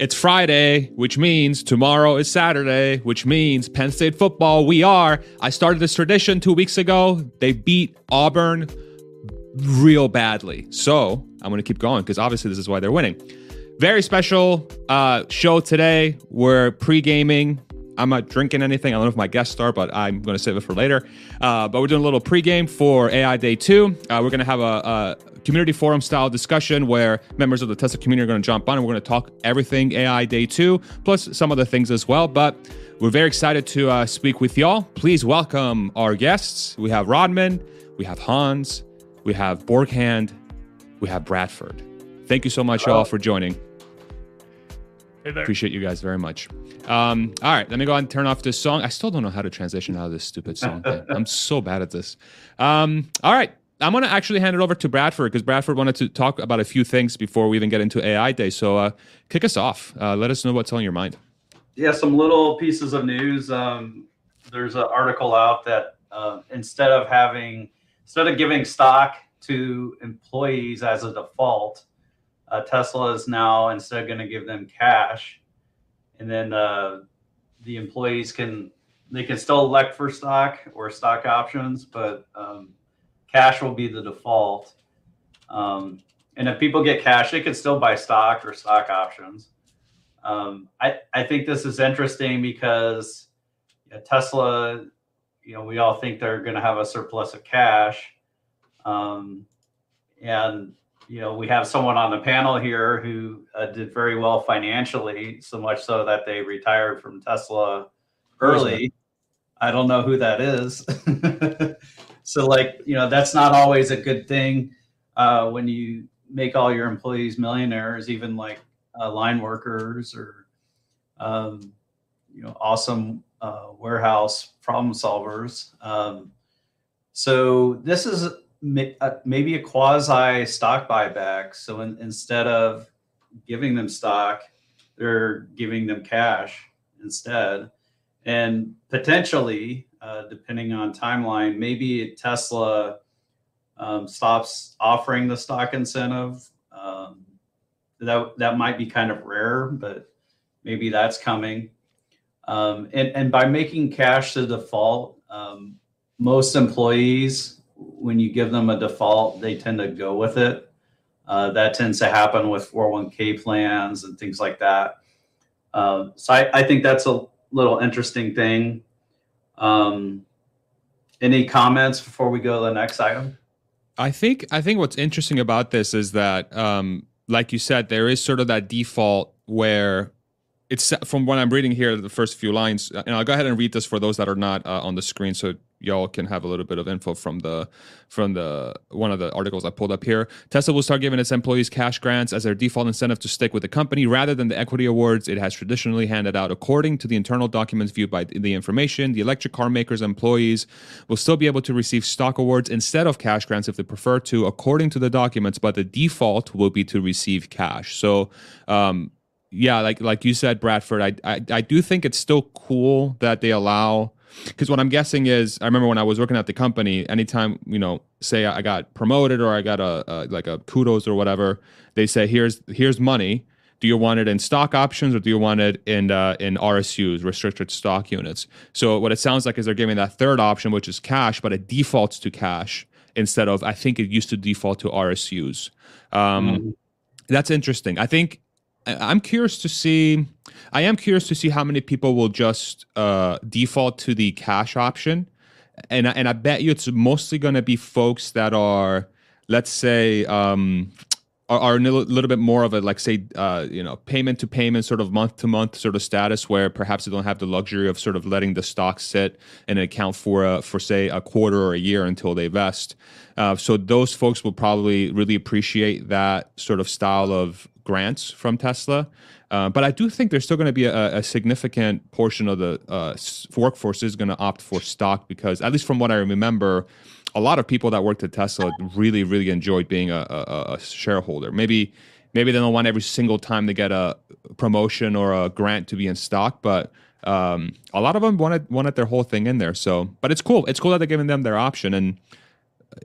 It's Friday, which means tomorrow is Saturday, which means Penn State football. We are. I started this tradition two weeks ago. They beat Auburn real badly. So I'm going to keep going because obviously this is why they're winning. Very special uh, show today. We're pre gaming. I'm not drinking anything. I don't know if my guests are, but I'm going to save it for later. Uh, but we're doing a little pregame for AI Day 2. Uh, we're going to have a, a community forum style discussion where members of the Tesla community are going to jump on and we're going to talk everything AI Day 2, plus some other things as well. But we're very excited to uh, speak with y'all. Please welcome our guests. We have Rodman, we have Hans, we have Borghand, we have Bradford. Thank you so much, y'all, for joining. Hey there. Appreciate you guys very much. Um, all right, let me go ahead and turn off this song. I still don't know how to transition out of this stupid song. I'm so bad at this. Um, all right, I'm going to actually hand it over to Bradford because Bradford wanted to talk about a few things before we even get into AI Day. So uh, kick us off. Uh, let us know what's on your mind. Yeah, some little pieces of news. Um, there's an article out that uh, instead of having, instead of giving stock to employees as a default, uh, Tesla is now instead going to give them cash, and then uh, the employees can they can still elect for stock or stock options, but um, cash will be the default. Um, and if people get cash, they can still buy stock or stock options. Um, I I think this is interesting because Tesla, you know, we all think they're going to have a surplus of cash, um, and you know, we have someone on the panel here who uh, did very well financially, so much so that they retired from Tesla early. I don't know who that is. so, like, you know, that's not always a good thing uh, when you make all your employees millionaires, even like uh, line workers or, um, you know, awesome uh, warehouse problem solvers. Um, so, this is uh, maybe a quasi stock buyback. So in, instead of giving them stock, they're giving them cash instead. And potentially, uh, depending on timeline, maybe Tesla um, stops offering the stock incentive. Um, that that might be kind of rare, but maybe that's coming. Um, and and by making cash the default, um, most employees when you give them a default, they tend to go with it. Uh, that tends to happen with 401k plans and things like that. Uh, so I, I, think that's a little interesting thing. Um, any comments before we go to the next item? I think I think what's interesting about this is that, um, like you said, there is sort of that default where it's from what I'm reading here, the first few lines, and I'll go ahead and read this for those that are not uh, on the screen, so y'all can have a little bit of info from the from the one of the articles I pulled up here. Tesla will start giving its employees cash grants as their default incentive to stick with the company rather than the equity awards it has traditionally handed out. According to the internal documents viewed by the information, the electric car makers' employees will still be able to receive stock awards instead of cash grants if they prefer to, according to the documents. But the default will be to receive cash. So. Um, yeah, like like you said, Bradford, I, I I do think it's still cool that they allow because what I'm guessing is I remember when I was working at the company, anytime you know, say I got promoted or I got a, a like a kudos or whatever, they say here's here's money. Do you want it in stock options or do you want it in uh, in RSUs, restricted stock units? So what it sounds like is they're giving that third option, which is cash, but it defaults to cash instead of I think it used to default to RSUs. Um, mm-hmm. That's interesting. I think I'm curious to see. I am curious to see how many people will just uh, default to the cash option, and and I bet you it's mostly going to be folks that are, let's say, um, are, are a little bit more of a like say, uh, you know, payment to payment sort of month to month sort of status where perhaps they don't have the luxury of sort of letting the stock sit in an account for a, for say a quarter or a year until they vest. Uh, so those folks will probably really appreciate that sort of style of grants from Tesla. Uh, but I do think there's still going to be a, a, significant portion of the uh, workforce is going to opt for stock because, at least from what I remember, a lot of people that worked at Tesla really, really enjoyed being a, a, a shareholder. Maybe, maybe they don't want every single time they get a promotion or a grant to be in stock, but um, a lot of them wanted wanted their whole thing in there. So, but it's cool. It's cool that they're giving them their option and.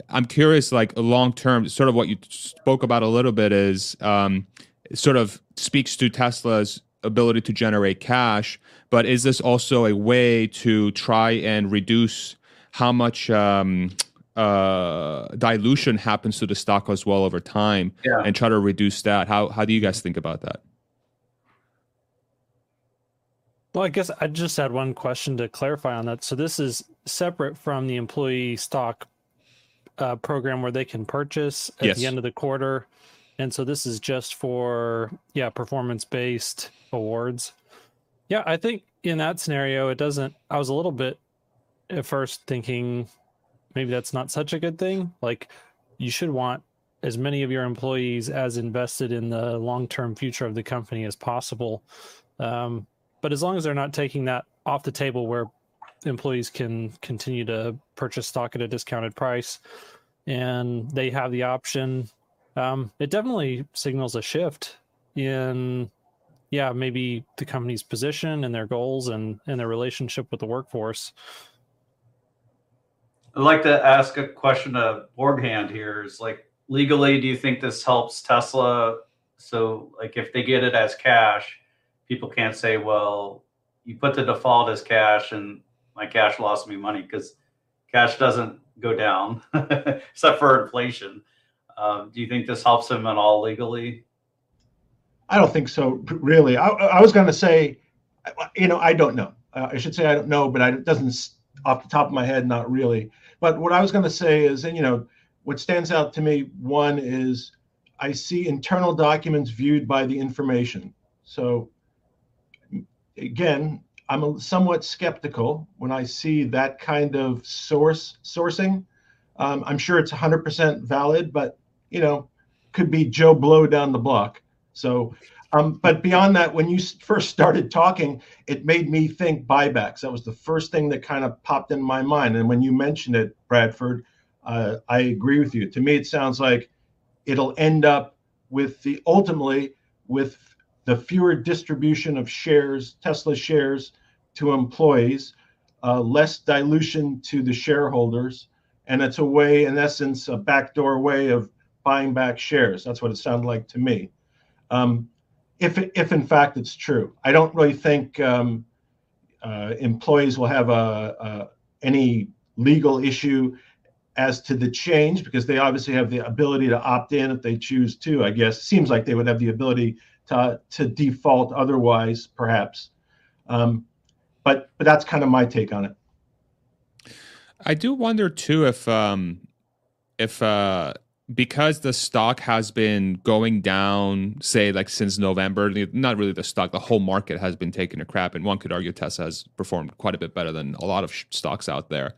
I'm curious, like long term, sort of what you spoke about a little bit is um, sort of speaks to Tesla's ability to generate cash. But is this also a way to try and reduce how much um, uh, dilution happens to the stock as well over time, yeah. and try to reduce that? How how do you guys think about that? Well, I guess I just had one question to clarify on that. So this is separate from the employee stock uh, program where they can purchase at yes. the end of the quarter, and so this is just for yeah performance based awards. Yeah, I think in that scenario, it doesn't. I was a little bit at first thinking maybe that's not such a good thing. Like you should want as many of your employees as invested in the long term future of the company as possible. Um, but as long as they're not taking that off the table where employees can continue to purchase stock at a discounted price and they have the option, um, it definitely signals a shift in yeah maybe the company's position and their goals and and their relationship with the workforce. I'd like to ask a question to borghand here. Is like legally do you think this helps tesla? So like if they get it as cash people can't say, well, you put the default as cash and my cash lost me money because cash doesn't go down except for inflation. Um, do you think this helps him at all legally? I don't think so, really. I, I was going to say, you know, I don't know. Uh, I should say I don't know, but I, it doesn't off the top of my head, not really. But what I was going to say is, and you know, what stands out to me, one is I see internal documents viewed by the information. So again, I'm somewhat skeptical when I see that kind of source sourcing. Um, I'm sure it's 100% valid, but you know, could be Joe Blow down the block. So, um, but beyond that, when you first started talking, it made me think buybacks. That was the first thing that kind of popped in my mind. And when you mentioned it, Bradford, uh, I agree with you. To me, it sounds like it'll end up with the ultimately with the fewer distribution of shares, Tesla shares to employees, uh, less dilution to the shareholders, and it's a way, in essence, a backdoor way of buying back shares. That's what it sounded like to me. Um, if, if in fact it's true, I don't really think um, uh, employees will have a, a, any legal issue as to the change because they obviously have the ability to opt in if they choose to. I guess seems like they would have the ability to, to default otherwise, perhaps. Um, but but that's kind of my take on it. I do wonder too if um, if uh, because the stock has been going down, say like since November, not really the stock, the whole market has been taking a crap, and one could argue Tesla has performed quite a bit better than a lot of stocks out there.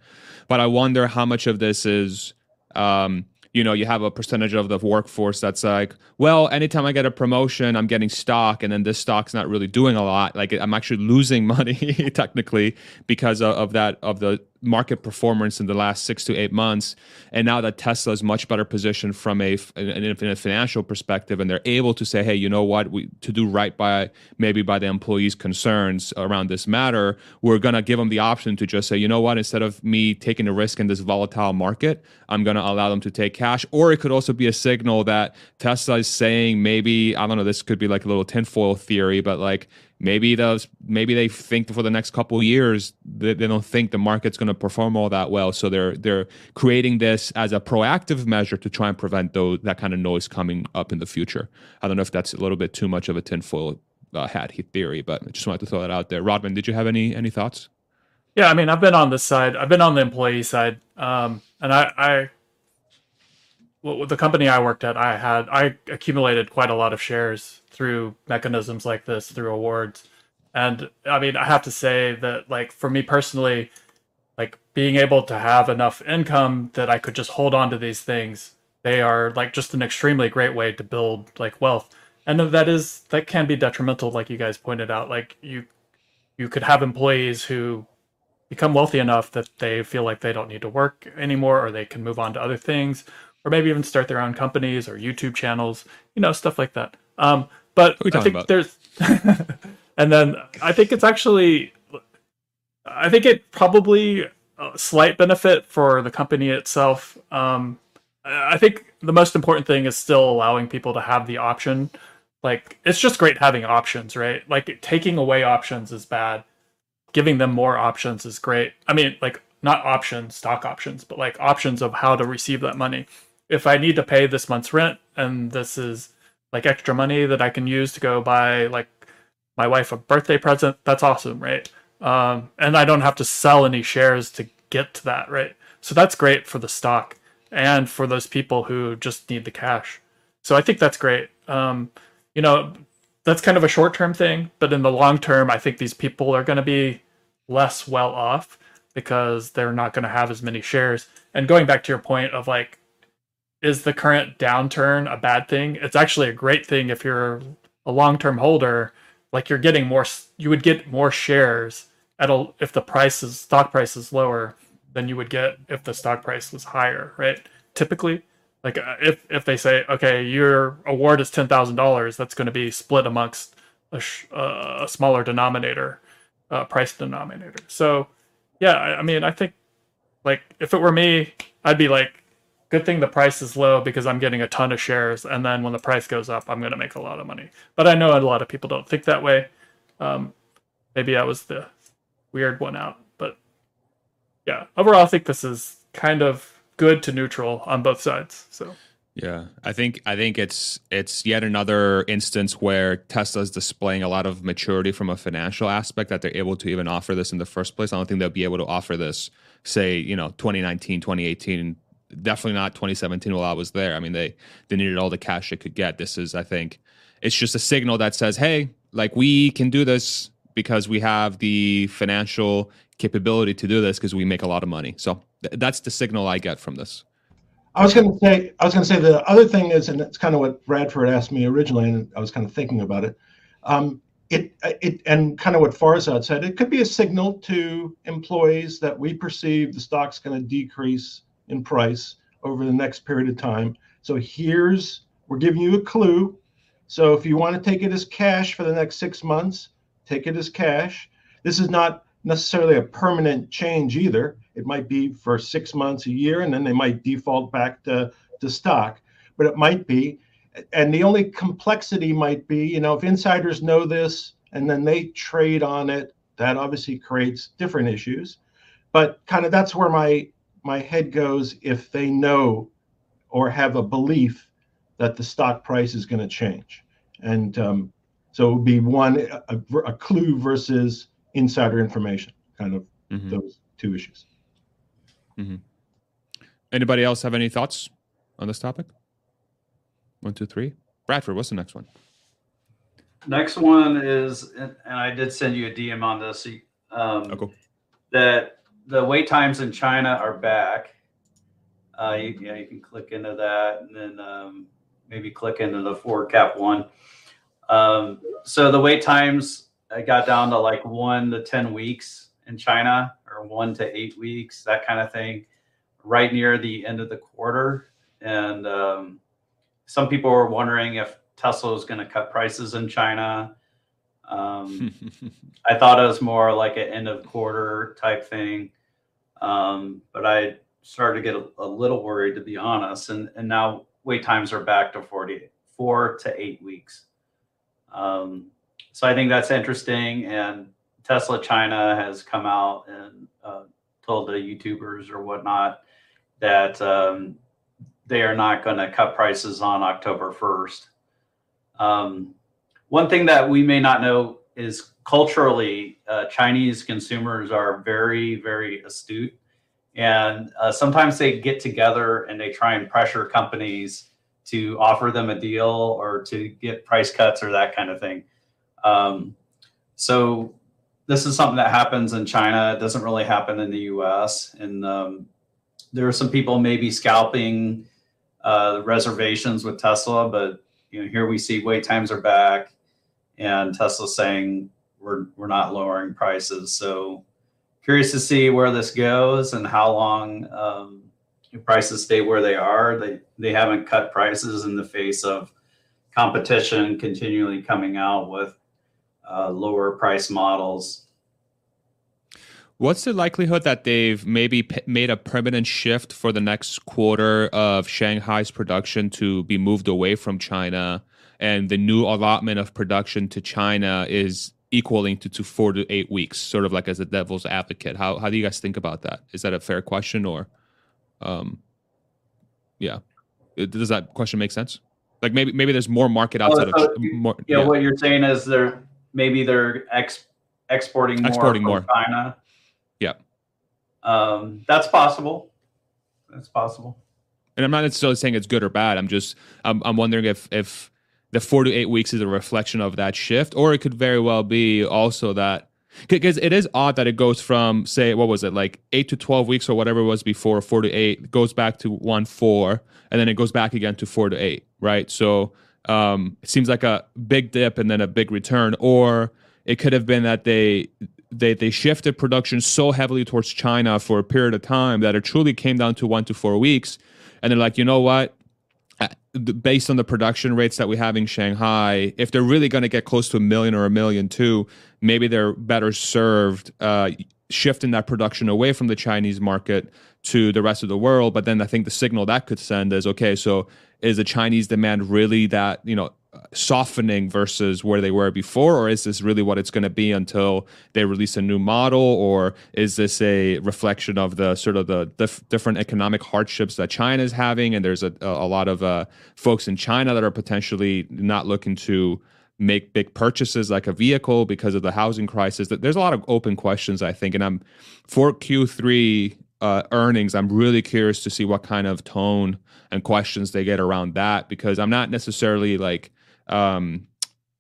But I wonder how much of this is um, you know, you have a percentage of the workforce that's like, well, anytime I get a promotion, I'm getting stock, and then this stock's not really doing a lot. Like I'm actually losing money technically because of, of that of the market performance in the last six to eight months. And now that Tesla is much better positioned from a, in a financial perspective, and they're able to say, hey, you know what, we, to do right by maybe by the employees' concerns around this matter, we're going to give them the option to just say, you know what, instead of me taking a risk in this volatile market, I'm going to allow them to take cash. Or it could also be a signal that Tesla is saying maybe, I don't know, this could be like a little tinfoil theory, but like, maybe those maybe they think for the next couple years they, they don't think the market's going to perform all that well. So they're they're creating this as a proactive measure to try and prevent those that kind of noise coming up in the future. I don't know if that's a little bit too much of a tinfoil uh, hat theory but i just wanted to throw that out there. Rodman did you have any any thoughts? Yeah i mean i've been on this side i've been on the employee side um, and i i well, the company I worked at, I had I accumulated quite a lot of shares through mechanisms like this, through awards. And I mean, I have to say that like for me personally, like being able to have enough income that I could just hold on to these things, they are like just an extremely great way to build like wealth. And that is that can be detrimental, like you guys pointed out. Like you you could have employees who become wealthy enough that they feel like they don't need to work anymore or they can move on to other things or maybe even start their own companies or YouTube channels, you know, stuff like that. Um, but I think about? there's, and then I think it's actually, I think it probably a slight benefit for the company itself. Um, I think the most important thing is still allowing people to have the option. like it's just great having options, right? Like taking away options is bad. Giving them more options is great. I mean, like not options, stock options, but like options of how to receive that money. If I need to pay this month's rent and this is like extra money that I can use to go buy like my wife a birthday present, that's awesome, right? Um, and I don't have to sell any shares to get to that, right? So that's great for the stock and for those people who just need the cash. So I think that's great. Um, you know, that's kind of a short term thing, but in the long term, I think these people are going to be less well off because they're not going to have as many shares. And going back to your point of like, is the current downturn a bad thing? It's actually a great thing if you're a long term holder. Like you're getting more, you would get more shares at a, if the price is stock price is lower than you would get if the stock price was higher, right? Typically, like uh, if if they say okay your award is ten thousand dollars that's going to be split amongst a, sh- uh, a smaller denominator uh, price denominator so yeah I, I, mean i think like if it were me i'd be like good thing the price is low because i'm getting a ton of shares and then when the price goes up i'm going to make a lot of money but i know a lot of people don't think that way um, maybe i was the weird one out but yeah overall i think this is kind of good to neutral on both sides. So yeah, I think I think it's it's yet another instance where Tesla's displaying a lot of maturity from a financial aspect that they're able to even offer this in the first place. I don't think they'll be able to offer this, say, you know, 2019, 2018, definitely not 2017 while I was there. I mean, they they needed all the cash they could get. This is, I think, it's just a signal that says, hey, like we can do this because we have the financial capability to do this because we make a lot of money. So th- that's the signal I get from this. I was going to say, I was going to say the other thing is, and it's kind of what Bradford asked me originally, and I was kind of thinking about it. Um, it, it, and kind of what Farzad said, it could be a signal to employees that we perceive the stock's going to decrease in price over the next period of time. So here's, we're giving you a clue. So if you want to take it as cash for the next six months, take it as cash. This is not necessarily a permanent change either. It might be for six months, a year, and then they might default back to, to stock. But it might be, and the only complexity might be, you know, if insiders know this and then they trade on it, that obviously creates different issues. But kind of that's where my my head goes if they know or have a belief that the stock price is going to change. And um, so it would be one a, a clue versus insider information, kind of mm-hmm. those two issues. Mm-hmm. Anybody else have any thoughts on this topic? One, two, three. Bradford, what's the next one? Next one is, and I did send you a DM on this. Um, oh, cool. That the wait times in China are back. Uh, you, yeah, you can click into that, and then um, maybe click into the forward cap one. Um, so the wait times I got down to like one to 10 weeks in China or one to eight weeks, that kind of thing, right near the end of the quarter. And um, some people were wondering if Tesla was going to cut prices in China. Um, I thought it was more like an end of quarter type thing. Um, but I started to get a, a, little worried, to be honest. And, and now wait times are back to 44 to eight weeks. Um, so I think that's interesting. And Tesla China has come out and uh, told the YouTubers or whatnot that um, they are not going to cut prices on October 1st. Um, one thing that we may not know is culturally, uh, Chinese consumers are very, very astute. And uh, sometimes they get together and they try and pressure companies to offer them a deal or to get price cuts or that kind of thing. Um, so this is something that happens in China. It doesn't really happen in the U.S. And um, there are some people maybe scalping uh, reservations with Tesla, but you know here we see wait times are back, and Tesla saying we're we're not lowering prices. So curious to see where this goes and how long um, prices stay where they are. They they haven't cut prices in the face of competition continually coming out with uh, lower price models. What's the likelihood that they've maybe p- made a permanent shift for the next quarter of Shanghai's production to be moved away from China and the new allotment of production to China is equaling to, to four to eight weeks, sort of like as a devil's advocate. How how do you guys think about that? Is that a fair question or, um, yeah, does that question make sense? Like maybe maybe there's more market outside oh, so of more. Yeah, what you're saying is they're maybe they're ex, exporting more exporting more China. Yeah, um, that's possible. That's possible. And I'm not necessarily saying it's good or bad. I'm just I'm I'm wondering if if the four to eight weeks is a reflection of that shift, or it could very well be also that because it is odd that it goes from say what was it like eight to 12 weeks or whatever it was before four to eight goes back to one four and then it goes back again to four to eight right? So um, it seems like a big dip and then a big return or it could have been that they they they shifted production so heavily towards china for a period of time that it truly came down to one to four weeks and they're like you know what based on the production rates that we have in Shanghai, if they're really going to get close to a million or a million two, maybe they're better served uh, shifting that production away from the Chinese market to the rest of the world. But then I think the signal that could send is okay, so is the Chinese demand really that, you know, softening versus where they were before or is this really what it's going to be until they release a new model or is this a reflection of the sort of the dif- different economic hardships that china is having and there's a, a lot of uh, folks in china that are potentially not looking to make big purchases like a vehicle because of the housing crisis? There's a lot of open questions i think and i'm for q3 uh, earnings i'm really curious to see what kind of tone and questions they get around that because i'm not necessarily like um,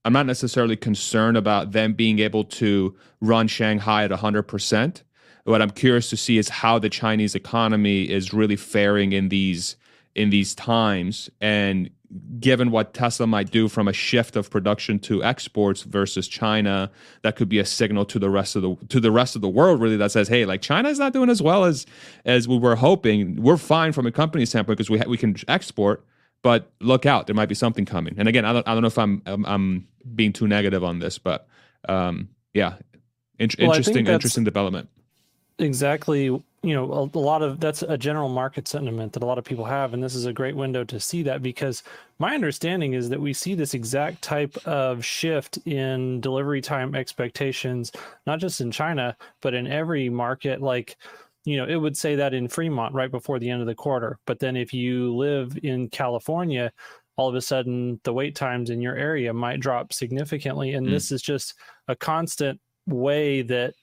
I'm not necessarily concerned about them being able to run Shanghai at 100%. What I'm curious to see is how the Chinese economy is really faring in these in these times and given what Tesla might do from a shift of production to exports versus China, that could be a signal to the rest of the to the rest of the world really that says, hey, like China is not doing as well as as we were hoping. We're fine from a company standpoint because we ha- we can export, but look out, there might be something coming. And again, I don't, I don't know if I'm, I'm, I'm being too negative on this, but um, yeah, in- well, interesting, interesting development. Exactly. You know, a, a, lot of that's a general market sentiment that a lot of people have, and this is a great window to see that because my understanding is that we see this exact type of shift in delivery time expectations, not just in China, but in every market. Like, you know, it would say that in Fremont right before the end of the quarter. But then if you live in California, all of a sudden the wait times in your area might drop significantly. And mm. this is just a constant way that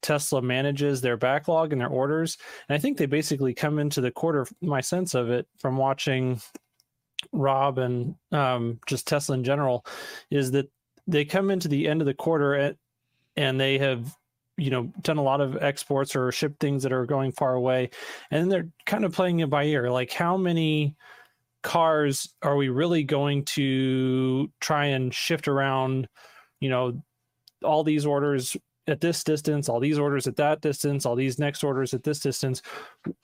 Tesla manages their backlog and their orders. And I think they basically come into the quarter, my sense of it from watching Rob and um, just Tesla in general, is that they come into the end of the quarter at, and they have you know done a lot of exports or shipped things that are going far away and they're kind of playing it by ear like how many cars are we really going to try and shift around you know all these orders at this distance all these orders at that distance all these next orders at this distance?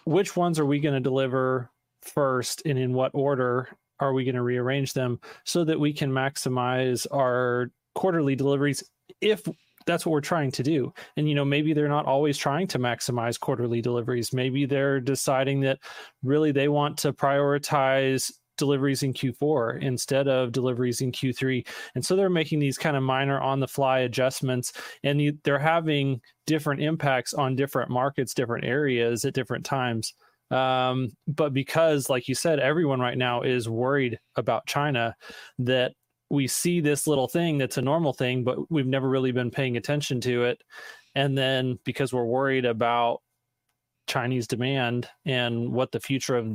Which ones are we going to deliver first and in what order are we going to rearrange them so that we can maximize our quarterly deliveries if that's what we're trying to do. And you know, maybe they're not always trying to maximize quarterly deliveries. Maybe they're deciding that really they want to prioritize deliveries in Q4 instead of deliveries in Q3. And so they're making these kind of minor on the fly adjustments and they're having different impacts on different markets, different areas at different times. Um, but because, like you said, everyone right now is worried about China, that we see this little thing that's a normal thing, but we've never really been paying attention to it. And then because we're worried about Chinese demand and what the future of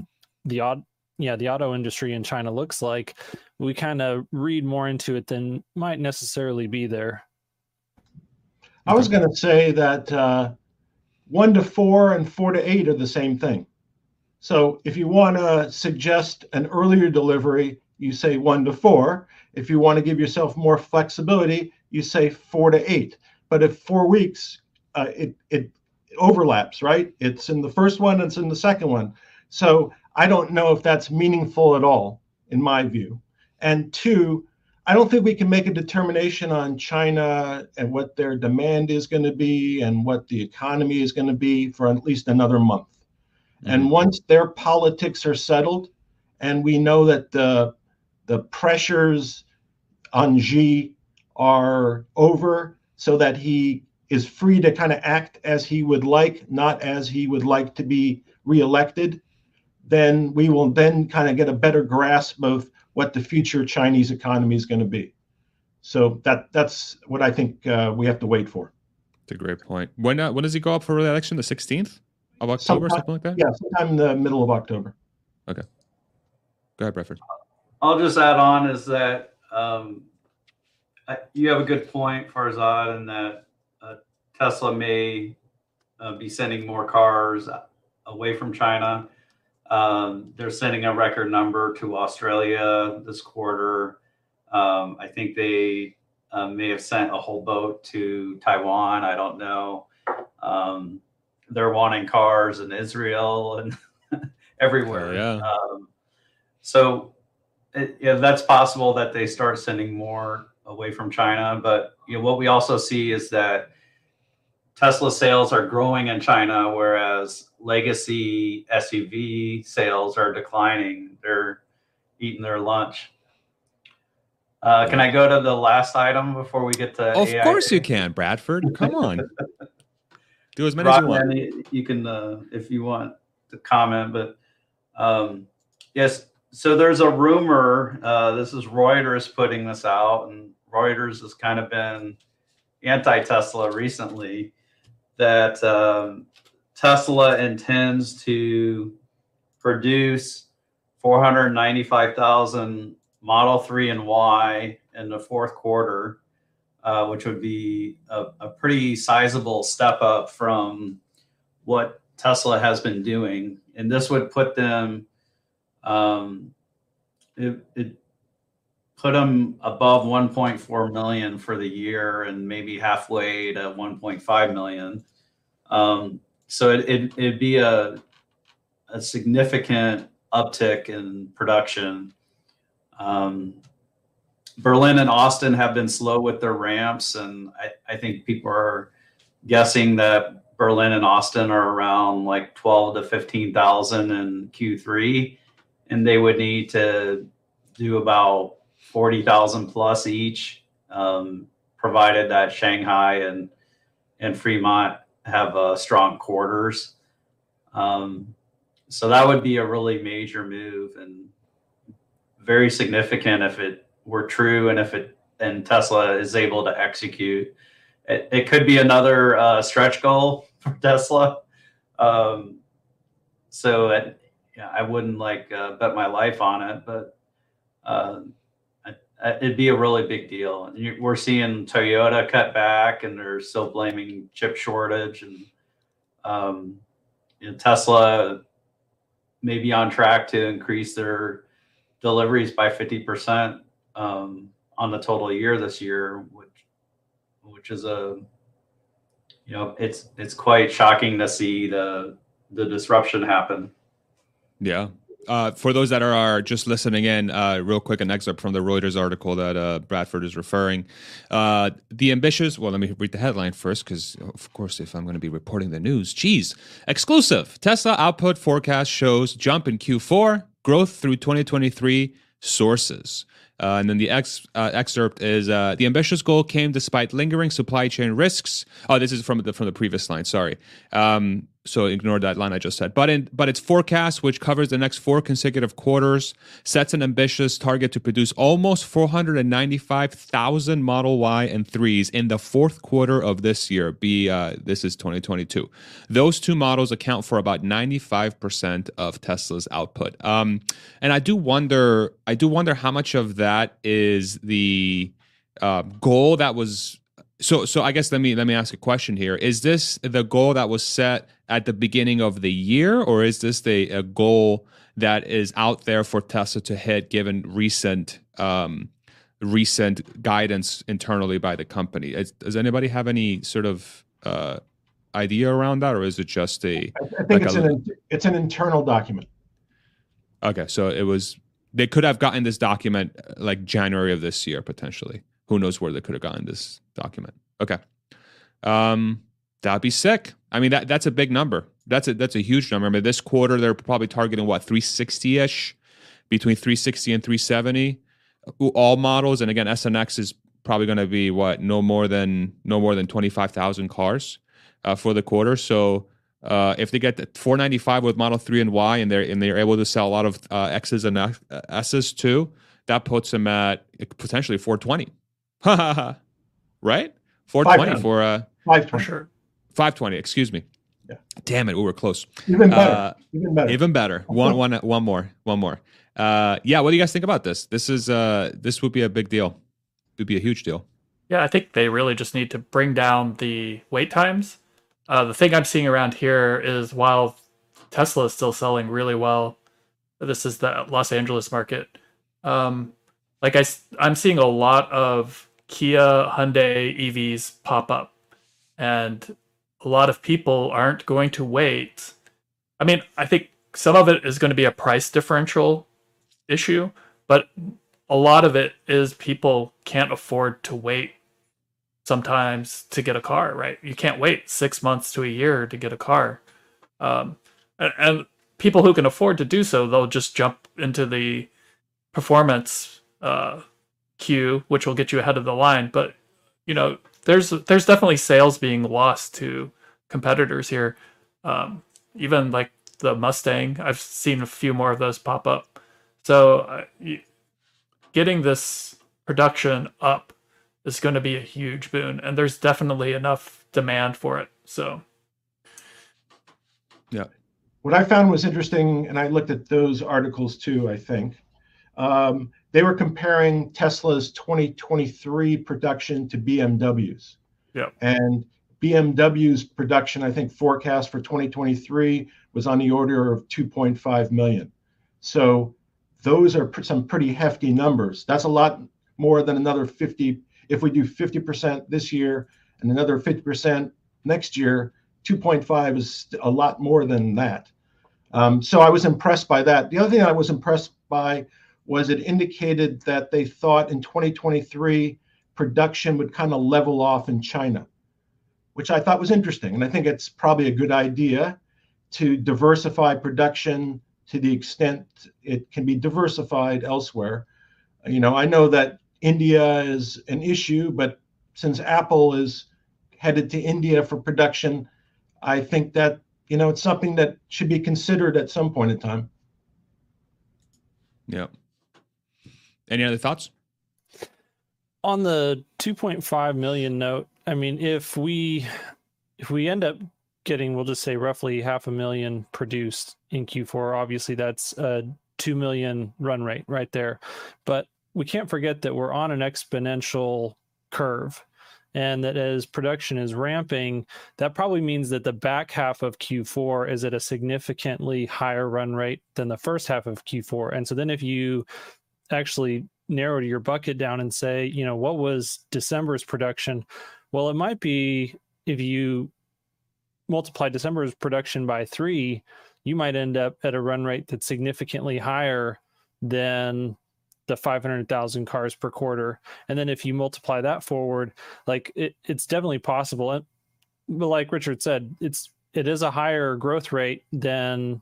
the odd yeah the auto industry in China looks like, we kind of read more into it than might necessarily be there. I was going to say that uh, one to four and four to eight are the same thing. So if you want to suggest an earlier delivery, you say one to four. If you want to give yourself more flexibility, you say four to eight. But if four weeks, uh, it it overlaps, right? It's in the first one, it's in the second one. So I don't know if that's meaningful at all, in my view. And two, I don't think we can make a determination on China and what their demand is going to be and what the economy is going to be for at least another month. Mm-hmm. And once their politics are settled, and we know that the the pressures on Xi are over so that he is free to kind of act as he would like, not as he would like to be reelected, then we will then kind of get a better grasp of what the future Chinese economy is going to be. So that that's what I think uh, we have to wait for. It's a great point. When uh, when does he go up for re-election? The sixteenth of October, sometime, something like that. Yeah, sometime in the middle of October. Okay. Go ahead, Bradford. I'll just add on is that um, I, you have a good point, Farzad, in that uh, Tesla may uh, be sending more cars away from China. Um, they're sending a record number to Australia this quarter. Um, I think they uh, may have sent a whole boat to Taiwan. I don't know. Um, they're wanting cars in Israel and everywhere. Oh, yeah. Um, so it, yeah, that's possible that they start sending more away from China. But you know, what we also see is that Tesla sales are growing in China, whereas legacy SUV sales are declining. They're eating their lunch. Uh, can I go to the last item before we get to? Of AI? course you can, Bradford. Come on. Do as many as you want. You can, uh, if you want to comment, but um, yes. So there's a rumor. Uh, this is Reuters putting this out, and Reuters has kind of been anti-Tesla recently. That um, Tesla intends to produce 495,000 Model 3 and Y in the fourth quarter, uh, which would be a, a, pretty sizable step up from what Tesla has been doing. And this would put them, um, it, it put them above 1.4 million for the year and maybe halfway to 1.5 million. Um, so it, it, it'd be a, a significant uptick in production um, Berlin and Austin have been slow with their ramps, and I, I think people are guessing that Berlin and Austin are around like 12 to 15,000 in Q3, and they would need to do about 40,000 plus each, um, provided that Shanghai and and Fremont have uh, strong quarters. Um, so that would be a really major move, and very significant if it were true and if it and Tesla is able to execute. It, it could be another uh, stretch goal for Tesla. Um, so it, yeah, I wouldn't like uh, bet my life on it, but uh, it'd be a really big deal. And we're seeing Toyota cut back, and they're still blaming chip shortage, and um, you know, Tesla may be on track to increase their deliveries by 50% um, on the total year this year, which which is a you know it's it's quite shocking to see the the disruption happen. Yeah. Uh, for those that are, are just listening in, uh, real quick, an excerpt from the Reuters article that uh, Bradford is referring. Uh, the ambitious, well, let me read the headline first, because of course, if I'm going to be reporting the news, geez. Exclusive Tesla output forecast shows jump in Q4, growth through 2023 sources. Uh, and then the ex, uh, excerpt is uh, the ambitious goal came despite lingering supply chain risks. Oh, this is from the from the previous line. Sorry. Um, so ignore that line I just said. But in but its forecast, which covers the next four consecutive quarters, sets an ambitious target to produce almost 495,000 Model Y and threes in the fourth quarter of this year. Be uh, this is 2022. Those two models account for about 95% of Tesla's output. Um, and I do wonder, I do wonder how much of that is the uh, goal that was so so I guess let me let me ask a question here. Is this the goal that was set at the beginning of the year, or is this the a goal that is out there for Tesla to hit given recent um, recent guidance internally by the company? Is, does anybody have any sort of uh, idea around that, or is it just a? I think like it's a, an it's an internal document. Okay, so it was they could have gotten this document uh, like January of this year potentially. Who knows where they could have gotten this document? Okay, um, that'd be sick. I mean that that's a big number. That's a that's a huge number. I mean this quarter they're probably targeting what 360 ish, between 360 and 370. all models, and again, S and X is probably going to be what no more than no more than twenty five thousand cars uh, for the quarter. So uh, if they get 495 with Model 3 and Y, and they're and they're able to sell a lot of uh, X's and S's too, that puts them at potentially 420. right? 420 for uh 520. For sure. 520, excuse me. Yeah. Damn it, we were close. Even better. Uh, even better. Even better. One one one more. One more. Uh yeah, what do you guys think about this? This is uh this would be a big deal. It would be a huge deal. Yeah, I think they really just need to bring down the wait times uh, the thing I'm seeing around here is while Tesla is still selling really well, this is the Los Angeles market. Um, like I, I'm seeing a lot of Kia, Hyundai EVs pop up, and a lot of people aren't going to wait. I mean, I think some of it is going to be a price differential issue, but a lot of it is people can't afford to wait sometimes to get a car, right? You can't wait six months to a year to get a car. Um, and, and, people who can afford to do so, they'll just jump into the performance uh, queue, which will get you ahead of the line. But you know, there's there's definitely sales being lost to competitors here. Um, even like the Mustang, I've seen a few more of those pop up. So uh, getting this production up is going to be a huge boon, and there's definitely enough demand for it. So, yeah. What I found was interesting, and I looked at those articles too. I think um, they were comparing Tesla's 2023 production to BMW's. Yeah. And BMW's production, I think, forecast for 2023 was on the order of 2.5 million. So those are some pretty hefty numbers. That's a lot more than another 50 if we do 50% this year and another 50% next year, 2.5 is a lot more than that. Um, so I was impressed by that. The other thing I was impressed by was it indicated that they thought in 2023 production would kind of level off in China, which I thought was interesting. And I think it's probably a good idea to diversify production to the extent it can be diversified elsewhere. You know, I know that India is an issue, but since Apple is headed to India for production, I think that you know it's something that should be considered at some point in time. Yeah. Any other thoughts? On the 2.5 million note, I mean, if we if we end up getting, we'll just say roughly half a million produced in Q4, obviously that's a 2 million run rate right there. But we can't forget that we're on an exponential curve and that as production is ramping, that probably means that the back half of Q4 is at a significantly higher run rate than the first half of Q4. And so then if you actually narrow your bucket down and say, you know, what was December's production? Well, it might be if you multiply December's production by three, you might end up at a run rate that's significantly higher than the 500,000 cars per quarter. And then if you multiply that forward, like it, it's definitely possible. But like Richard said, it's, it is a higher growth rate than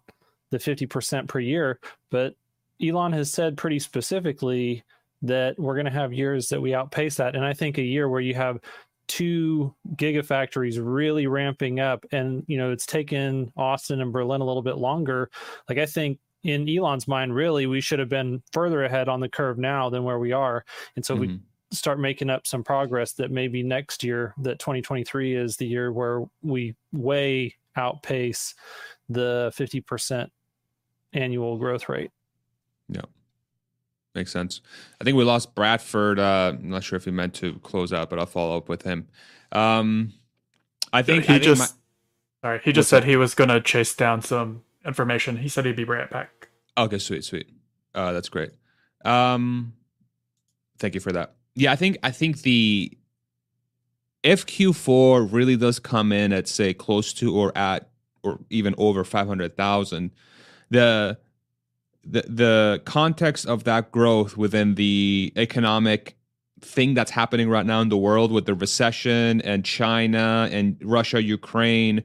the 50% per year. But Elon has said pretty specifically that we're going to have years that we outpace that. And I think a year where you have two gigafactories really ramping up and you know it's taken austin and berlin a little bit longer like i think in Elon's mind, really, we should have been further ahead on the curve now than where we are. And so mm-hmm. we start making up some progress that maybe next year, that 2023 is the year where we way outpace the 50% annual growth rate. Yeah. Makes sense. I think we lost Bradford. Uh, I'm not sure if he meant to close out, but I'll follow up with him. Um, I think he I just. Think my, sorry, he just said that? he was going to chase down some information. He said he'd be right back. Okay, sweet, sweet. Uh, that's great. Um, thank you for that. Yeah, I think I think the if Q4 really does come in at say close to or at or even over five hundred thousand, the the the context of that growth within the economic thing that's happening right now in the world with the recession and China and Russia Ukraine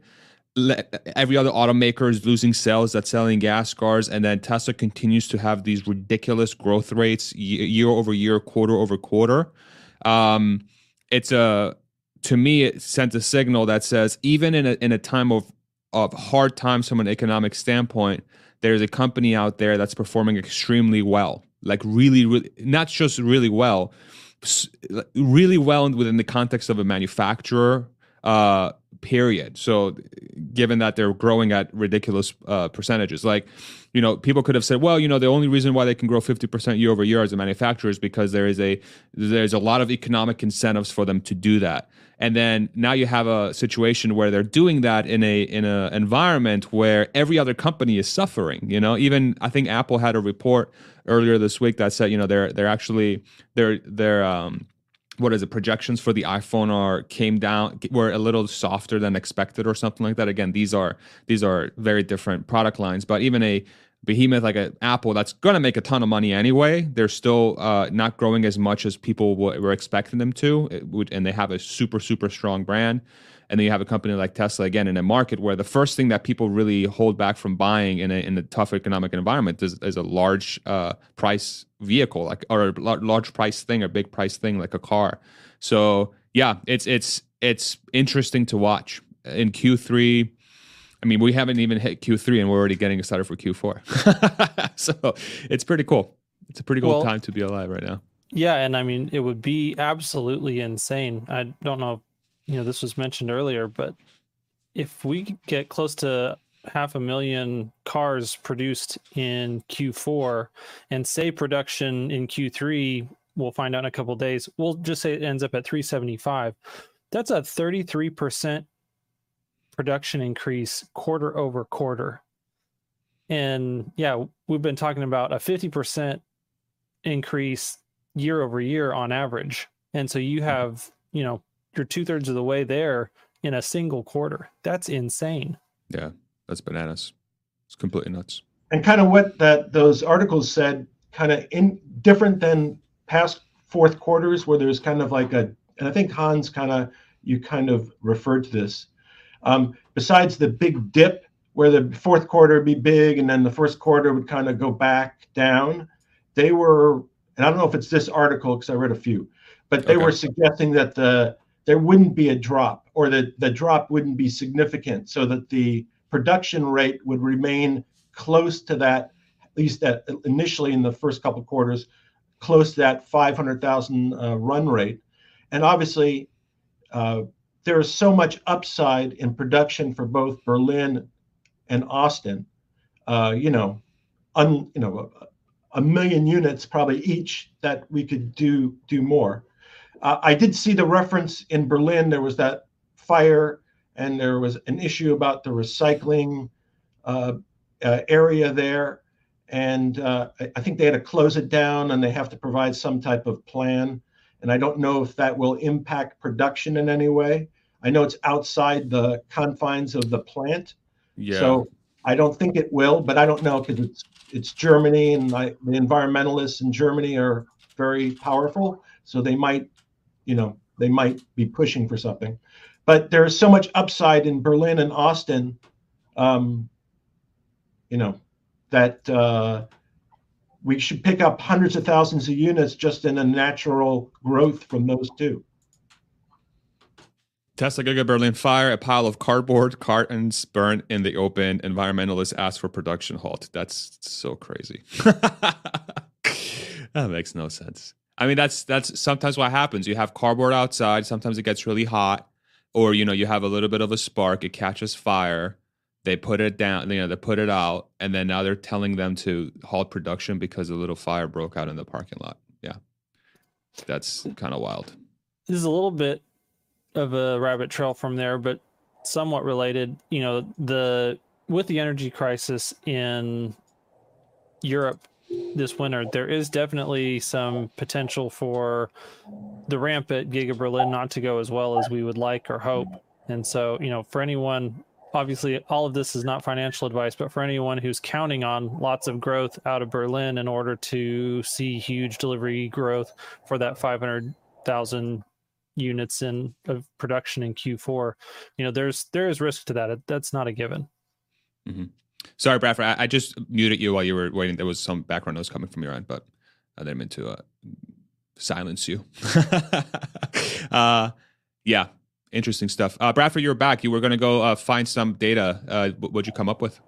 every other automaker is losing sales that's selling gas cars and then tesla continues to have these ridiculous growth rates year over year quarter over quarter. Um, it's a to me it sends a signal that says even in a, in a time of of hard times from an economic standpoint there's a company out there that's performing extremely well like really really not just really well really well within the context of a manufacturer uh, period. So, given that they're growing at ridiculous uh, percentages, like, you know, people could have said, well, you know, the only reason why they can grow 50% year over year as a manufacturer is because there is a there's a lot of economic incentives for them to do that. And then now you have a situation where they're doing that in a in an environment where every other company is suffering. You know, even I think Apple had a report earlier this week that said, you know, they're they're actually they're they're um what is it? Projections for the iphone are came down were a little softer than expected or something like that. Again these are these are very different product lines. But even a behemoth like an apple that's going to make a ton of money anyway they're still uh, not growing as much as people were expecting them to would, and they have a super super strong brand and then you have a company like Tesla again in a market where the first thing that people really hold back from buying in a in a tough economic environment is, is a large uh, price vehicle like or a large price thing or big price thing like a car. So yeah, it's it's it's interesting to watch in Q3. I mean, we haven't even hit Q3 and we're already getting excited for Q4. so it's pretty cool. It's a pretty cool well, time to be alive right now. Yeah, and I mean, it would be absolutely insane. I don't know you know this was mentioned earlier, but if we get close to half a million cars produced in Q4 and say production in Q3, we'll find out in a couple days. We'll just say it ends up at 375. That's a 33% production increase quarter over quarter. And yeah, we've been talking about a 50% increase year over year on average. And so you mm-hmm. have, you know, you're two thirds of the way there in a single quarter. That's insane. Yeah, that's bananas. It's completely nuts. And kind of what that those articles said, kind of in different than past fourth quarters, where there's kind of like a, and I think Hans kind of you kind of referred to this. Um, besides the big dip where the fourth quarter would be big and then the first quarter would kind of go back down, they were, and I don't know if it's this article because I read a few, but they okay. were suggesting that the there wouldn't be a drop or the, the drop wouldn't be significant so that the production rate would remain close to that, at least that initially in the first couple of quarters, close to that 500,000 uh, run rate. And obviously, uh, there is so much upside in production for both Berlin and Austin. Uh, you know, un, you know, a, a million units probably each that we could do do more. Uh, I did see the reference in Berlin. There was that fire, and there was an issue about the recycling uh, uh, area there. And uh, I think they had to close it down, and they have to provide some type of plan. And I don't know if that will impact production in any way. I know it's outside the confines of the plant, yeah. so I don't think it will. But I don't know because it's it's Germany, and I, the environmentalists in Germany are very powerful, so they might you know they might be pushing for something but there is so much upside in berlin and austin um, you know that uh, we should pick up hundreds of thousands of units just in a natural growth from those two Tesla Giga Berlin fire, a pile of cardboard cartons burnt in the open. Environmentalists ask for production halt. That's so crazy. that makes no sense. I mean, that's that's sometimes what happens. You have cardboard outside. Sometimes it gets really hot, or you know, you have a little bit of a spark. It catches fire. They put it down. You know, they put it out, and then now they're telling them to halt production because a little fire broke out in the parking lot. Yeah, that's kind of wild. This is a little bit of a rabbit trail from there, but somewhat related. You know, the with the energy crisis in Europe this winter, there is definitely some potential for the ramp at Giga Berlin not to go as well as we would like or hope. And so, you know, for anyone, obviously, all of this is not financial advice, but for anyone who's counting on lots of growth out of Berlin in order to see huge delivery growth for that 500,000 units in of production in Q4. You know, there's there is risk to that. That's not a given. Mm-hmm. Sorry, Bradford. I, I, just muted you while you were waiting. There was some background noise coming from your end, but I didn't mean to uh, silence you. uh, yeah, interesting stuff. Uh, Bradford, you're back. You were going to go uh, find some data. Uh, what'd you come up with?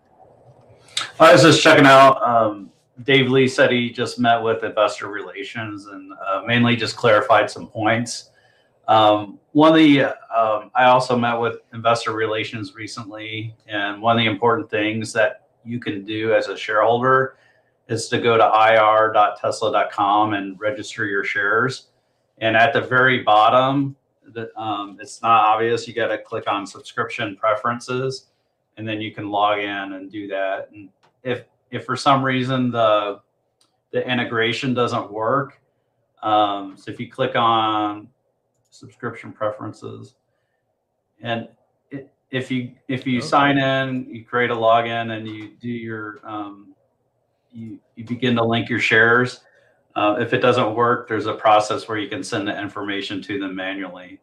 I was just checking out. Um, Dave Lee said he just met with investor relations and uh, mainly just clarified some points. Um, one of the, um, I also met with investor relations recently, and one of the important things that you can do as a shareholder is to go to ir.tesla.com and register your shares. And at the very bottom, the, um, it's not obvious. You got to click on subscription preferences, and then you can log in and do that. And if if for some reason the the integration doesn't work, um, so if you click on subscription preferences, and it, if you if you okay. sign in, you create a login, and you do your um, you you begin to link your shares. Uh, if it doesn't work, there's a process where you can send the information to them manually.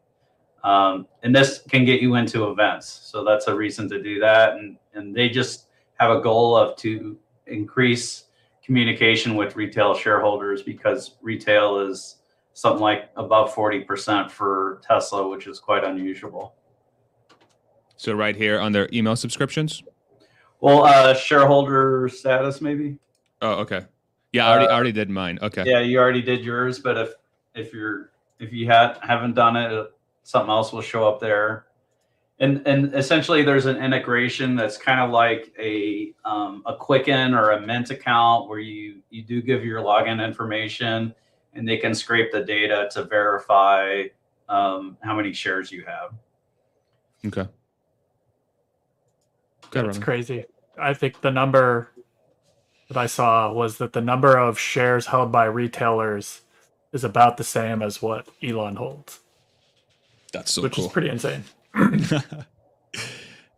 Um, and this can get you into events. So that's a reason to do that. And, and they just have a goal of to increase communication with retail shareholders because retail is something like above 40% for Tesla, which is quite unusual. So right here on their email subscriptions? Well, uh, shareholder status maybe. Oh, okay. Yeah, I already, uh, already did mine. Okay. Yeah, you already did yours, but if if you're if you had haven't done it, something else will show up there and and essentially there's an integration that's kind of like a um, a quicken or a mint account where you you do give your login information and they can scrape the data to verify um, how many shares you have okay that's crazy i think the number that i saw was that the number of shares held by retailers is about the same as what elon holds that's so which cool. is pretty insane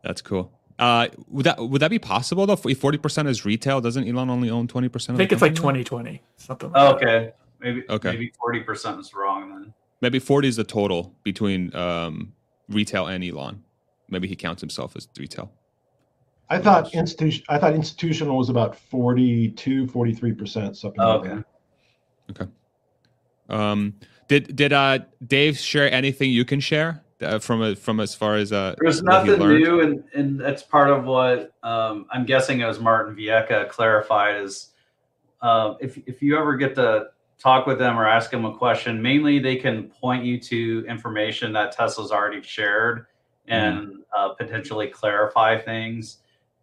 That's cool. Uh, would that would that be possible though? If forty percent is retail, doesn't Elon only own twenty percent? I think it's like 2020, something. Like oh, okay, maybe okay, maybe forty percent is wrong then. Maybe forty is the total between um, retail and Elon. Maybe he counts himself as retail. I thought institution. I thought institutional was about 42, 43 percent, something. Oh, okay. Like okay. Um, did did uh Dave share anything you can share? uh, from a, from as far as uh, there's nothing new, and and that's part of what um, I'm guessing as Martin Viecha clarified is uh, if if you ever get to talk with them or ask them a question, mainly they can point you to information that Tesla's already shared and mm. uh, potentially clarify things.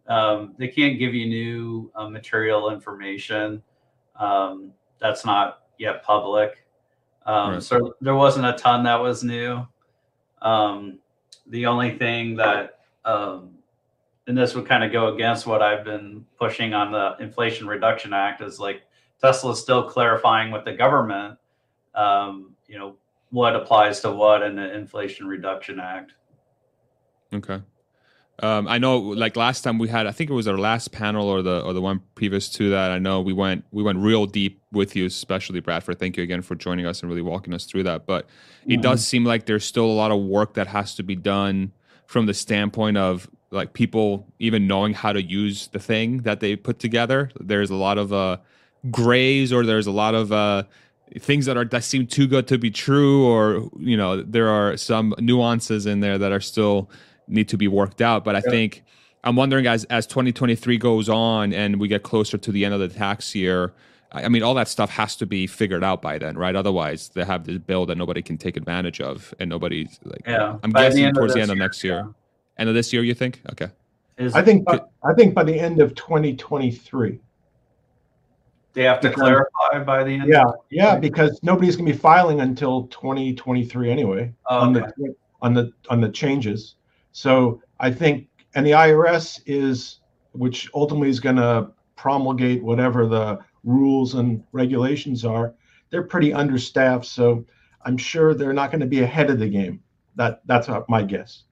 Um, they can't give you new uh, material information um, that's not yet public. Um, right. So there wasn't a ton that was new. Um, the only thing that, um, and this would kind of go against what I've been pushing on the Inflation Reduction Act, is like Tesla is still clarifying with the government, um, you know, what applies to what in the Inflation Reduction Act. Okay. Um, I know, like last time we had, I think it was our last panel or the or the one previous to that. I know we went we went real deep with you, especially Bradford. Thank you again for joining us and really walking us through that. But mm-hmm. it does seem like there's still a lot of work that has to be done from the standpoint of like people even knowing how to use the thing that they put together. There's a lot of uh, grays, or there's a lot of uh, things that are that seem too good to be true, or you know, there are some nuances in there that are still need to be worked out. But I yeah. think I'm wondering as as 2023 goes on and we get closer to the end of the tax year. I mean, all that stuff has to be figured out by then, right? Otherwise, they have this bill that nobody can take advantage of, and nobody's like. Yeah. I'm by guessing the towards the end of next year. Yeah. End of this year, you think? Okay. Is I think. By, I think by the end of 2023. They have to because, clarify by the end. Yeah, yeah, because nobody's going to be filing until 2023 anyway oh, on the on the on the changes. So I think, and the IRS is, which ultimately is going to promulgate whatever the rules and regulations are, they're pretty understaffed. So I'm sure they're not going to be ahead of the game. That that's my guess.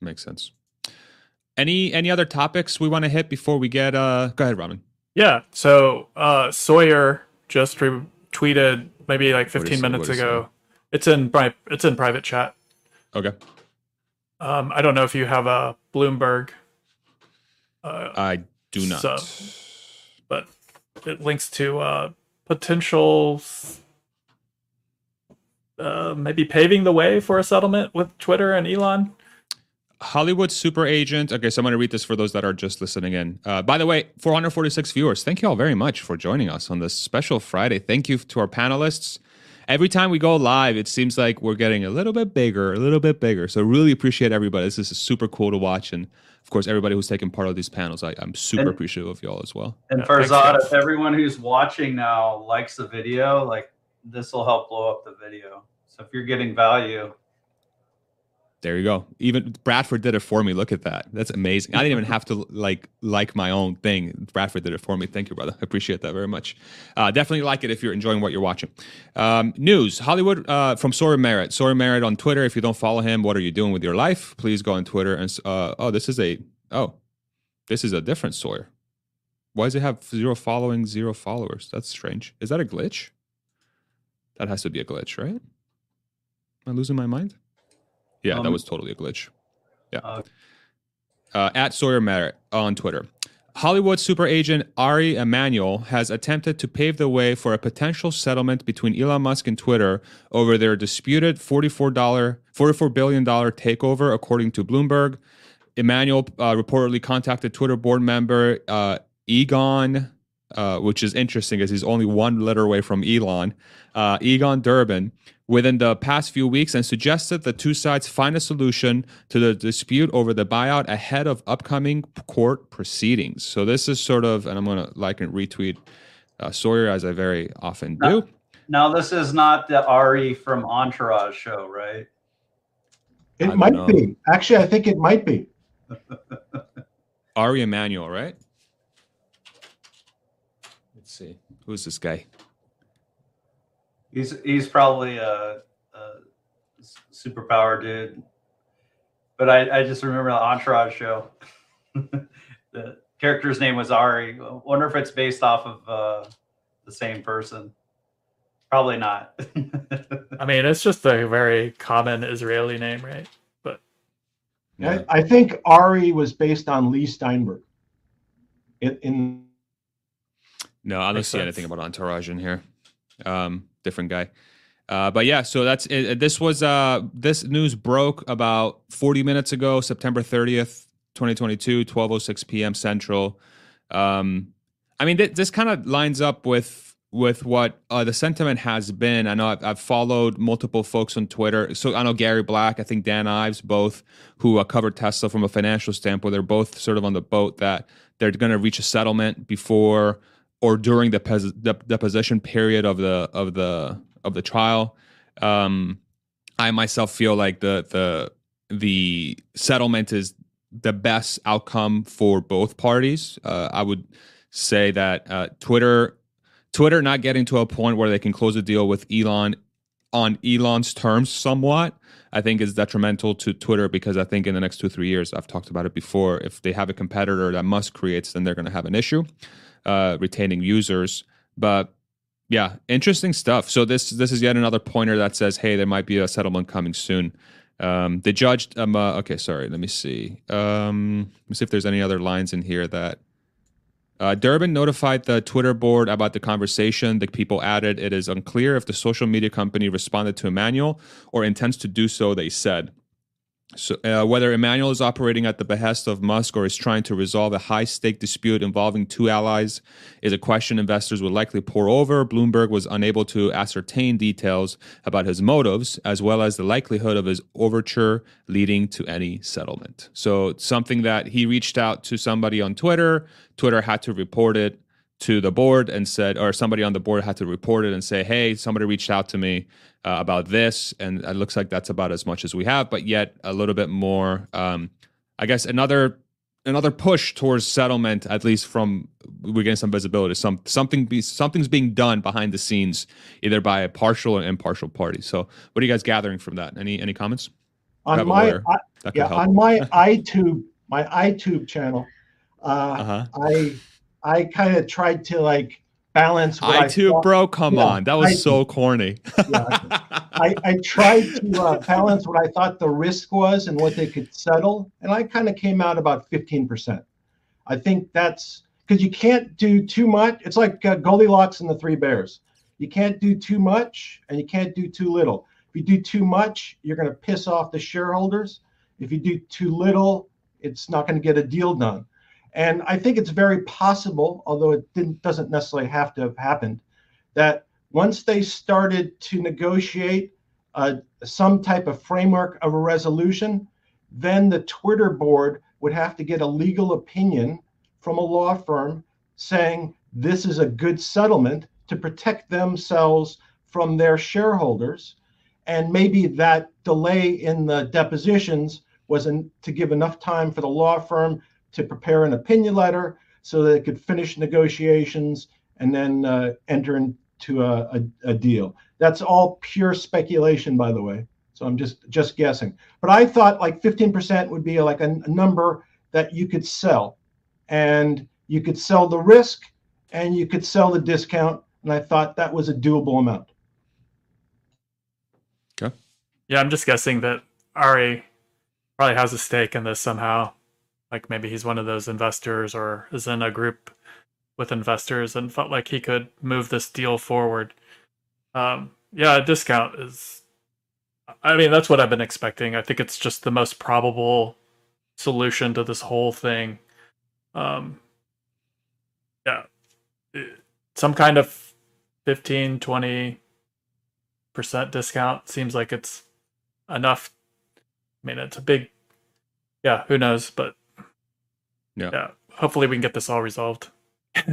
Makes sense. Any any other topics we want to hit before we get? uh Go ahead, Robin. Yeah. So uh Sawyer just retweeted maybe like 15 minutes ago It's in pri- it's in private chat. Okay. Um, I don't know if you have a Bloomberg. Uh, I do not. Sub, but it links to uh, potential, uh, maybe paving the way for a settlement with Twitter and Elon. Hollywood super agent. Okay, so I'm going to read this for those that are just listening in. Uh, by the way, 446 viewers. Thank you all very much for joining us on this special Friday. Thank you to our panelists. Every time we go live, it seems like we're getting a little bit bigger, a little bit bigger. So really appreciate everybody. This is super cool to watch, and of course, everybody who's taking part of these panels. I, am super and, appreciative of y'all as well. And Farzad, if everyone who's watching now likes the video, like this will help blow up the video. So if you're getting value, there you go. Even Bradford did it for me. Look at that. That's amazing. I didn't even have to like like my own thing. Bradford did it for me. Thank you, brother. I appreciate that very much. Uh, definitely like it if you're enjoying what you're watching. Um, news: Hollywood uh, from Sawyer Merritt. Sawyer Merritt on Twitter. If you don't follow him, what are you doing with your life? Please go on Twitter and uh, oh, this is a oh, this is a different Sawyer. Why does it have zero following, zero followers? That's strange. Is that a glitch? That has to be a glitch, right? Am I losing my mind? Yeah, um, that was totally a glitch. Yeah. Uh, uh, at Sawyer Merritt on Twitter. Hollywood super agent Ari Emanuel has attempted to pave the way for a potential settlement between Elon Musk and Twitter over their disputed $44, $44 billion takeover, according to Bloomberg. Emanuel uh, reportedly contacted Twitter board member uh, Egon, uh, which is interesting as he's only one letter away from Elon, uh, Egon Durban, within the past few weeks and suggested the two sides find a solution to the dispute over the buyout ahead of upcoming court proceedings. So this is sort of, and I'm going to like and retweet uh, Sawyer as I very often do. Now, now, this is not the Ari from Entourage show, right? It might know. be. Actually, I think it might be. Ari Emanuel, right? Let's see. Who's this guy? He's he's probably a, a superpower dude. But I, I just remember the Entourage show. the character's name was Ari. I wonder if it's based off of uh, the same person. Probably not. I mean, it's just a very common Israeli name, right? But yeah. I, I think Ari was based on Lee Steinberg. In, in no, I don't see sense. anything about Entourage in here. Um, different guy. Uh, but yeah, so that's it. This was uh, this news broke about 40 minutes ago, September 30th, 2022, 12:06 p.m. Central. Um, I mean, th- this kind of lines up with with what uh, the sentiment has been. I know I've, I've, followed multiple folks on Twitter. So I know Gary Black, I think Dan Ives, both who uh, covered Tesla from a financial standpoint. They're both sort of on the boat that they're going to reach a settlement before or during the pos- deposition period of the of the of the trial. Um, I myself feel like the the the settlement is the best outcome for both parties. Uh, I would say that uh, Twitter Twitter not getting to a point where they can close a deal with Elon on Elon's terms somewhat. I think is detrimental to Twitter because I think in the next two three years, I've talked about it before. If they have a competitor that Musk creates, then they're going to have an issue uh, retaining users. But yeah, interesting stuff. So this this is yet another pointer that says, hey, there might be a settlement coming soon. Um, the judge, um, uh, okay, sorry, let me see. Um, let me see if there's any other lines in here that. Uh, Durban notified the Twitter board about the conversation. The people added, it is unclear if the social media company responded to Emanuel or intends to do so, they said. So, uh, whether Emanuel is operating at the behest of Musk or is trying to resolve a high stake dispute involving two allies is a question investors would likely pour over. Bloomberg was unable to ascertain details about his motives, as well as the likelihood of his overture leading to any settlement. So, something that he reached out to somebody on Twitter, Twitter had to report it to the board and said, or somebody on the board had to report it and say, hey, somebody reached out to me uh, about this. And it looks like that's about as much as we have, but yet a little bit more, um, I guess, another another push towards settlement at least from we're getting some visibility. Some something be, something's being done behind the scenes either by a partial or impartial party. So what are you guys gathering from that? Any any comments? On my I, yeah, on my itube my itube channel uh, uh-huh. i I kind of tried to like balance. I, I too, thought, bro. Come yeah, on, that was I, so corny. yeah, I, I tried to uh, balance what I thought the risk was and what they could settle, and I kind of came out about fifteen percent. I think that's because you can't do too much. It's like uh, Goldilocks and the Three Bears. You can't do too much, and you can't do too little. If you do too much, you're going to piss off the shareholders. If you do too little, it's not going to get a deal done. And I think it's very possible, although it doesn't necessarily have to have happened, that once they started to negotiate uh, some type of framework of a resolution, then the Twitter board would have to get a legal opinion from a law firm saying this is a good settlement to protect themselves from their shareholders. And maybe that delay in the depositions was not to give enough time for the law firm to prepare an opinion letter so that it could finish negotiations and then uh, enter into a, a, a, deal. That's all pure speculation, by the way. So I'm just just guessing. But I thought like 15% would be like a, a number that you could sell, and you could sell the risk, and you could sell the discount. And I thought that was a doable amount. Okay. Yeah, I'm just guessing that Ari probably has a stake in this somehow. Like maybe he's one of those investors or is in a group with investors and felt like he could move this deal forward. Um, yeah, a discount is. I mean, that's what I've been expecting. I think it's just the most probable solution to this whole thing. Um, yeah, some kind of 15, 20 percent discount seems like it's enough I mean, it's a big, yeah, who knows? But yeah, yeah hopefully we can get this all resolved.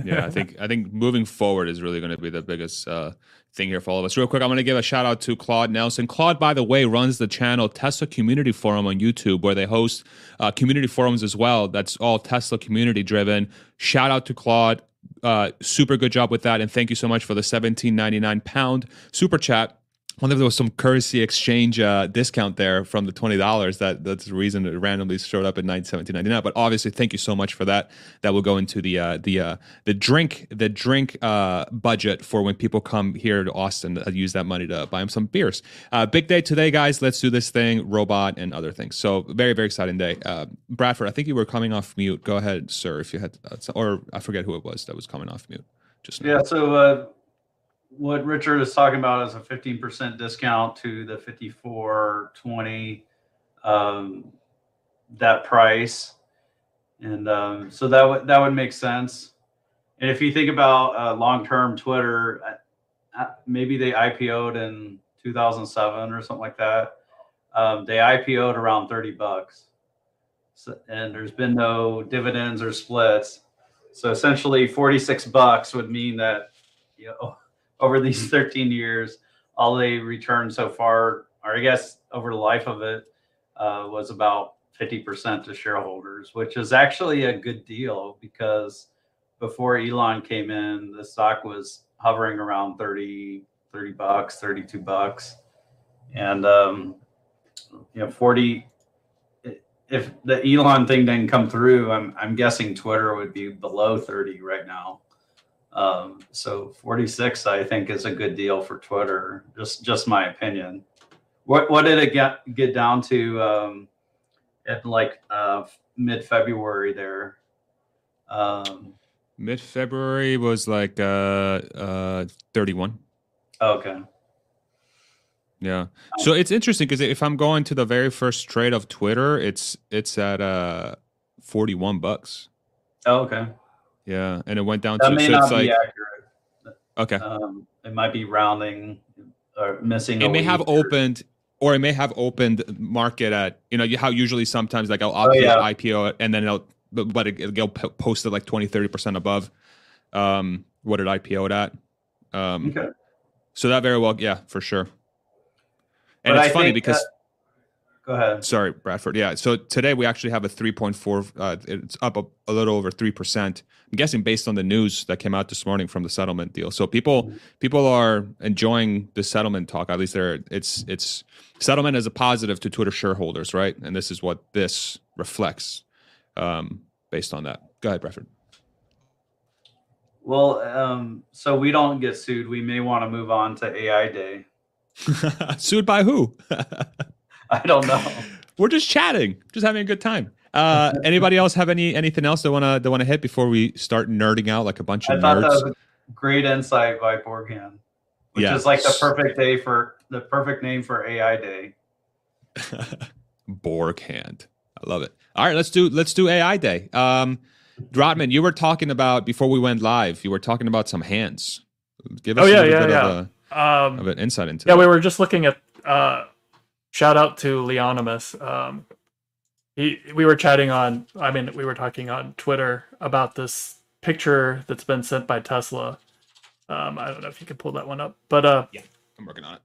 yeah, I think I think moving forward is really going to be the biggest uh, thing here for all of us. Real quick, I'm going to give a shout out to Claude Nelson. Claude, by the way, runs the channel Tesla Community Forum on YouTube, where they host uh, community forums as well. That's all Tesla community driven. Shout out to Claude. Uh, super good job with that, and thank you so much for the 17.99 pound super chat wonder if there was some currency exchange uh, discount there from the twenty dollars. That that's the reason it randomly showed up at nine seventeen ninety nine. But obviously, thank you so much for that. That will go into the uh, the uh, the drink the drink uh, budget for when people come here to Austin. to use that money to buy them some beers. Uh, big day today, guys. Let's do this thing. Robot and other things. So very very exciting day. Uh, Bradford, I think you were coming off mute. Go ahead, sir. If you had, or I forget who it was that was coming off mute. Just now. yeah. So what Richard is talking about is a 15% discount to the 5420 um, that price. And um, so that would that would make sense. And if you think about uh, long-term Twitter, uh, uh maybe they IPO'd in 2007 or something like that. Um, they IPO'd around 30 bucks, so, and there's been no dividends or splits. So essentially, 46 bucks would mean that you know over these 13 years, all they returned so far, or I guess over the life of it, uh, was about 50% to shareholders, which is actually a good deal because before Elon came in, the stock was hovering around 30, 30 bucks, 32 bucks. And, um, you know, 40, if the Elon thing didn't come through, I'm, I'm guessing Twitter would be below 30 right now. Um, so 46, I think, is a good deal for Twitter. Just just my opinion. What what did it get get down to um, at like uh, mid February there? Um, mid February was like uh, uh, 31. Okay. Yeah. So it's interesting because if I'm going to the very first trade of Twitter, it's it's at uh 41 bucks. Oh, okay. Yeah, and it went down that to may so not be like accurate. okay. Um, it might be rounding or missing. It may have or... opened, or it may have opened market at you know how usually sometimes like I'll, oh, yeah. IPO and then it'll but it, it'll post it like 20 30 percent above um what it IPO'd at. Um, okay. So that very well, yeah, for sure. And but it's I funny because. That Go ahead. Sorry, Bradford. Yeah. So today we actually have a 3.4. Uh, it's up a, a little over three percent. I'm guessing based on the news that came out this morning from the settlement deal. So people mm-hmm. people are enjoying the settlement talk. At least they're it's it's settlement is a positive to Twitter shareholders, right? And this is what this reflects um, based on that. Go ahead, Bradford. Well, um, so we don't get sued. We may want to move on to AI Day. sued by who? I don't know. We're just chatting, just having a good time. Uh, anybody else have any anything else they wanna they wanna hit before we start nerding out like a bunch of I thought nerds? that was a great insight by Borghan, which Yeah. is like the perfect day for the perfect name for AI Day. Borg hand. I love it. All right, let's do let's do AI day. Um Drotman, you were talking about before we went live, you were talking about some hands. Give us Oh, a yeah, little yeah, bit yeah. Of, a, Um, of an insight into yeah, that. we were just looking at. Uh, shout out to Leonimus. Um, he, we were chatting on. I mean, we were talking on Twitter about this picture that's been sent by Tesla. Um, I don't know if you can pull that one up, but uh, I'm working on it.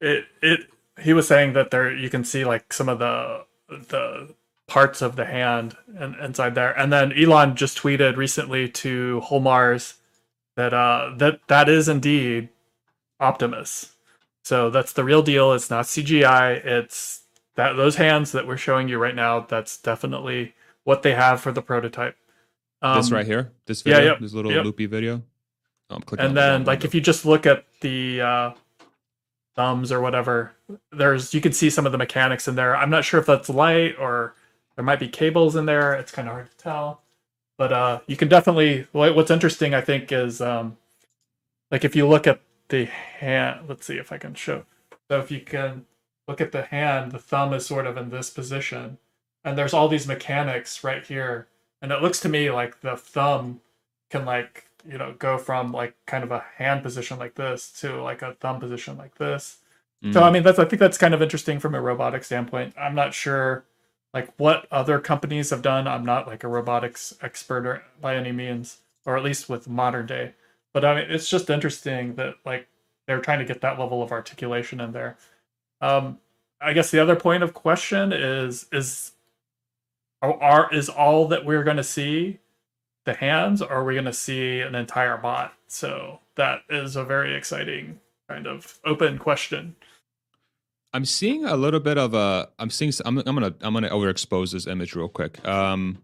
it it he was saying that there you can see like some of the the parts of the hand and inside there and then elon just tweeted recently to Whole Mars that uh that that is indeed optimus so that's the real deal it's not cgi it's that those hands that we're showing you right now that's definitely what they have for the prototype um, this right here, this yeah, video, yep, this little yep. loopy video. Oh, I'm clicking. and then like if you just look at the uh thumbs or whatever there's you can see some of the mechanics in there i'm not sure if that's light or there might be cables in there it's kind of hard to tell but uh you can definitely what's interesting i think is um like if you look at the hand let's see if i can show. So if you can look at the hand the thumb is sort of in this position and there's all these mechanics right here and it looks to me like the thumb can like you know go from like kind of a hand position like this to like a thumb position like this. Mm. so i mean that's i think that's kind of interesting from a robotic standpoint. I'm not sure like what other companies have done. I'm not like a robotics expert or by any means or at least with modern day but i mean it's just interesting that like they're trying to get that level of articulation in there um i guess the other point of question is is are, are is all that we're going to see the hands or are we going to see an entire bot so that is a very exciting kind of open question I'm seeing a little bit of a. I'm seeing. I'm, I'm gonna. I'm gonna overexpose this image real quick. Um,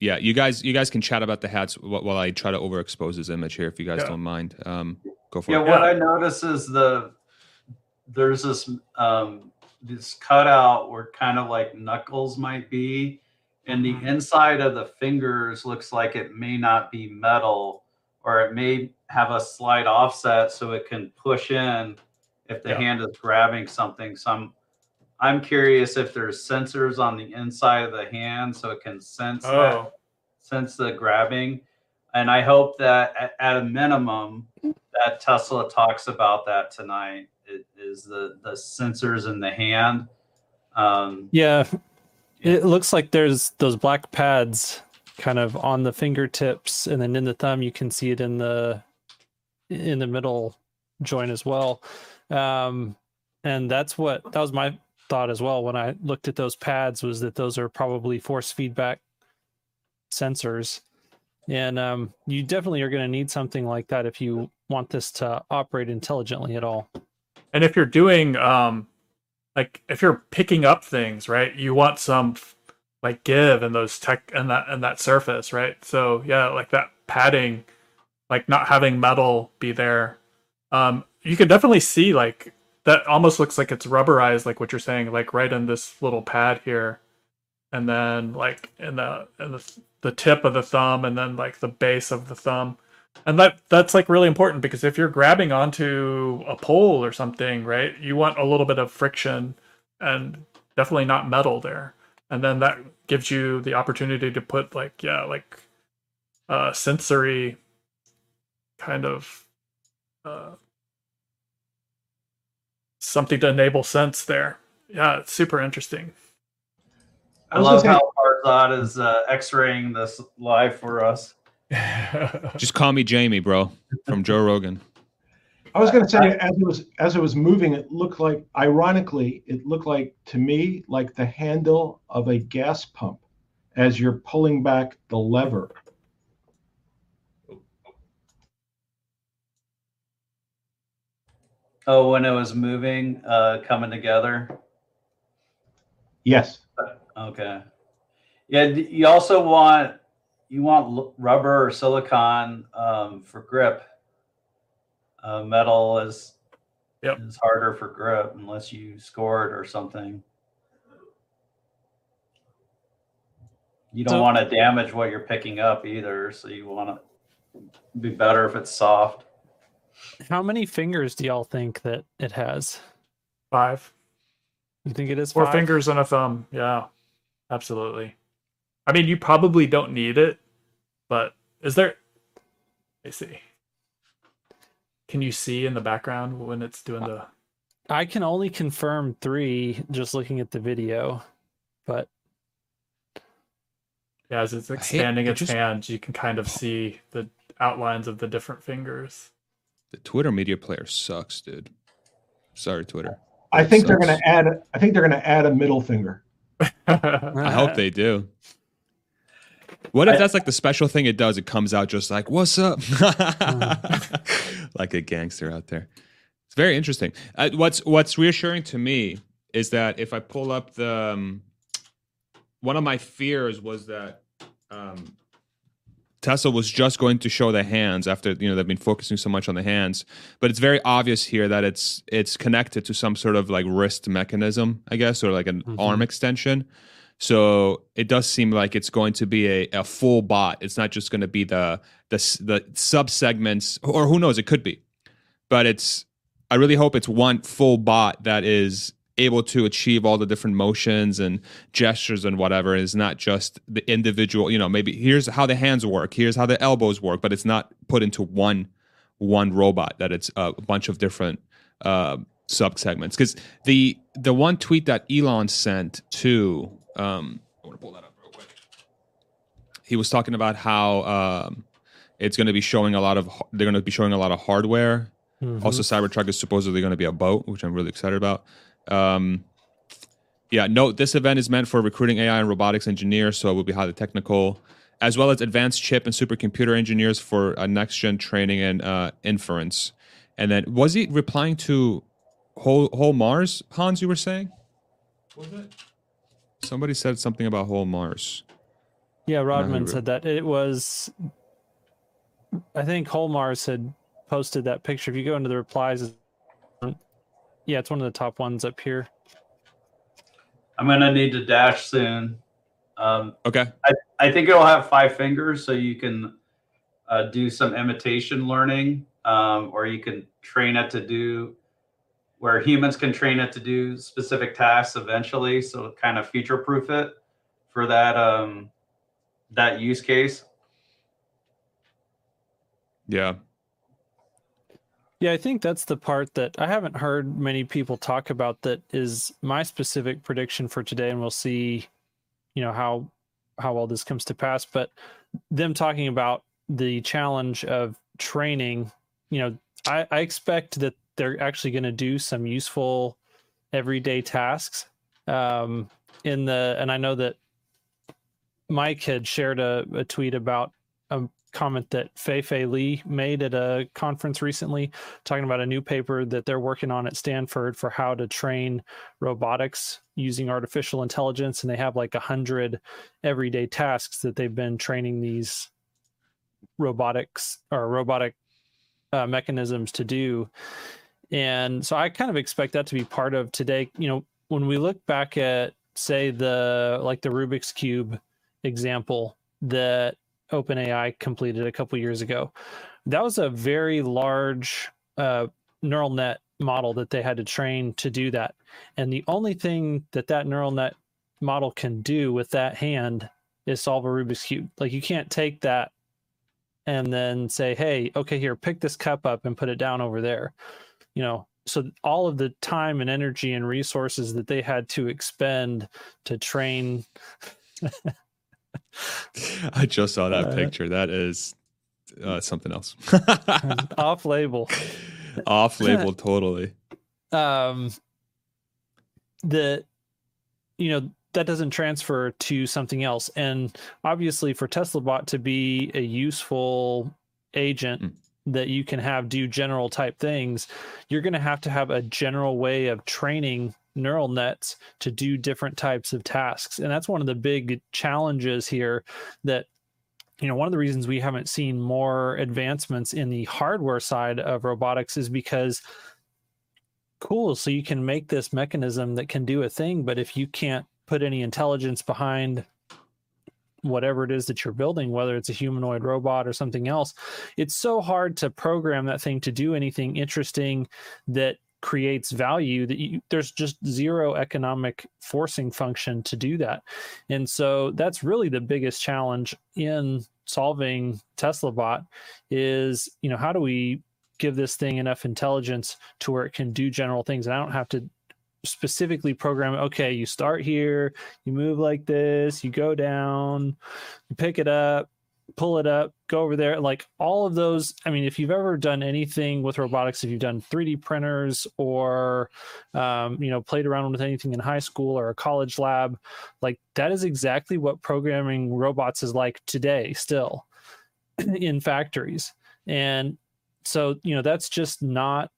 yeah, you guys. You guys can chat about the hats while I try to overexpose this image here, if you guys Yeah. don't mind. Um, go for Yeah, it. what Yeah. What I notice is the there's this um this cutout where kind of like knuckles might be, and the Mhm. inside of the fingers looks like it may not be metal, or it may have a slight offset so it can push in if the Yeah. hand is grabbing something. So I'm I'm curious if there's sensors on the inside of the hand so it can sense that oh sense the grabbing. And I hope that at, at a minimum that Tesla talks about that tonight it is the the sensors in the hand. Um, Yeah, it looks like there's those black pads kind of on the fingertips, and then in the thumb you can see it in the in the middle joint as well. Um, and that's what that was my thought as well when I looked at those pads was that those are probably force feedback sensors. And um, you definitely are going to need something like that if you want this to operate intelligently at all. and if you're doing um like if you're picking up things right you want some like give in those tech and that and that surface right so yeah like that padding like not having metal be there um you can definitely see like that almost looks like it's rubberized like what you're saying like right in this little pad here. And then like in the in the, the tip of the thumb and then like the base of the thumb. And that that's like really important because if you're grabbing onto a pole or something right you want a little bit of friction and definitely not metal there. And then that gives you the opportunity to put like yeah like uh sensory kind of uh something to enable sense there yeah it's super interesting I, I love how Farzad is uh, X-raying this live for us. Just call me Jamie, bro, from Joe Rogan. I was going to say, as it was as it was moving, it looked like, ironically, it looked like to me like the handle of a gas pump as you're pulling back the lever. Oh, when it was moving, uh, coming together. Yes. Okay. Yeah, you also want you want rubber or silicon um, for grip. Uh, metal is yep. is harder for grip unless you score it or something. You don't so, want to damage what you're picking up either, so you want to be better if it's soft. How many fingers do y'all think that it has? Five. You think it is four five? fingers and a thumb? Yeah, absolutely. I mean, you probably don't need it, but is there? I see. Can you see in the background when it's doing the? I can only confirm three just looking at the video, but yeah, as it's expanding its just... hands, you can kind of see the outlines of the different fingers. The Twitter media player sucks, dude. Sorry, Twitter. I think sucks. they're gonna add. I think they're gonna add a middle finger. I hope they do. What if that's like the special thing it does? It comes out just like, "What's up?" like a gangster out there. It's very interesting. Uh, what's What's reassuring to me is that if I pull up the um, one of my fears was that um, Tesla was just going to show the hands after you know they've been focusing so much on the hands, but it's very obvious here that it's it's connected to some sort of like wrist mechanism, I guess, or like an mm-hmm. arm extension. So it does seem like it's going to be a, a full bot. It's not just going to be the the the sub segments, or who knows, it could be, but it's. I really hope it's one full bot that is able to achieve all the different motions and gestures and whatever. Is not just the individual you know maybe here's how the hands work here's how the elbows work but it's not put into one one robot that it's a bunch of different uh, sub segments because the the one tweet that elon sent to um i want to pull that up real quick. He was talking about how um it's going to be showing a lot of they're going to be showing a lot of hardware. Mm-hmm. also cybertruck is supposedly going to be a boat which i'm really excited about um, yeah, note this event is meant for recruiting AI and robotics engineers, so it will be highly technical, as well as advanced chip and supercomputer engineers for uh, next gen training and uh, inference. And then, was he replying to whole whole Mars, Hans? You were saying? Was it? Somebody said something about whole Mars. Yeah, Rodman said that it was. I think whole Mars had posted that picture. If you go into the replies, yeah, it's one of the top ones up here. I'm gonna need to dash soon. Um, okay. I, I think it'll have five fingers, so you can uh, do some imitation learning, um, or you can train it to do where humans can train it to do specific tasks eventually. So kind of future proof it for that um, that use case. Yeah, yeah, I think that's the part that I haven't heard many people talk about that is my specific prediction for today and we'll see you know how how all this comes to pass, but them talking about the challenge of training, you know, I, I expect that they're actually going to do some useful everyday tasks um in the and I know that Mike had shared a, a tweet about comment that Fei Fei Li made at a conference recently, talking about a new paper that they're working on at Stanford for how to train robotics using artificial intelligence. And they have like a hundred everyday tasks that they've been training these robotics or robotic uh, mechanisms to do. And so I kind of expect that to be part of today. You know, when we look back at, say, the like the Rubik's Cube example that OpenAI completed a couple years ago. That was a very large uh, neural net model that they had to train to do that. And the only thing that that neural net model can do with that hand is solve a Rubik's cube. Like you can't take that and then say, "Hey, okay, here, pick this cup up and put it down over there." You know, so all of the time and energy and resources that they had to expend to train I just saw that uh, picture. That is uh, something else. off label. Off label, totally. Um, the, you know, that doesn't transfer to something else. And obviously, for Tesla Bot to be a useful agent mm. that you can have do general type things, you're going to have to have a general way of training neural nets to do different types of tasks. And that's one of the big challenges here that you know, one of the reasons we haven't seen more advancements in the hardware side of robotics is because cool, so you can make this mechanism that can do a thing, but if you can't put any intelligence behind whatever it is that you're building, whether it's a humanoid robot or something else, it's so hard to program that thing to do anything interesting that creates value that you, there's just zero economic forcing function to do that. And so that's really the biggest challenge in solving Tesla bot is, you know, how do we give this thing enough intelligence to where it can do general things and I don't have to specifically program okay you start here you move like this you go down you pick it up pull it up, go over there. Like all of those. I mean, if you've ever done anything with robotics, if you've done 3D printers or, um, you know, played around with anything in high school or a college lab, like that is exactly what programming robots is like today, still in factories. And so, you know, that's just not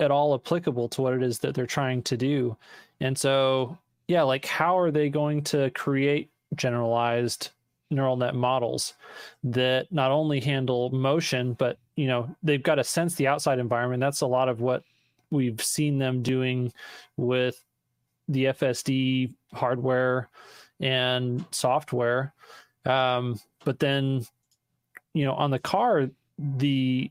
at all applicable to what it is that they're trying to do. And so, yeah, like how are they going to create generalized neural net models that not only handle motion but you know they've got to sense the outside environment. That's a lot of what we've seen them doing with the fsd hardware and software. Um, but then you know on the car the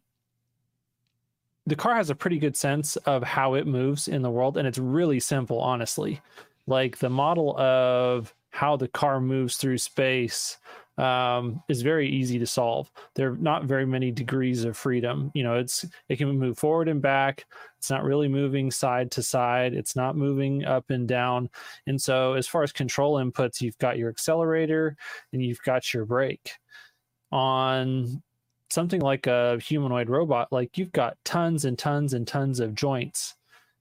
the car has a pretty good sense of how it moves in the world and it's really simple honestly. Like the model of how the car moves through space um, is very easy to solve. There are not very many degrees of freedom. You know, it's it can move forward and back. It's not really moving side to side. It's not moving up and down. And so, as far as control inputs, you've got your accelerator and you've got your brake. On something like a humanoid robot, like you've got tons and tons and tons of joints,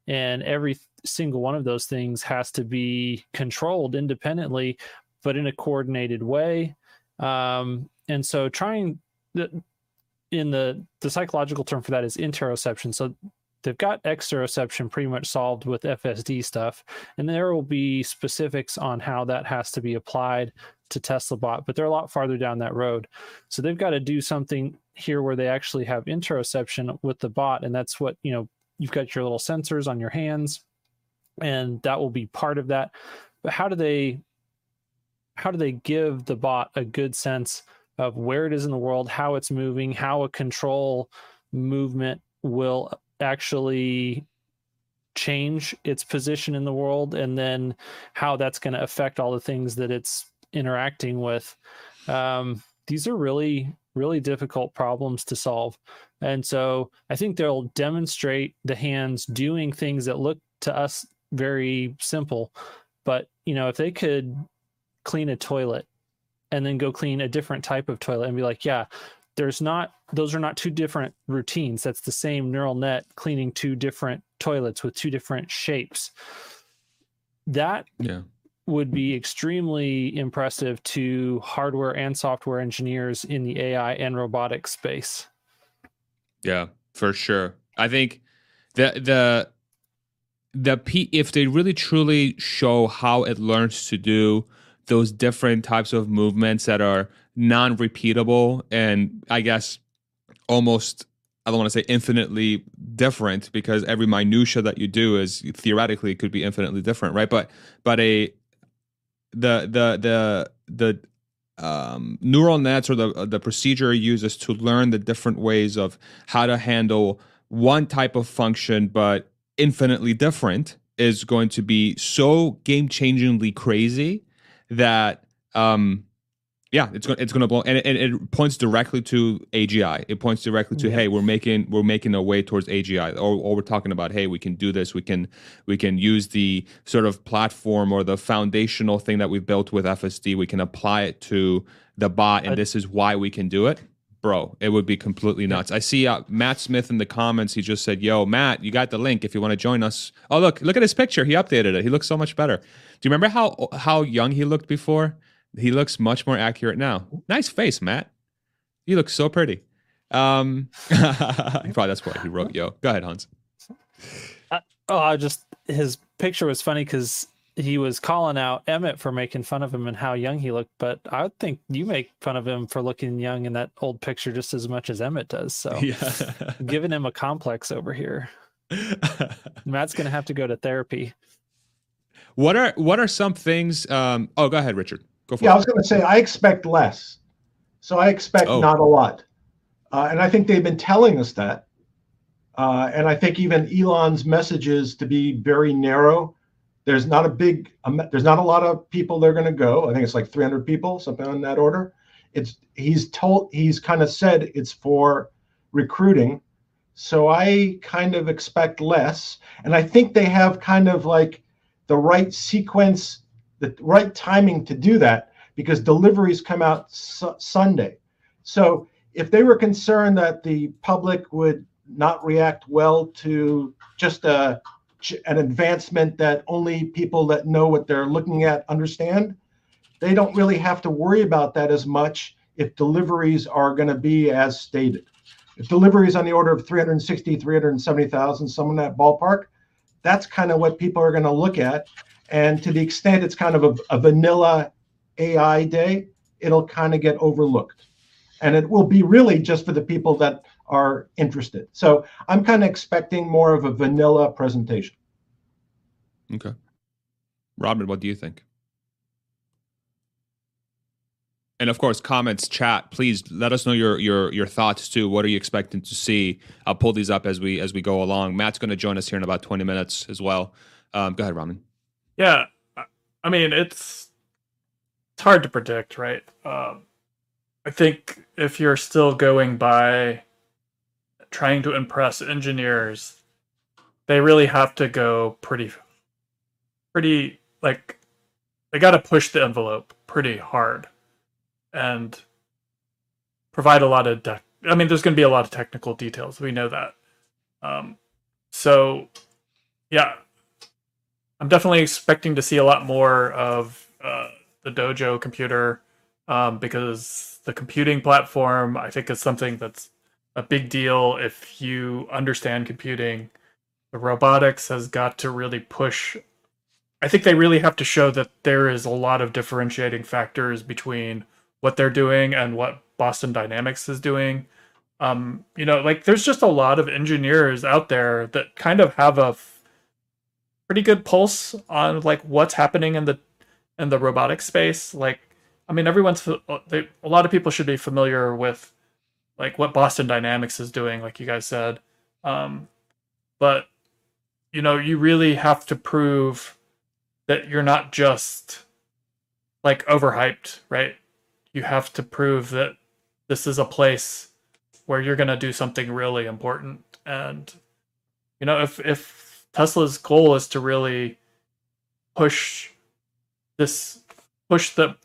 and every single one of those things has to be controlled independently, but in a coordinated way. Um, and so trying the in the the psychological term for that is interoception. So they've got exteroception pretty much solved with FSD stuff, and there will be specifics on how that has to be applied to Tesla bot, but they're a lot farther down that road. So they've got to do something here where they actually have interoception with the bot, and that's what you know. You've got your little sensors on your hands and that will be part of that. But how do they how do they give the bot a good sense of where it is in the world how it's moving how a control movement will actually change its position in the world and then how that's going to affect all the things that it's interacting with? Um, these are really really difficult problems to solve. And so i think they'll demonstrate the hands doing things that look to us very simple. But, you know, if they could clean a toilet and then go clean a different type of toilet and be like, yeah, there's not, those are not two different routines. That's the same neural net cleaning two different toilets with two different shapes. That yeah. would be extremely impressive to hardware and software engineers in the AI and robotics space. Yeah, for sure. I think the the the P, if they really truly show how it learns to do those different types of movements that are non-repeatable and I guess almost I don't want to say infinitely different because every minutia that you do is theoretically could be infinitely different, right? But but a the the the the um, neural nets or the the procedure uses to learn the different ways of how to handle one type of function, but infinitely different is going to be so game changingly crazy that um yeah it's going it's going to blow and it, and it points directly to AGI it points directly to yeah. hey we're making we're making a way towards AGI or, or we're talking about hey we can do this. We can we can use the sort of platform or the foundational thing that we've built with FSD we can apply it to the bot and I, this is why we can do it bro, it would be completely nuts. I see uh, Matt Smith in the comments. He just said, "Yo, Matt, you got the link if you want to join us." Oh, look, look at his picture. He updated it. He looks so much better. Do you remember how how young he looked before? He looks much more accurate now. Nice face, Matt. You look so pretty. Um, probably that's why he wrote "Yo." Go ahead, Hans. Uh, oh, I just his picture was funny because he was calling out Emmett for making fun of him and how young he looked, but I think you make fun of him for looking young in that old picture just as much as Emmett does. So yeah. giving him a complex over here. Matt's gonna have to go to therapy. What are what are some things? Um, oh, go ahead, Richard. Go for it. yeah, it. I was gonna say I expect less, so I expect oh. not a lot, uh, and I think they've been telling us that. Uh, and I think even Elon's messages to be very narrow there's not a big, um, there's not a lot of people they're going to go. I think it's like 300 people, something on that order. It's he's told he's kind of said it's for recruiting. So I kind of expect less, and I think they have kind of like the right sequence, the right timing to do that because deliveries come out su- Sunday. So if they were concerned that the public would not react well to just a an advancement that only people that know what they're looking at understand, they don't really have to worry about that as much if deliveries are going to be as stated. If deliveries on the order of 360, 370,000, some in that ballpark, that's kind of what people are going to look at. And to the extent it's kind of a, a vanilla AI day, it'll kind of get overlooked. And it will be really just for the people that are interested. So I'm kind of expecting more of a vanilla presentation. Okay. Robin, what do you think? And of course, comments, chat. Please let us know your your your thoughts too. What are you expecting to see? I'll pull these up as we as we go along. Matt's going to join us here in about twenty minutes as well. Um, go ahead, Robin. Yeah, I mean it's it's hard to predict, right? Um, I think if you're still going by trying to impress engineers, they really have to go pretty, pretty like they got to push the envelope pretty hard and provide a lot of. I mean, there's going to be a lot of technical details. We know that. Um, so, yeah, I'm definitely expecting to see a lot more of uh, the Dojo computer um, because the computing platform, I think, is something that's a big deal if you understand computing. The robotics has got to really push. I think they really have to show that there is a lot of differentiating factors between what they're doing and what Boston Dynamics is doing. Um, you know, like there's just a lot of engineers out there that kind of have a f- pretty good pulse on like what's happening in the in the robotic space. Like, I mean, everyone's they, a lot of people should be familiar with like what Boston Dynamics is doing, like you guys said. Um, but you know, you really have to prove that you're not just like overhyped, right? You have to prove that this is a place where you're going to do something really important and you know, if if Tesla's goal is to really push this push the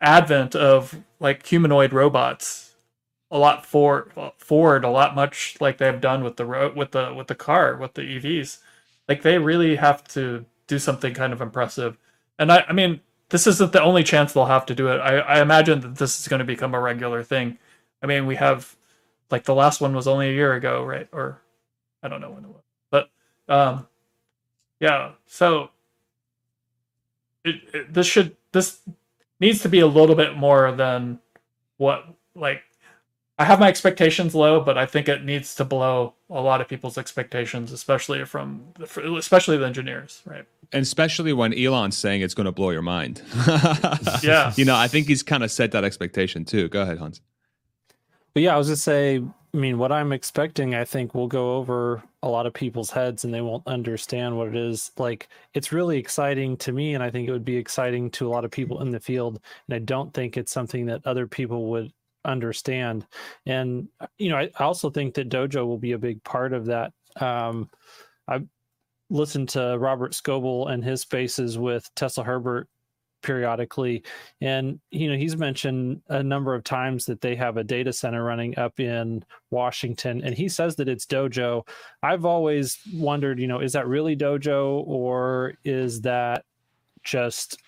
advent of like humanoid robots a lot for forward a lot much like they've done with the road with the with the car with the EVs. Like they really have to do something kind of impressive. And I, I mean, this isn't the only chance they'll have to do it. I, I imagine that this is going to become a regular thing. I mean, we have like the last one was only a year ago, right? Or I don't know when it was, but um, yeah. So it, it this should this needs to be a little bit more than what like I have my expectations low, but I think it needs to blow a lot of people's expectations, especially from especially the engineers, right? And especially when Elon's saying it's going to blow your mind. yeah, you know, I think he's kind of set that expectation too. Go ahead, Hans. But yeah, I was just say, I mean, what I'm expecting, I think will go over a lot of people's heads and they won't understand what it is. Like, it's really exciting to me, and I think it would be exciting to a lot of people in the field. And I don't think it's something that other people would understand. And uh, you know, I also think that Dojo will be a big part of that. Um, I listened to Robert Scoble and his spaces with Tesla Herbert periodically and you know he's mentioned a number of times that they have a data center running up in Washington and he says that it's dojo i've always wondered you know is that really dojo or is that just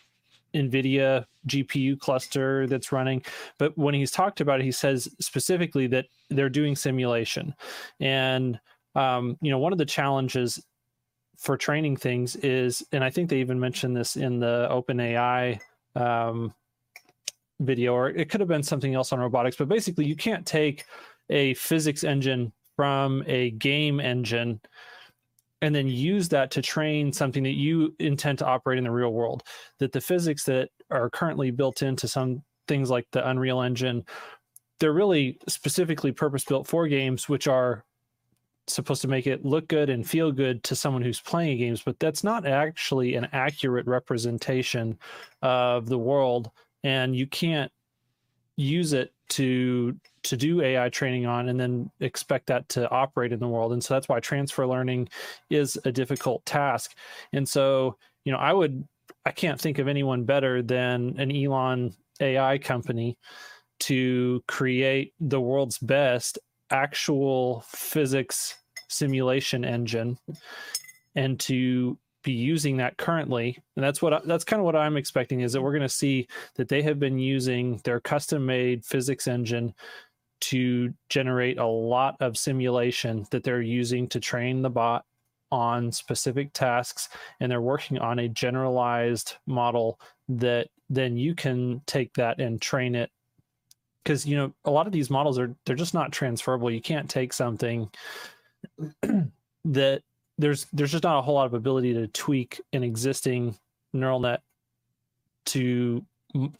NVIDIA GPU cluster that's running. But when he's talked about it, he says specifically that they're doing simulation. And, um, you know, one of the challenges for training things is, and I think they even mentioned this in the OpenAI um, video, or it could have been something else on robotics. But basically, you can't take a physics engine from a game engine and then use that to train something that you intend to operate in the real world. That the physics that are currently built into some things like the Unreal Engine, they're really specifically purpose built for games, which are supposed to make it look good and feel good to someone who's playing games, but that's not actually an accurate representation of the world. And you can't use it to to do AI training on and then expect that to operate in the world. And so that's why transfer learning is a difficult task. And so, you know, I would I can't think of anyone better than an Elon AI company to create the world's best actual physics simulation engine and to be using that currently and that's what I, that's kind of what i'm expecting is that we're going to see that they have been using their custom made physics engine to generate a lot of simulation that they're using to train the bot on specific tasks and they're working on a generalized model that then you can take that and train it. Because you know a lot of these models are they're just not transferable. You can't take something that there's there's just not a whole lot of ability to tweak an existing neural net to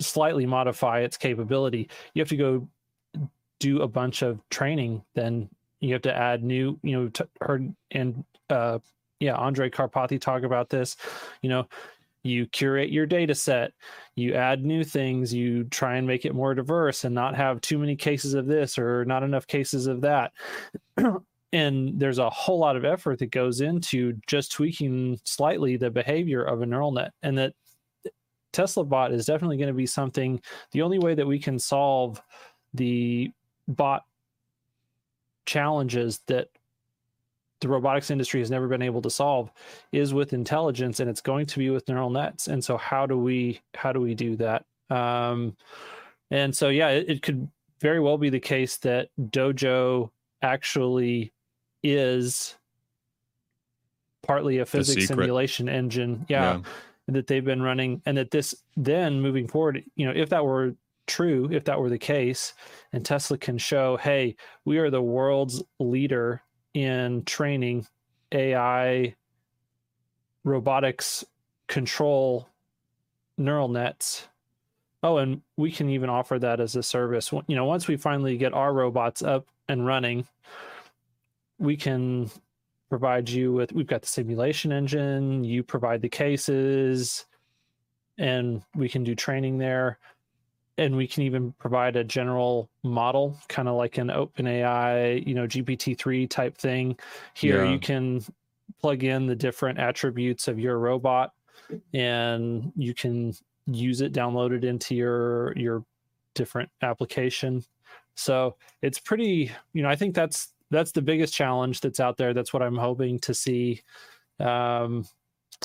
slightly modify its capability. You have to go do a bunch of training then you have to add new you know t- heard and uh yeah Andrej Karpathy talk about this. You know you curate your data set you add new things you try and make it more diverse and not have too many cases of this or not enough cases of that. And there's a whole lot of effort that goes into just tweaking slightly the behavior of a neural net and that tesla bot is definitely going to be something the only way that we can solve the bot challenges that the robotics industry has never been able to solve is with intelligence and it's going to be with neural nets. And so how do we how do we do that? Um, and so yeah it, it could very well be the case that dojo actually is partly a physics simulation engine yeah, yeah. that they've been running and that this then moving forward you know if that were true if that were the case and tesla can show hey we are the world's leader in training AI robotics control neural nets. Oh, and we can even offer that as a service. You know, once we finally get our robots up and running, we can provide you with we've got the simulation engine, you provide the cases, and we can do training there and we can even provide a general model, kind of like an OpenAI, you know, GPT-3 type thing. Here yeah. you can plug in the different attributes of your robot and you can use it download it into your your different application so it's pretty you know i think that's that's the biggest challenge that's out there that's what i'm hoping to see um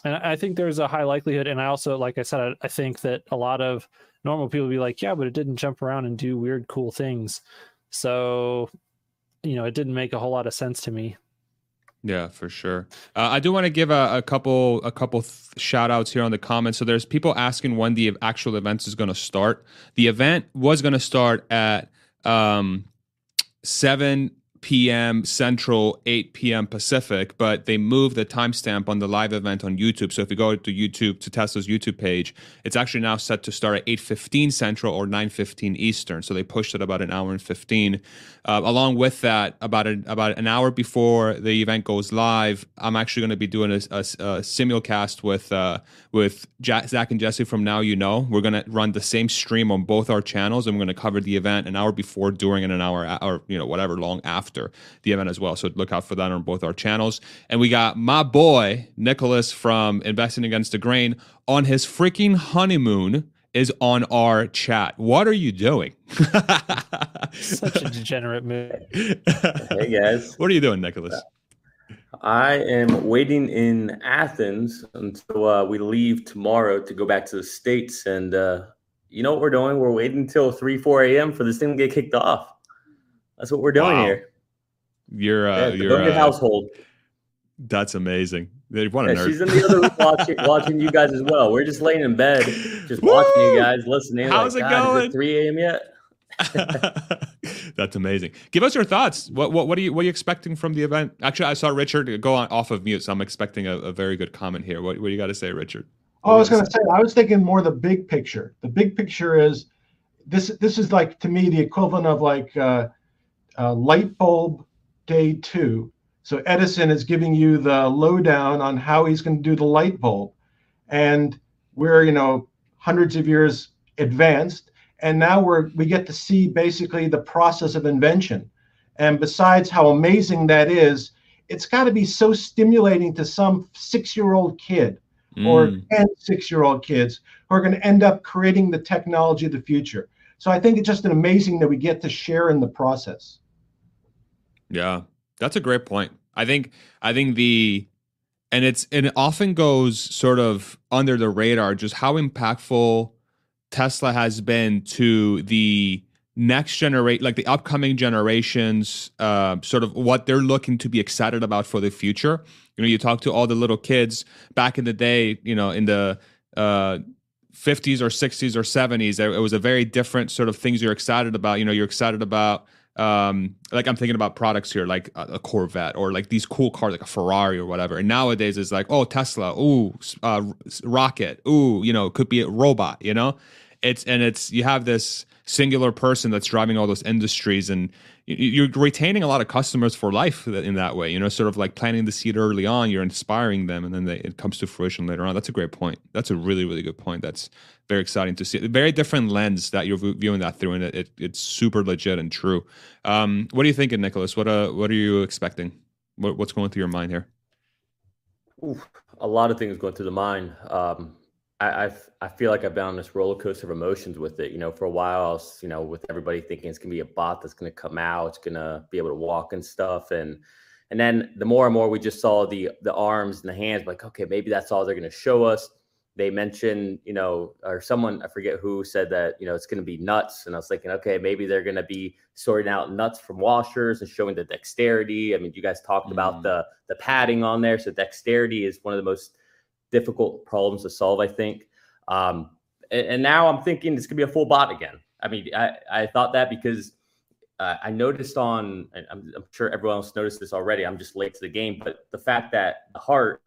and i think there's a high likelihood and i also like i said i, I think that a lot of normal people be like, yeah, but it didn't jump around and do weird, cool things. So, you know, it didn't make a whole lot of sense to me. Yeah, for sure. Uh, I do want to give a, a, couple a couple th- shout outs here on the comments. So there's people asking when the actual event is going to start. The event was going to start at um, 7 p.m. Central, 8 p.m. Pacific, but they moved the timestamp on the live event on YouTube. So if you go to YouTube to Tesla's YouTube page, it's actually now set to start at 8:15 Central or 9:15 Eastern. So they pushed it about an hour and 15. Uh, along with that, about an about an hour before the event goes live, I'm actually going to be doing a, a, a simulcast with uh, with Zach and Jesse from Now You Know. We're going to run the same stream on both our channels, and we're going to cover the event an hour before, during, and an hour or you know whatever long after after the event as well. So look out for that on both our channels. And we got my boy Nicholas from Investing Against the Grain on his freaking honeymoon is on our chat. What are you doing? Such a degenerate move. Hey guys. What are you doing, Nicholas? I am waiting in Athens until uh, we leave tomorrow to go back to the States. And uh, you know what we're doing? We're waiting until 3, 4 a.m. for this thing to get kicked off. That's what we're doing wow. here. Your uh, yeah, your uh, household. That's amazing. What a Yeah, she's in the other room watching, watching you guys as well. We're just laying in bed, just watching you guys, listening. How's like, it "God, going?" Is it 3 a.m. yet? That's amazing. Give us your thoughts. What what what are you what are you expecting from the event? Actually, I saw Richard go on off of mute, so I'm expecting a, a very good comment here. What what do you got to say, Richard? Oh, I was going to say, I was thinking more the big picture. The big picture is this. This is like to me the equivalent of like uh, uh, light bulb day two. So Edison is giving you the lowdown on how he's going to do the light bulb, and we're you know hundreds of years advanced, and now we're we get to see basically the process of invention. And besides how amazing that is, it's got to be so stimulating to some six-year-old kid or Mm, 10 six year old kids who are going to end up creating the technology of the future. So I think it's just an amazing that we get to share in the process. Yeah, that's a great point. I think I think the and it's and it often goes sort of under the radar just how impactful Tesla has been to the next generate like the upcoming generations uh sort of what they're looking to be excited about for the future you know you talk to all the little kids back in the day you know in the uh 50s or 60s or 70s it was a very different sort of things you're excited about you know you're excited about um like i'm thinking about products here like a, corvette or like these cool cars like a ferrari or whatever. And nowadays it's like oh tesla ooh uh rocket ooh you know could be a robot you know? It's and it's you have this singular person that's driving all those industries and you- you're retaining a lot of customers for life in that way you know sort of like planting the seed early on you're inspiring them and then they, it comes to fruition later on. That's a great point. That's a really really good point. That's very exciting to see very different lens that you're viewing that through and it, it, it's super legit and true um, what are you thinking nicholas what uh what are you expecting what, what's going through your mind here Oof, a lot of things going through the mind. Um, I, I've, I feel like I've been on this roller coaster of emotions with it. You know, for a while, I was, you know, with everybody thinking it's gonna be a bot that's gonna come out, it's gonna be able to walk and stuff, and and then the more and more we just saw the the arms and the hands, like okay, maybe that's all they're gonna show us. They mentioned, you know, or someone I forget who said that, you know, it's gonna be nuts, and I was thinking, okay, maybe they're gonna be sorting out nuts from washers and showing the dexterity. I mean, you guys talked Mm. about the the padding on there, so dexterity is one of the most difficult problems to solve, I think. Um, and, and now I'm thinking it's gonna be a full bot again. I mean, I, I thought that because uh, I noticed on, I'm, I'm sure everyone else noticed this already. I'm just late to the game, but the fact that the heart,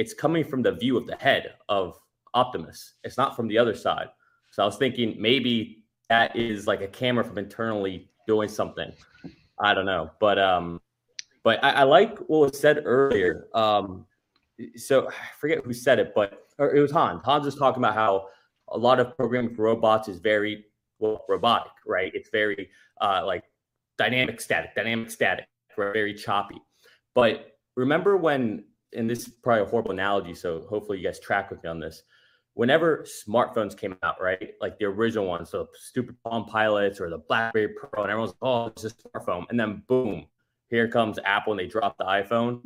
it's coming from the view of the head of Optimus. It's not from the other side. So I was thinking maybe that is like a camera from internally doing something. I don't know, but um, but I, I like what was said earlier. Um, so I forget who said it, but it was Hans. Hans was talking about how a lot of programming for robots is very well robotic, right? It's very uh, like dynamic static, dynamic static, very choppy. But remember when, and this is probably a horrible analogy, so hopefully you guys track with me on this. Whenever smartphones came out, right, like the original ones, so stupid Palm Pilots or the BlackBerry Pro, and everyone's like, "Oh, it's a smartphone," and then boom, here comes Apple, and they drop the iPhone.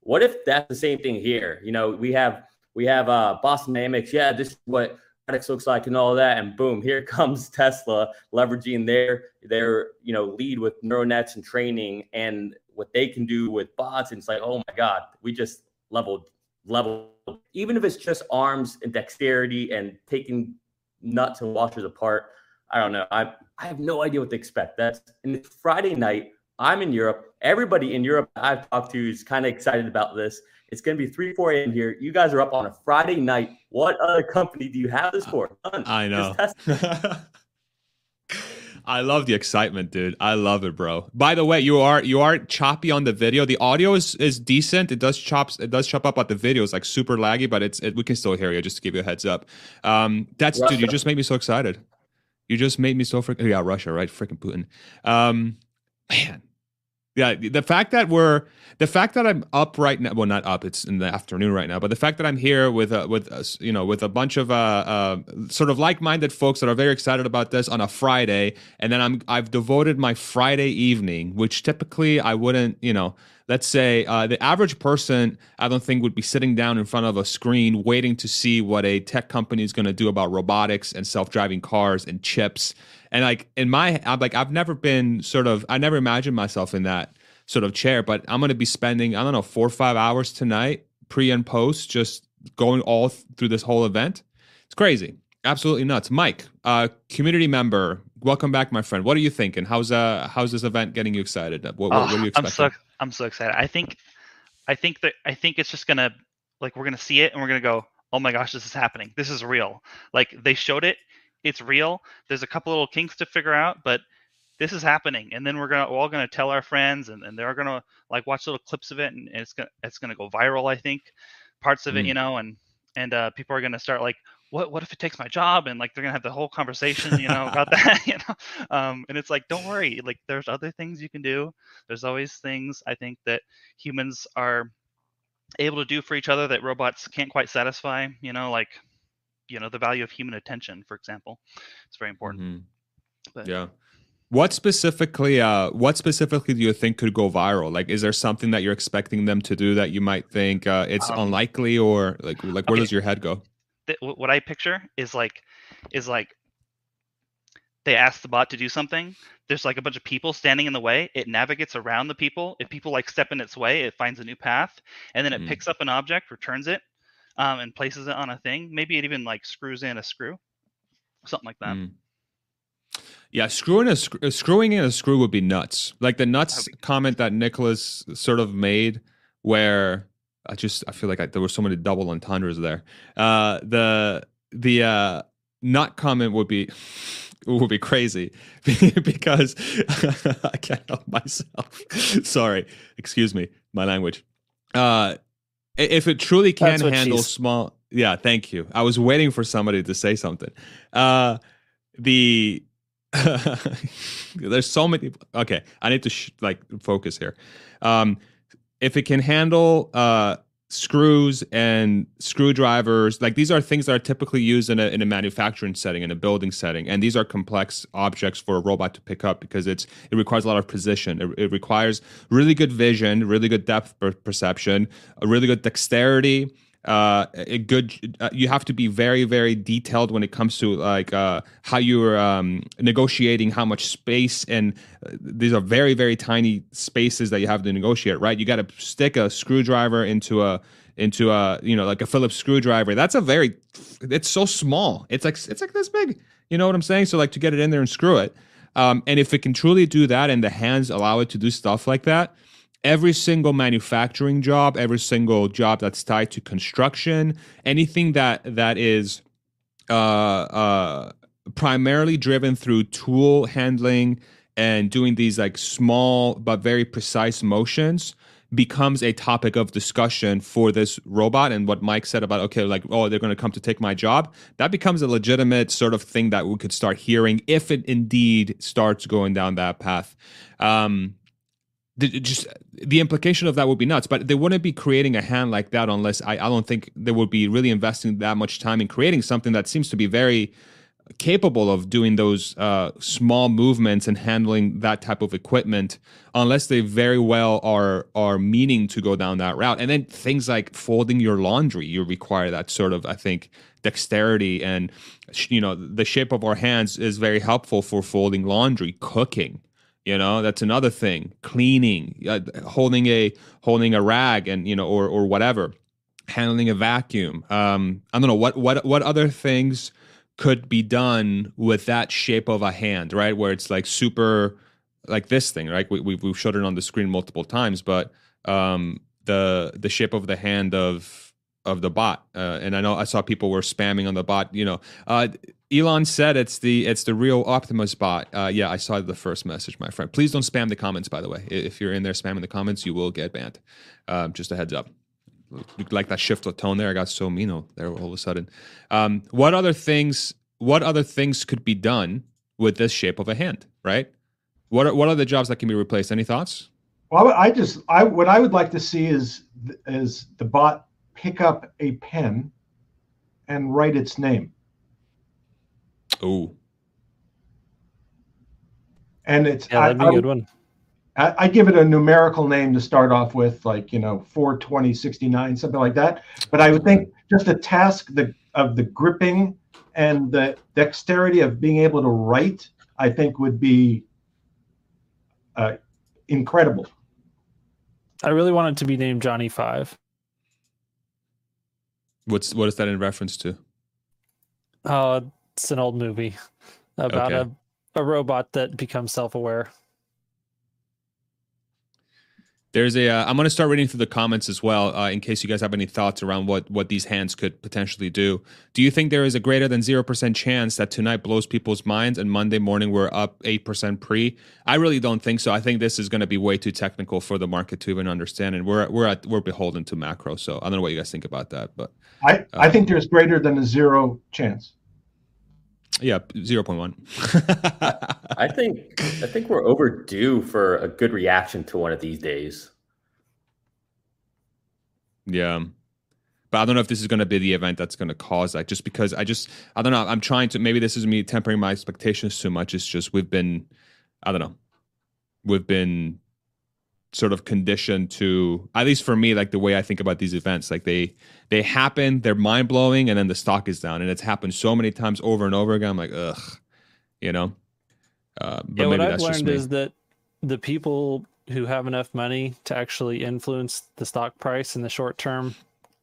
What if that's the same thing here? You know, we have we have uh, Boston Dynamics. Yeah, this is what Radix looks like and all that, and boom, here comes Tesla leveraging their their you know lead with neural nets and training and what they can do with bots. And it's like, oh my god, we just leveled level. Even if it's just arms and dexterity and taking nuts and washers apart, I don't know. I I have no idea what to expect. That's and it's Friday night. I'm in Europe. Everybody in Europe I've talked to is kind of excited about this. It's going to be 3, 4 a.m. here. You guys are up on a Friday night. What other company do you have this for? None. I know. I love the excitement, dude. I love it, bro. By the way, you are you are choppy on the video. The audio is is decent. It does chops. It does chop up, but the video is like super laggy. But it's it, we can still hear you. Just to give you a heads up. Um, that's dude. You just made me so excited. You just made me so freaking. Yeah, Russia, right? Freaking Putin. Um, man, yeah. The fact that we're the fact that I'm up right now. Well, not up. It's in the afternoon right now. But the fact that I'm here with uh, with us, you know, with a bunch of uh, uh, sort of like-minded folks that are very excited about this on a Friday, and then I'm I've devoted my Friday evening, which typically I wouldn't, you know. Let's say uh, the average person, I don't think would be sitting down in front of a screen waiting to see what a tech company is going to do about robotics and self-driving cars and chips. And like in my, I'm like I've never been sort of, I never imagined myself in that sort of chair, but I'm going to be spending, I don't know, four or five hours tonight pre and post, just going all th- through this whole event. It's crazy, absolutely nuts. Mike, uh, community member, welcome back, my friend. What are you thinking? How's uh how's this event getting you excited? What, what, oh, what are you expecting? I'm so I'm so excited. I think I think that I think it's just gonna like we're gonna see it and we're gonna go, oh my gosh, this is happening. This is real. Like they showed it, it's real. There's a couple little kinks to figure out, but this is happening and then we're gonna we're all gonna tell our friends and, and they're gonna like watch little clips of it and, and it's gonna it's gonna go viral i think parts of mm. it you know and and uh, people are gonna start like what what if it takes my job and like they're gonna have the whole conversation you know about that you know um, and it's like don't worry like there's other things you can do there's always things i think that humans are able to do for each other that robots can't quite satisfy you know like you know the value of human attention for example it's very important mm-hmm. but, yeah what specifically uh what specifically do you think could go viral? Like is there something that you're expecting them to do that you might think uh it's um, unlikely or like like where okay. does your head go? The, what I picture is like is like they ask the bot to do something. There's like a bunch of people standing in the way. It navigates around the people. If people like step in its way, it finds a new path, and then it mm. picks up an object, returns it, um, and places it on a thing. Maybe it even like screws in a screw, something like that. Mm. Yeah, screwing a uh, screwing in a screw would be nuts. Like the nuts comment that Nicholas sort of made, where I just I feel like I, there were so many double entendres there. Uh, the the uh, nut comment would be would be crazy because I can't help myself. Sorry, excuse me, my language. Uh, if it truly can handle small, yeah, thank you. I was waiting for somebody to say something. Uh, the There's so many. Okay, I need to sh- like focus here. Um, if it can handle uh, screws and screwdrivers, like these are things that are typically used in a in a manufacturing setting, in a building setting, and these are complex objects for a robot to pick up because it's it requires a lot of precision. It, it requires really good vision, really good depth per- perception, a really good dexterity uh, a good uh, you have to be very very detailed when it comes to like uh, how you're um, negotiating how much space and uh, these are very very tiny spaces that you have to negotiate right? You got to stick a screwdriver into a into a you know like a phillips screwdriver. That's a very it's so small. It's like it's like this big. You know what i'm saying? So like to get it in there and screw it. Um, and if it can truly do that and the hands allow it to do stuff like that every single manufacturing job, every single job that's tied to construction, anything that that is uh, uh, primarily driven through tool handling and doing these like small but very precise motions becomes a topic of discussion for this robot and what mike said about okay like oh they're going to come to take my job. That becomes a legitimate sort of thing that we could start hearing if it indeed starts going down that path. Um, just the implication of that would be nuts but they wouldn't be creating a hand like that unless I, I don't think they would be really investing that much time in creating something that seems to be very capable of doing those uh, small movements and handling that type of equipment unless they very well are are meaning to go down that route. And then things like folding your laundry you require that sort of i think dexterity and you know the shape of our hands is very helpful for folding laundry cooking you know that's another thing cleaning uh, holding a holding a rag and you know or or whatever handling a vacuum um i don't know what what what other things could be done with that shape of a hand right? Where it's like super like this thing right? We, we've, we've showed it on the screen multiple times but um the the shape of the hand of of the bot uh, and i know i saw people were spamming on the bot you know uh Elon said it's the it's the real Optimus bot. Uh, yeah, I saw the first message, my friend. Please don't spam the comments, by the way. If you're in there spamming the comments, you will get banned. Um, just a heads up. Like that shift of tone there, I got so mean there all of a sudden. Um, what other things? What other things could be done with this shape of a hand? Right? What are, what are the jobs that can be replaced? Any thoughts? Well, I just I what I would like to see is is the bot pick up a pen and write its name. Oh. And it's yeah, that'd be I, a good one. I, I give it a numerical name to start off with, like you know, 420, 69, something like that. But I would think just the task the, of the gripping and the dexterity of being able to write, I think would be uh, incredible. I really want it to be named Johnny Five. What's what is that in reference to? Oh, it's an old movie about okay. a, a robot that becomes self aware. There's a. am going to start reading through the comments as well, uh, in case you guys have any thoughts around what what these hands could potentially do. Do you think there is a greater than zero percent chance that tonight blows people's minds and Monday morning we're up eight percent pre? I really don't think so. I think this is going to be way too technical for the market to even understand, and we're we're at we're beholden to macro. So I don't know what you guys think about that, but I uh, I think there's greater than a zero chance. Yeah, zero point one. I think I think we're overdue for a good reaction to one of these days. Yeah. But I don't know if this is going to be the event that's going to cause that. Just because I just I don't know. I'm trying to maybe this is me tempering my expectations too much. It's just we've been I don't know. We've been sort of conditioned to at least for me like the way i think about these events like they they happen they're mind-blowing and then the stock is down. And it's happened so many times over and over again i'm like ugh you know? Uh, but yeah, what i've learned is that the people who have enough money to actually influence the stock price in the short term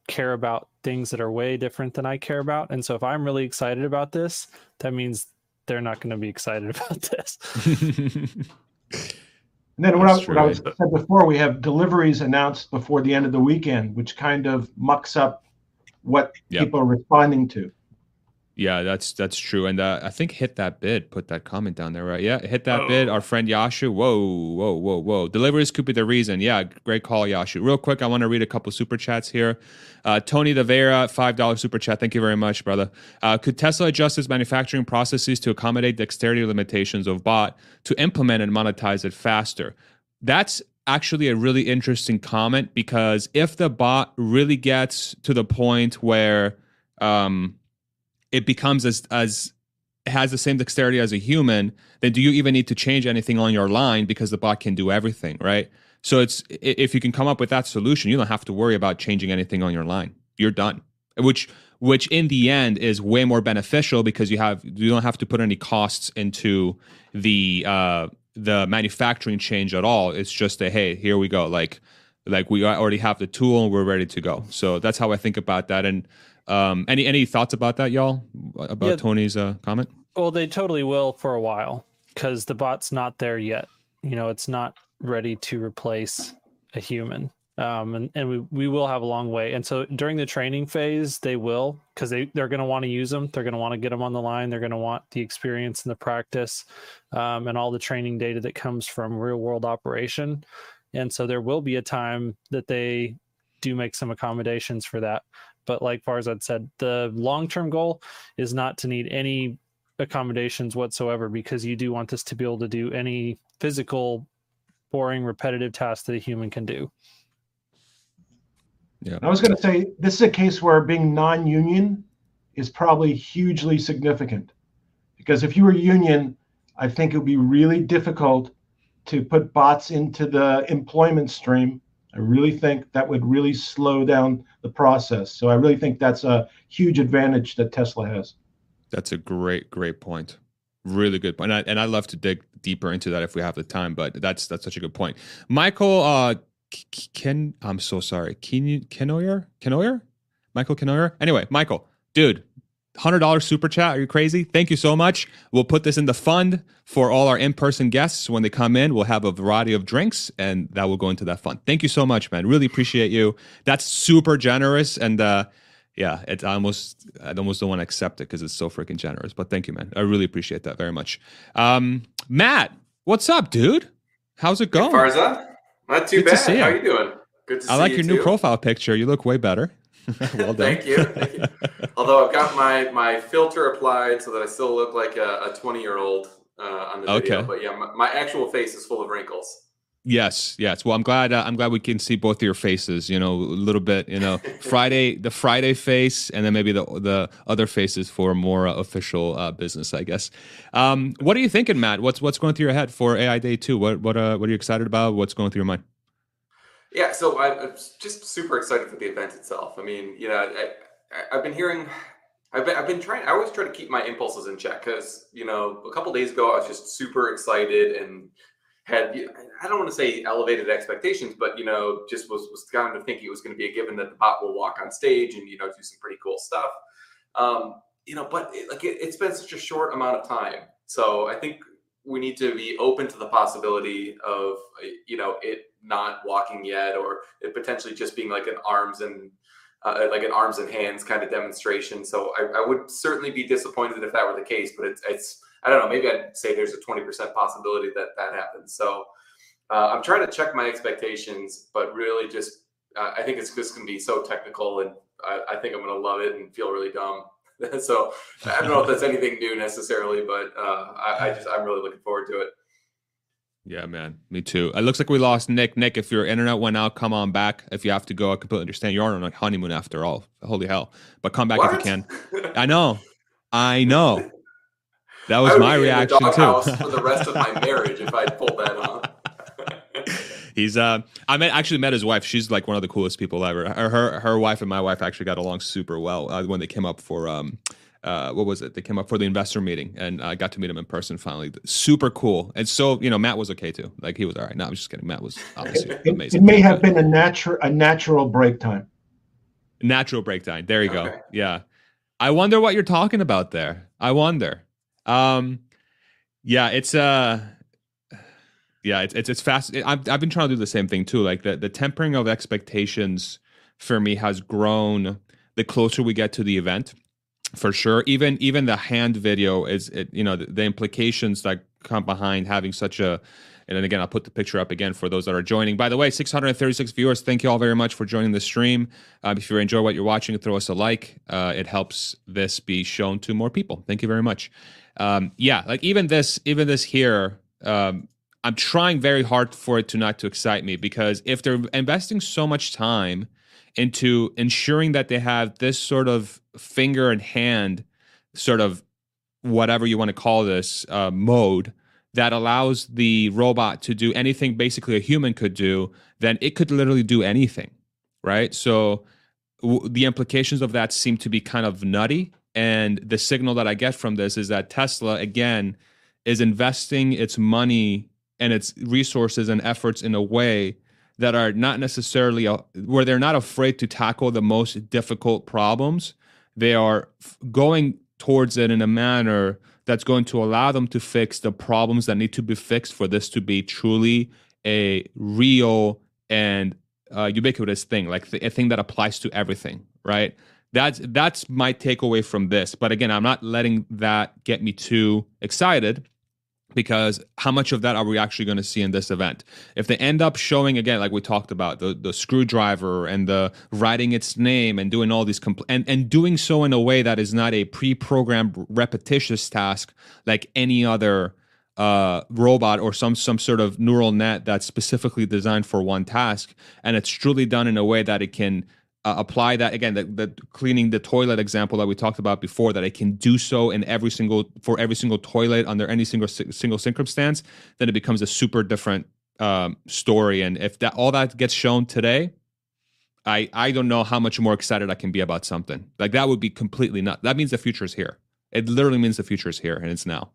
care about things that are way different than i care about. And so if i'm really excited about this that means they're not going to be excited about this And then what I, what I, was said before, we have deliveries announced before the end of the weekend, which kind of mucks up what yep. people are responding to. Yeah, that's that's true. And uh, I think hit that bid. Put that comment down there, right? Yeah, hit that oh. bid. Our friend Yashu. Whoa, whoa, whoa, whoa. Deliveries could be the reason. Yeah, great call, Yashu. Real quick, I want to read a couple super chats here. Uh, Tony De Vera, five dollar super chat. Thank you very much, brother. Uh, could Tesla adjust its manufacturing processes to accommodate dexterity limitations of bot to implement and monetize it faster? That's actually a really interesting comment because if the bot really gets to the point where um, it becomes as as has the same dexterity as a human, then do you even need to change anything on your line because the bot can do everything, right? So it's if you can come up with that solution, you don't have to worry about changing anything on your line. You're done. Which which in the end is way more beneficial because you have you don't have to put any costs into the uh the manufacturing change at all. It's just a hey, here we go. Like like we already have the tool and we're ready to go. So that's how I think about that. And um, any any thoughts about that, y'all? About yeah, Tony's uh, comment? Well, they totally will for a while because the bot's not there yet. You know, it's not ready to replace a human. Um, and, and we, we will have a long way. And so during the training phase, they will because they, they're going to want to use them. They're going to want to get them on the line. They're going to want the experience and the practice um, and all the training data that comes from real world operation. And so there will be a time that they do make some accommodations for that. But like Farzad said, the long term goal is not to need any accommodations whatsoever because you do want this to be able to do any physical, boring, repetitive task that a human can do. Yeah. I was going to say this is a case where being non union is probably hugely significant because if you were union, I think it would be really difficult to put bots into the employment stream I really think that would really slow down the process. So I really think that's a huge advantage that Tesla has. That's a great, great point. Really good point. And I, and I'd love to dig deeper into that if we have the time, but that's that's such a good point. Michael uh Ken I'm so sorry. Ken Kenoyer? Kenoyer? Michael Kenoyer? Anyway, Michael, dude, $100 super chat. Are you crazy? Thank you so much. We'll put this in the fund for all our in person guests. When they come in, we'll have a variety of drinks and that will go into that fund. Thank you so much, man. Really appreciate you. That's super generous. And uh, yeah, it's almost, I almost don't want to accept it because it's so freaking generous. But thank you, man. I really appreciate that very much. Um, Matt, what's up, dude? How's it going? Hey, Farza? Not too Good bad. To. How are you doing? Good to I like your too. new profile picture. You look way better. well done. Thank you. Thank you. Although I've got my my filter applied so that I still look like a 20 year old uh, on the video. Okay. But yeah, my, my, actual face is full of wrinkles. Yes, yes. Well, I'm glad. Uh, I'm glad we can see both of your faces. You know, a little bit. You know, Friday, the Friday face, and then maybe the the other faces for more uh, official uh, business, I guess. Um, what are you thinking, Matt? What's what's going through your head for AI Day Two? What what uh, what are you excited about? What's going through your mind? Yeah, so I, am just super excited for the event itself. I mean, you know, I, I, have been hearing, I've been, I've been trying, I always try to keep my impulses in check because, you know, a couple days ago I was just super excited and had I don't want to say elevated expectations, but you know, just was was kind of thinking it was going to be a given that the bot will walk on stage and you know do some pretty cool stuff. Um, you know, but it, like it, it's been such a short amount of time, so I think we need to be open to the possibility of you know it not walking yet, or it potentially just being like an arms and uh, like an arms and hands kind of demonstration. So I, I would certainly be disappointed if that were the case, but it's it's I don't know. Maybe I'd say there's a 20% possibility that that happens. So uh, I'm trying to check my expectations, but really just uh, I think it's just going to be so technical, and I, I think I'm going to love it and feel really dumb. so I don't know if that's anything new necessarily, but uh, I, I just I'm really looking forward to it. Yeah, man. Me too. It looks like we lost Nick. Nick, if your internet went out, come on back. If you have to go, I completely understand. You're on a honeymoon after all. Holy hell. But come back what? if you can. I know. I know. That was my reaction too. for the rest of my marriage if I pulled that off. He's uh I met actually met his wife. She's like one of the coolest people ever. Her her, her wife and my wife actually got along super well uh, when they came up for um uh, what was it? They came up for the investor meeting, and I got to meet him in person finally. Super cool, and so you know, Matt was okay too. Like he was all right. No, I'm just kidding. Matt was obviously it, amazing. It may have been a natural a natural break time. Natural break time. There you okay. go. Yeah, I wonder what you're talking about there. I wonder. Um, yeah, it's uh, yeah, it's it's, it's fast. I've I've been trying to do the same thing too. Like the the tempering of expectations for me has grown the closer we get to the event for sure. Even even the hand video is it, you know the, the, implications that come behind having such a and then again i'll put the picture up again for those that are joining. By the way 636 viewers thank you all very much for joining the stream. Uh, if you enjoy what you're watching throw us a like. Uh, it helps this be shown to more people. Thank you very much. Um, yeah, like even this, even this here, um, I'm trying very hard for it to not to excite me because if they're investing so much time into ensuring that they have this sort of finger and hand, sort of whatever you want to call this uh, mode that allows the robot to do anything basically a human could do, then it could literally do anything, right? So w- the implications of that seem to be kind of nutty and the signal that I get from this is that Tesla, again, is investing its money and its resources and efforts in a way that are not necessarily a, where they're not afraid to tackle the most difficult problems. They are going towards it in a manner that's going to allow them to fix the problems that need to be fixed for this to be truly a real and uh, ubiquitous thing, like the, a thing that applies to everything, right? that's that's my takeaway from this. But again, I'm not letting that get me too excited because how much of that are we actually going to see in this event? If they end up showing again, like we talked about, the the screwdriver and the writing its name and doing all these compl- and and doing so in a way that is not a pre-programmed repetitious task like any other uh, robot or some some sort of neural net that's specifically designed for one task, and it's truly done in a way that it can uh, apply that again the, the, cleaning the toilet example that we talked about before that i can do so in every single for every single toilet under any single single circumstance then it becomes a super different um, story. And if that all that gets shown today i i don't know how much more excited i can be about something. Like that would be completely not that means the future is here. It literally means the future is here and it's now.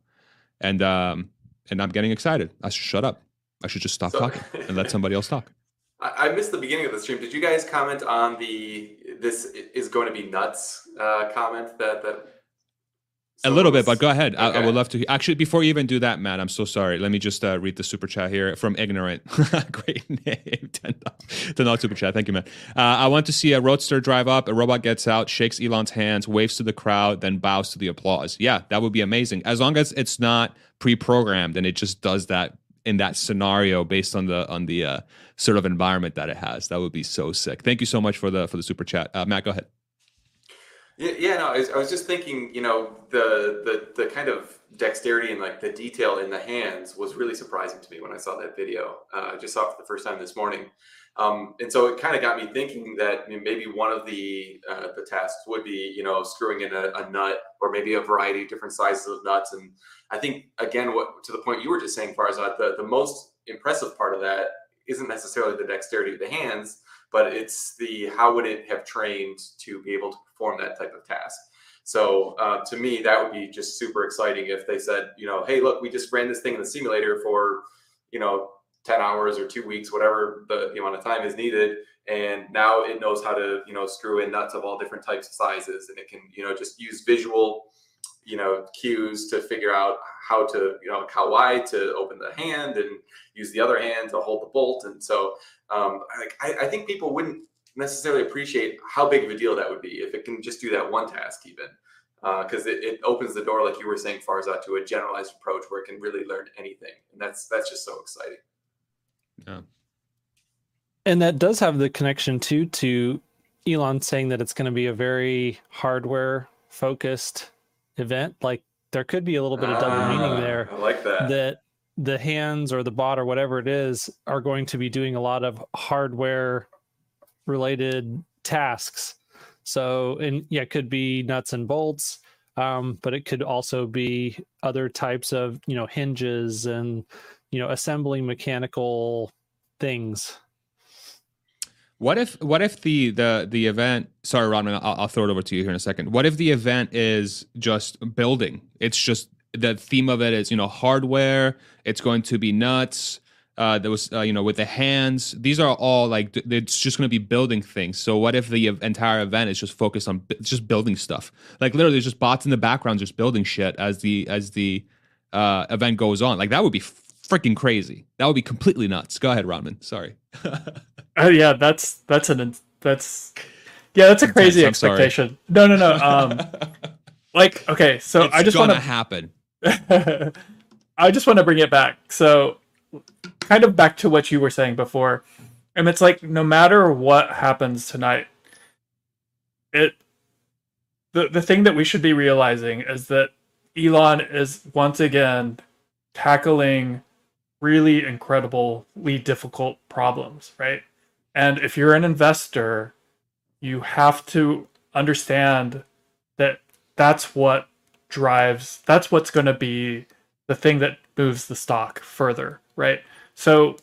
And um and i'm getting excited. I should shut up. I should just stop so, talking and let somebody else talk I, I missed the beginning of the stream. Did you guys comment on the "this is going to be nuts" uh, comment that that? A little bit, but go ahead. Okay. I, I, would love to. Actually, before you even do that, Matt, I'm so sorry. Let me just uh, read the super chat here from Ignorant. Great name. $10, $10 super chat. Thank you, man. Uh, I want to see a roadster drive up. A robot gets out, shakes Elon's hands, waves to the crowd, then bows to the applause. Yeah, that would be amazing. As long as it's not pre programmed and it just does that in that scenario based on the on the uh, sort of environment that it has. That would be so sick. Thank you so much for the for the super chat, uh, Matt. Go ahead. Yeah, yeah. No, I was, I was just thinking. You know, the the the kind of dexterity and like the detail in the hands was really surprising to me when I saw that video. Uh, I just saw it for the first time this morning. Um, and so it kind of got me thinking that maybe one of the uh, the tasks would be, you know, screwing in a, a, nut or maybe a variety of different sizes of nuts. And I think again, what to the point you were just saying, Farzad, the the most impressive part of that isn't necessarily the dexterity of the hands, but it's the how would it have trained to be able to perform that type of task. So uh, to me, that would be just super exciting if they said, you know, hey, look, we just ran this thing in the simulator for you know, 10 hours or two weeks, whatever the, the amount of time is needed. And now it knows how to, you know, screw in nuts of all different types of sizes. And it can, you know, just use visual, you know, cues to figure out how to, you know, how wide to open the hand and use the other hand to hold the bolt. And so um, I, I think people wouldn't necessarily appreciate how big of a deal that would be if it can just do that one task even because uh, it, it, opens the door like you were saying Farzad to a generalized approach where it can really learn anything. And that's that's just so exciting. Yeah. And that does have the connection too to elon saying that it's going to be a very hardware focused event like there could be a little bit of double meaning ah, there i like that that the hands or the bot or whatever it is are going to be doing a lot of hardware related tasks. So, and yeah, it could be nuts and bolts, um, but it could also be other types of, you know, hinges and, you know, assembling mechanical things. What if what if the the the event? Sorry, Rodman, I'll, I'll, throw it over to you here in a second. What if the event is just building? It's just the theme of it is you know hardware. It's going to be nuts. Uh, there was uh, you know with the hands these are all like it's just going to be building things so what if the entire event is just focused on just building stuff like literally there's just bots in the background just building shit as the as the uh, event goes on like that would be freaking crazy that would be completely nuts go ahead Rodman sorry uh, yeah that's that's an that's yeah that's a crazy expectation no no no um like okay so it's i just want to happen i just want to bring it back so kind of back to what you were saying before. And it's like no matter what happens tonight, it the the thing that we should be realizing is that Elon is once again tackling really incredibly difficult problems, right? And if you're an investor, you have to understand that that's what drives that's what's going to be the thing that moves the stock further, right? So,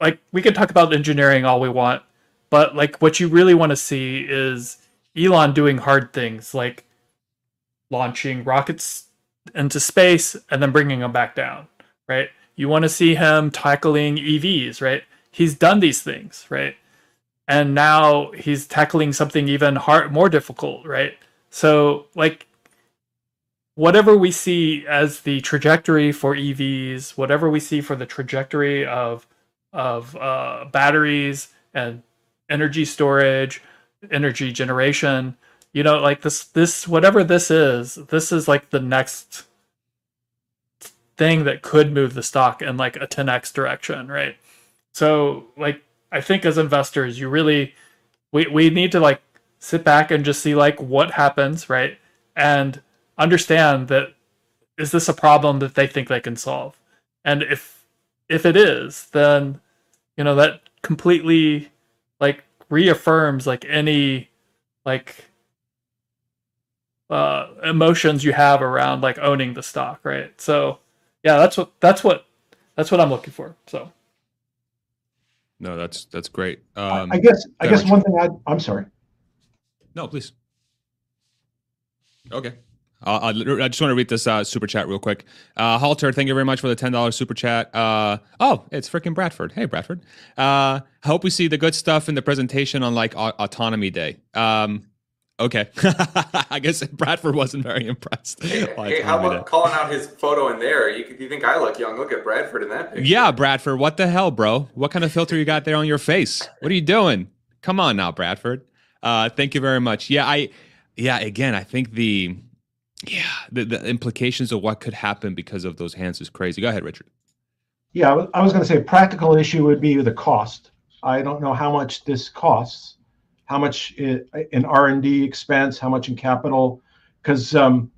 like, we can talk about engineering all we want, but like, what you really want to see is Elon doing hard things like launching rockets into space and then bringing them back down, right? You want to see him tackling EVs, right? He's done these things, right? And now he's tackling something even hard, more difficult, right? So, like, whatever we see as the trajectory for EVs, whatever we see for the trajectory of of uh, batteries and energy storage, energy generation, you know, like this this whatever this is, this is like the next thing that could move the stock in like a 10x direction, right? So like I think as investors, you really we we need to like sit back and just see like what happens, right? And understand that is this a problem that they think they can solve? And if if it is then you know that completely like reaffirms like any like uh emotions you have around like owning the stock right? So yeah that's what that's what that's what i'm looking for so no that's that's great um i guess i guess one thing i i'm sorry no please okay I just want to read this uh, super chat real quick. Uh, Halter, thank you very much for the ten dollars super chat. Uh, oh, it's freaking Bradford. Hey, Bradford. Uh, hope we see the good stuff in the presentation on like autonomy day. Um, okay, I guess Bradford wasn't very impressed. Hey, hey how about day. calling out his photo in there? You, you think I look young? Look at Bradford in that picture. Yeah, Bradford. What the hell, bro? What kind of filter you got there on your face? What are you doing? Come on now, Bradford. Uh, thank you very much. Yeah, I. Yeah, again, I think the yeah, the, the implications of what could happen because of those hands is crazy. Go ahead, Richard. Yeah, I was going to say practical issue would be the cost. I don't know how much this costs, how much in R and D expense, how much in capital, because um,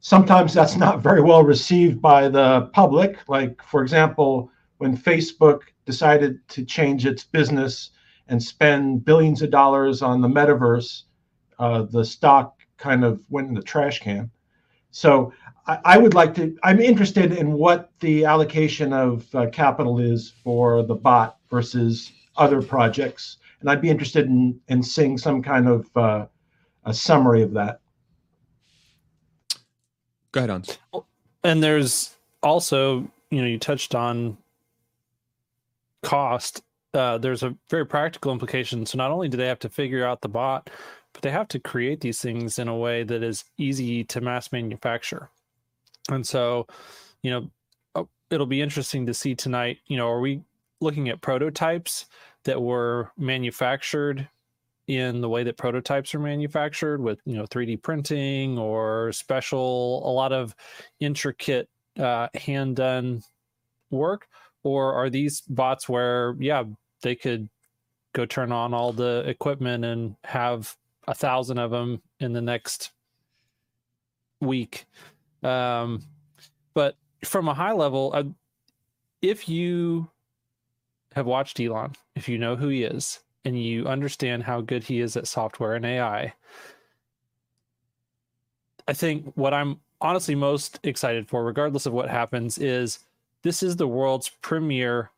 sometimes that's not very well received by the public. Like, for example, when Facebook decided to change its business and spend billions of dollars on the metaverse, uh, the stock kind of went in the trash can. So I, I would like to, I'm interested in what the allocation of uh, capital is for the bot versus other projects. And I'd be interested in, in seeing some kind of uh, a summary of that. Go ahead, Hans. And there's also, you know, you touched on cost, uh, there's a very practical implication. So not only do they have to figure out the bot, but they have to create these things in a way that is easy to mass manufacture. And so, you know, oh, it'll be interesting to see tonight. You know, are we looking at prototypes that were manufactured in the way that prototypes are manufactured with you know 3d printing or special a lot of intricate uh, hand done work? Or are these bots where yeah they could go turn on all the equipment and have a thousand of them in the next week? Um, but from a high level uh, if you have watched elon if you know who he is and you understand how good he is at software and ai i think what i'm honestly most excited for regardless of what happens is this is the world's premier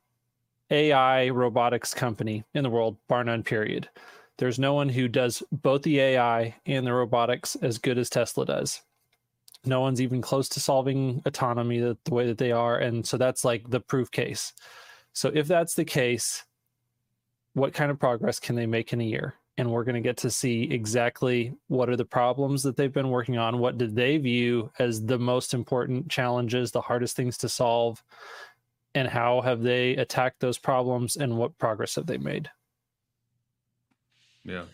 AI robotics company in the world, bar none, period. There's no one who does both the AI and the robotics as good as Tesla does. No one's even close to solving autonomy the, the way that they are. And so that's like the proof case. So if that's the case, what kind of progress can they make in a year? and we're going to get to see exactly what are the problems that they've been working on what did they view as the most important challenges the hardest things to solve and how have they attacked those problems and what progress have they made? Yeah.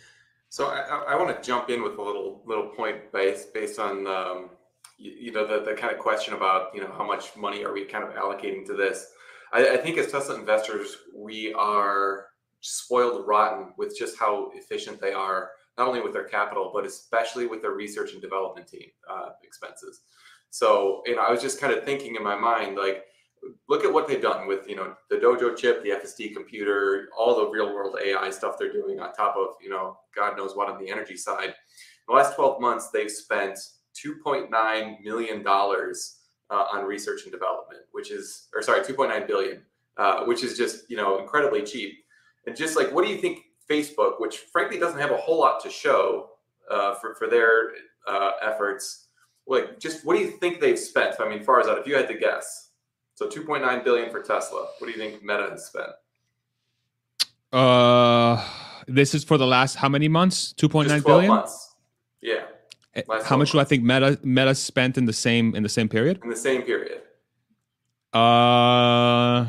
So i, I want to jump in with a little little point based based on um, you, you, know the, the kind of question about you know how much money are we kind of allocating to this I, I think as tesla investors we are spoiled rotten with just how efficient they are, not only with their capital, but especially with their research and development team uh, expenses. So, you know, I was just kind of thinking in my mind, like, look at what they've done with, you know, the Dojo chip, the FSD computer, all the real world AI stuff they're doing on top of, you know, God knows what on the energy side. In the last 12 months, they've spent $2.9 million uh, on research and development, which is, or sorry, 2.9 billion, uh, which is just, you know, incredibly cheap. And just like, what do you think Facebook, which frankly doesn't have a whole lot to show uh, for for their uh, efforts, like just what do you think they've spent? I mean, Farzad, if you had to guess, so 2.9 billion for Tesla. What do you think Meta has spent? Uh, this is for the last how many months? 2.9 billion. Months. Yeah. Eh, how much do I think Meta Meta spent in the same in the same period? In the same period. Uh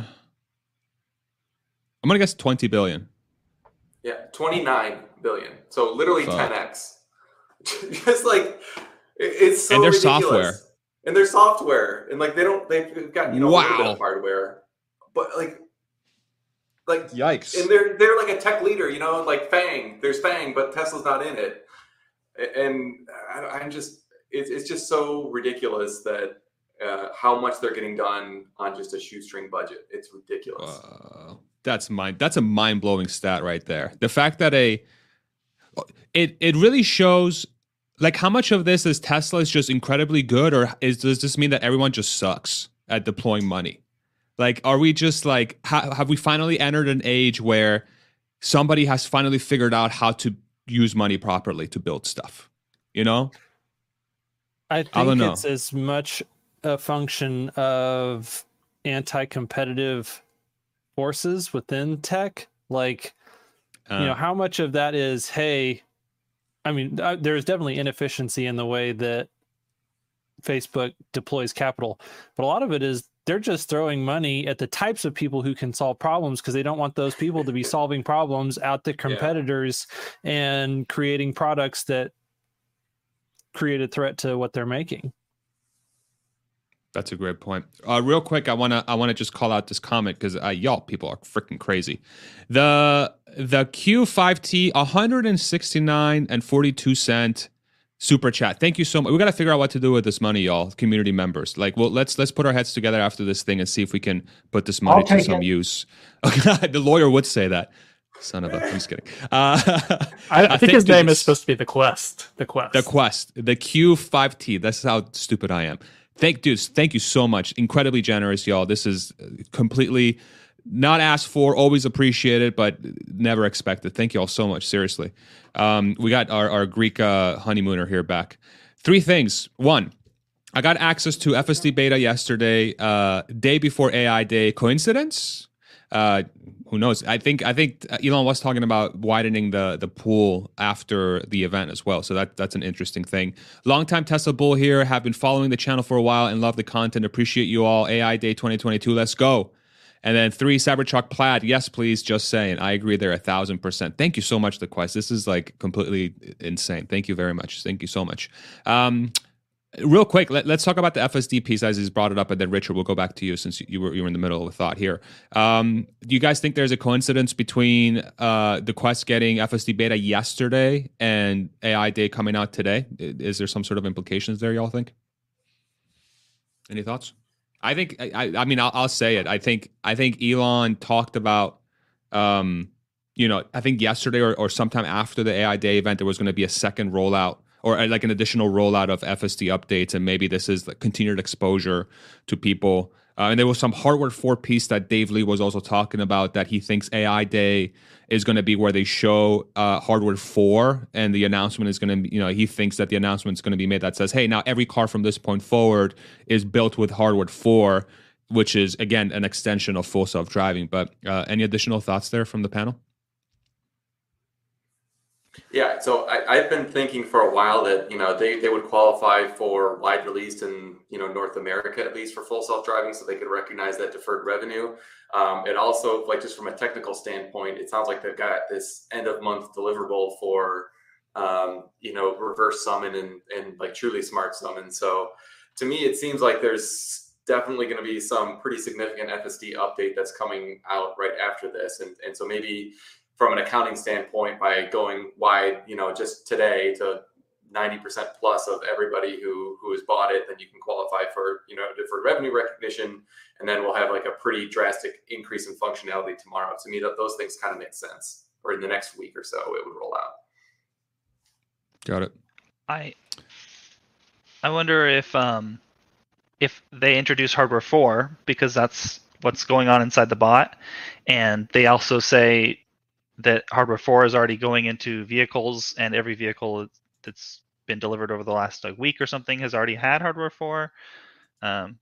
I'm gonna guess 20 billion. Yeah, 29 billion. So literally Fuck. 10x. Just like it's so and their ridiculous. software and their software and like they don't they've got you know wow. a little bit of hardware, but like like yikes and they're they're like a tech leader you know like FAANG there's FAANG but tesla's not in it and I, am just it's, it's just so ridiculous that uh, how much they're getting done on just a shoestring budget. It's ridiculous. Uh, that's mind that's a mind-blowing stat right there. The fact that a it it really shows like how much of this is tesla is just incredibly good or is does this mean that everyone just sucks at deploying money? Like are we just like ha, have we finally entered an age where somebody has finally figured out how to use money properly to build stuff you know i think I it's as much a function of anti-competitive forces within tech like uh, you know uh. how much of that is hey i mean uh, there's definitely inefficiency in the way that facebook deploys capital but a lot of it is they're just throwing money at the types of people who can solve problems because they don't want those people to be solving problems out the competitors yeah. and creating products that create a threat to what they're making that's a great point. Uh, real quick, I wanna I wanna just call out this comment because uh, y'all people are freaking crazy. The the Q5T 169 and 42 cent super chat. Thank you so much. We got to figure out what to do with this money, y'all, community members. Like, well, let's let's put our heads together after this thing and see if we can put this money to some it. use. the lawyer would say that. Son of a, I'm just kidding. Uh, I, I, think his name is supposed to be the Quest. The Quest. The Quest. The Q5T. That's how stupid I am. Thank dudes, thank you so much. Incredibly generous, y'all. This is completely not asked for, always appreciated, but never expected. Thank you all so much. Seriously. Um, we got our, our Greek uh, honeymooner here back. Three things. One, I got access to FSD beta yesterday, uh, day before AI day. Coincidence? uh, who knows? I think I think Elon was talking about widening the the pool after the event as well. So that that's an interesting thing. Longtime Tesla bull here. Have been following the channel for a while and love the content. Appreciate you all. AI Day 2022. Let's go. And then three Cybertruck plaid. Yes, please. Just saying. I agree there a thousand percent. Thank you so much, the quest. This is like completely insane. Thank you very much. Thank you so much. Um, real quick, let, us talk about the FSD piece as he's brought it up, and then Richard, we'll go back to you since you were you were in the middle of a thought here. Um, do you guys think there's a coincidence between uh, the Quest getting FSD beta yesterday and AI Day coming out today? Is there some sort of implications there? Y'all think? Any thoughts? I think I, I mean I'll, I'll say it. I think I think Elon talked about um, you know I think yesterday or, or sometime after the AI Day event there was going to be a second rollout or uh, like an additional rollout of FSD updates, and maybe this is like continued exposure to people. Uh, and there was some hardware four piece that Dave Lee was also talking about that he thinks AI Day is going to be where they show uh, hardware four, and the announcement is going to be, you know, he thinks that the announcement is going to be made that says, hey, now every car from this point forward is built with hardware four, which is again an extension of full self driving. But uh, any additional thoughts there from the panel? Yeah, so I, have been thinking for a while that you know they, they would qualify for wide release in you know North America at least for full self driving, so they could recognize that deferred revenue. Um, it also like just from a technical standpoint, it sounds like they've got this end of month deliverable for um, you know reverse summon and and like truly smart summon. So to me, it seems like there's definitely going to be some pretty significant FSD update that's coming out right after this, and and so maybe from an accounting standpoint by going wide, you know, just today to 90% plus of everybody who who has bought it, then you can qualify for, you know, deferred revenue recognition. And then we'll have like a pretty drastic increase in functionality tomorrow. To me, that those things kind of make sense. Or in the next week or so, it would roll out. Got it. I I wonder if um if they introduce hardware four because that's what's going on inside the bot, and they also say that hardware 4 is already going into vehicles and every vehicle that's been delivered over the last like week or something has already had hardware 4 um,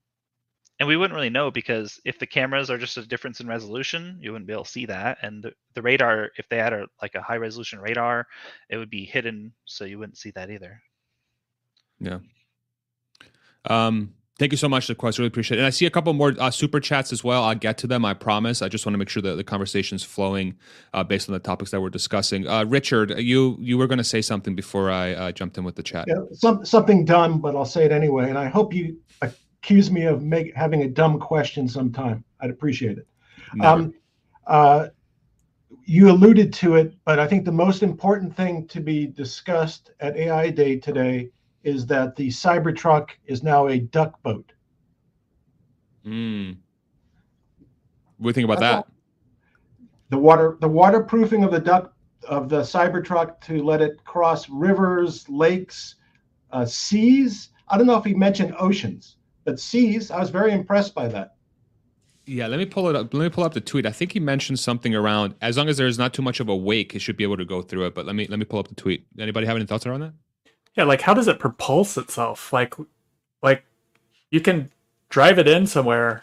and we wouldn't really know because if the cameras are just a difference in resolution you wouldn't be able to see that. And the, the radar if they had a like a high resolution radar it would be hidden so you wouldn't see that either. Yeah. Um Thank you so much, the Quest. Really appreciate it. And I see a couple more uh, super chats as well. I'll get to them. I promise. I just want to make sure that the conversation is flowing uh, based on the topics that we're discussing. Uh, Richard, you you were going to say something before I uh, jumped in with the chat. Yeah, some, something dumb, but I'll say it anyway. And I hope you accuse me of make, having a dumb question sometime. I'd appreciate it. Um, uh, you alluded to it, but I think the most important thing to be discussed at AI Day today is that the Cybertruck is now a duck boat. Hmm. What do you think about That's that? The water, the waterproofing of the duck of the Cybertruck to let it cross rivers, lakes, uh, seas. I don't know if he mentioned oceans, but seas. I was very impressed by that. Yeah, let me pull it up. Let me pull up the tweet. I think he mentioned something around as long as there's not too much of a wake, it should be able to go through it. But let me let me pull up the tweet. Anybody have any thoughts around that? Yeah like how does it propulse itself? Like like you can drive it in somewhere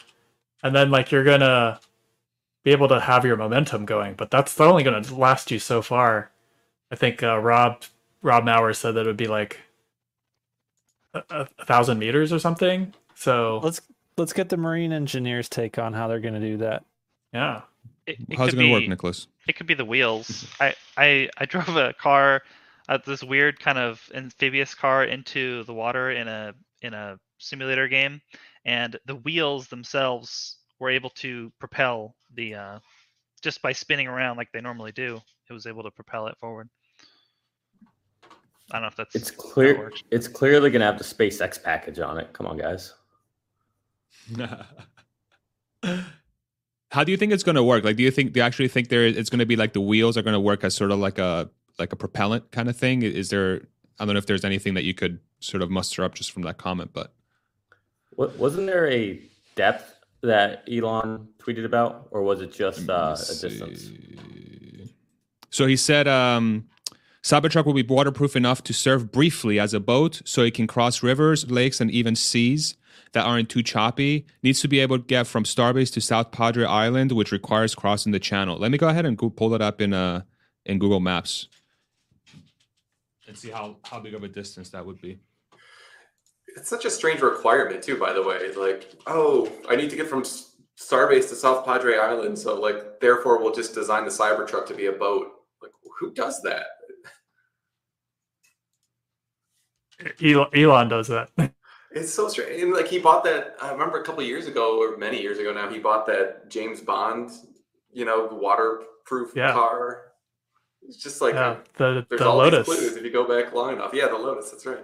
and then like you're gonna be able to have your momentum going but that's only gonna last you so far. I think uh, rob rob maurer said that it would be like a, a thousand meters or something so let's let's get the marine engineers take on how they're gonna do that. Yeah. It, it how's it gonna be, work nicholas? it could be the wheels. I i i drove a car uh, this weird kind of amphibious car into the water in a in a simulator game, and the wheels themselves were able to propel the uh, just by spinning around like they normally do. It was able to propel it forward. I don't know if that's it's clear. It's clearly gonna have the SpaceX package on it. Come on, guys. How do you think it's going to work? Like, do you think do you actually think there it's going to be like the wheels are going to work as sort of like a like a propellant kind of thing? Is there? I don't know if there's anything that you could sort of muster up just from that comment, but wasn't there a depth that Elon tweeted about, or was it just uh, a distance? So he said um, Cybertruck will be waterproof enough to serve briefly as a boat, so it can cross rivers, lakes, and even seas. that aren't too choppy needs to be able to get from Starbase to South Padre Island, which requires crossing the channel. Let me go ahead and go pull that up in uh in Google Maps and see how how big of a distance that would be. It's such a strange requirement too, by the way. Like, oh, I need to get from Starbase to South Padre Island, so like, therefore, we'll just design the Cybertruck to be a boat. Like, who does that? Elon, Elon does that. It's so strange. And like he bought that. I remember a couple years ago, or many years ago now, he bought that James Bond, you know, waterproof yeah. car. It's just like yeah, the there's the all Lotus. These clues if you go back long enough. Yeah, the Lotus. That's right.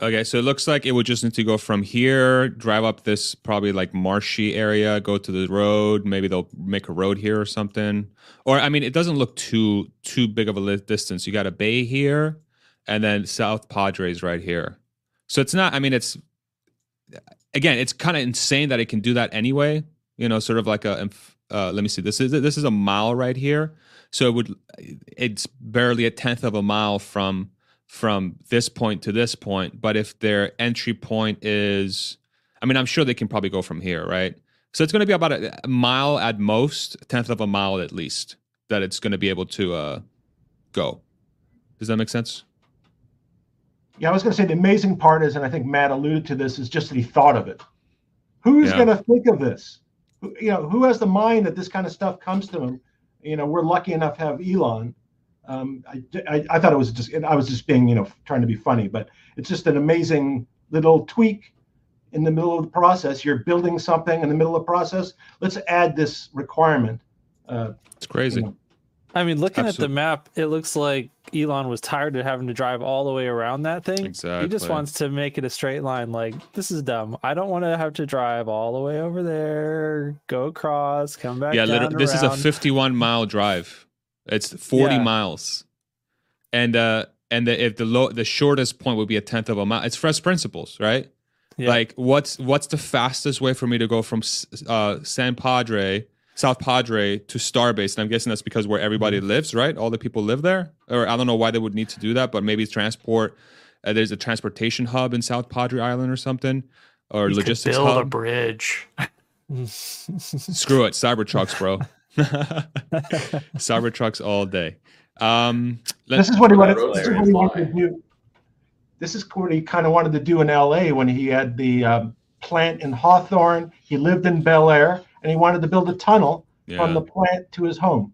Okay, so it looks like it would just need to go from here, drive up this probably like marshy area, go to the road. Maybe they'll make a road here or something. Or I mean, it doesn't look too too big of a distance. You got a bay here, and then South Padres right here. So it's not. I mean, it's again, it's kind of insane that it can do that anyway. You know, sort of like a. Uh, let me see. This is this is a mile right here. So it would. It's barely a tenth of a mile from from this point to this point. But if their entry point is, I mean, I'm sure they can probably go from here, right? So it's going to be about a, mile at most, a tenth of a mile at least that it's going to be able to uh, go. Does that make sense? Yeah, I was going to say the amazing part is, and I think Matt alluded to this, is just that he thought of it. Who's yeah. going to think of this? You know, who has the mind that this kind of stuff comes to him? You know, we're lucky enough to have Elon. Um, I, I, I thought it was just, I was just being, you know, trying to be funny, but it's just an amazing little tweak in the middle of the process. You're building something in the middle of the process. Let's add this requirement. Uh, it's crazy. You know, I mean, looking Absolutely. at the map, it looks like Elon was tired of having to drive all the way around that thing. Exactly. He just wants to make it a straight line. Like, this is dumb. I don't want to have to drive all the way over there, go across, come back. Yeah, literally, this is a 51 mile drive. It's 40 yeah. miles, and uh, and the, if the low, the shortest point would be a tenth of a mile. It's first principles, right? Yeah. Like, what's what's the fastest way for me to go from uh, San Padre? South Padre to Starbase, and I'm guessing that's because where everybody mm-hmm. lives, right? All the people live there, or I don't know why they would need to do that, but maybe it's transport. Uh, there's a transportation hub in South Padre Island or something, or you logistics build hub. a bridge. Screw it, Cybertrucks, bro. Cybertrucks all day. Um, this is what he wanted. This is what he wanted to do. This is what he kind of wanted to do in L.A. when he had the um, plant in Hawthorne. He lived in Bel Air and he wanted to build a tunnel yeah. from the plant to his home.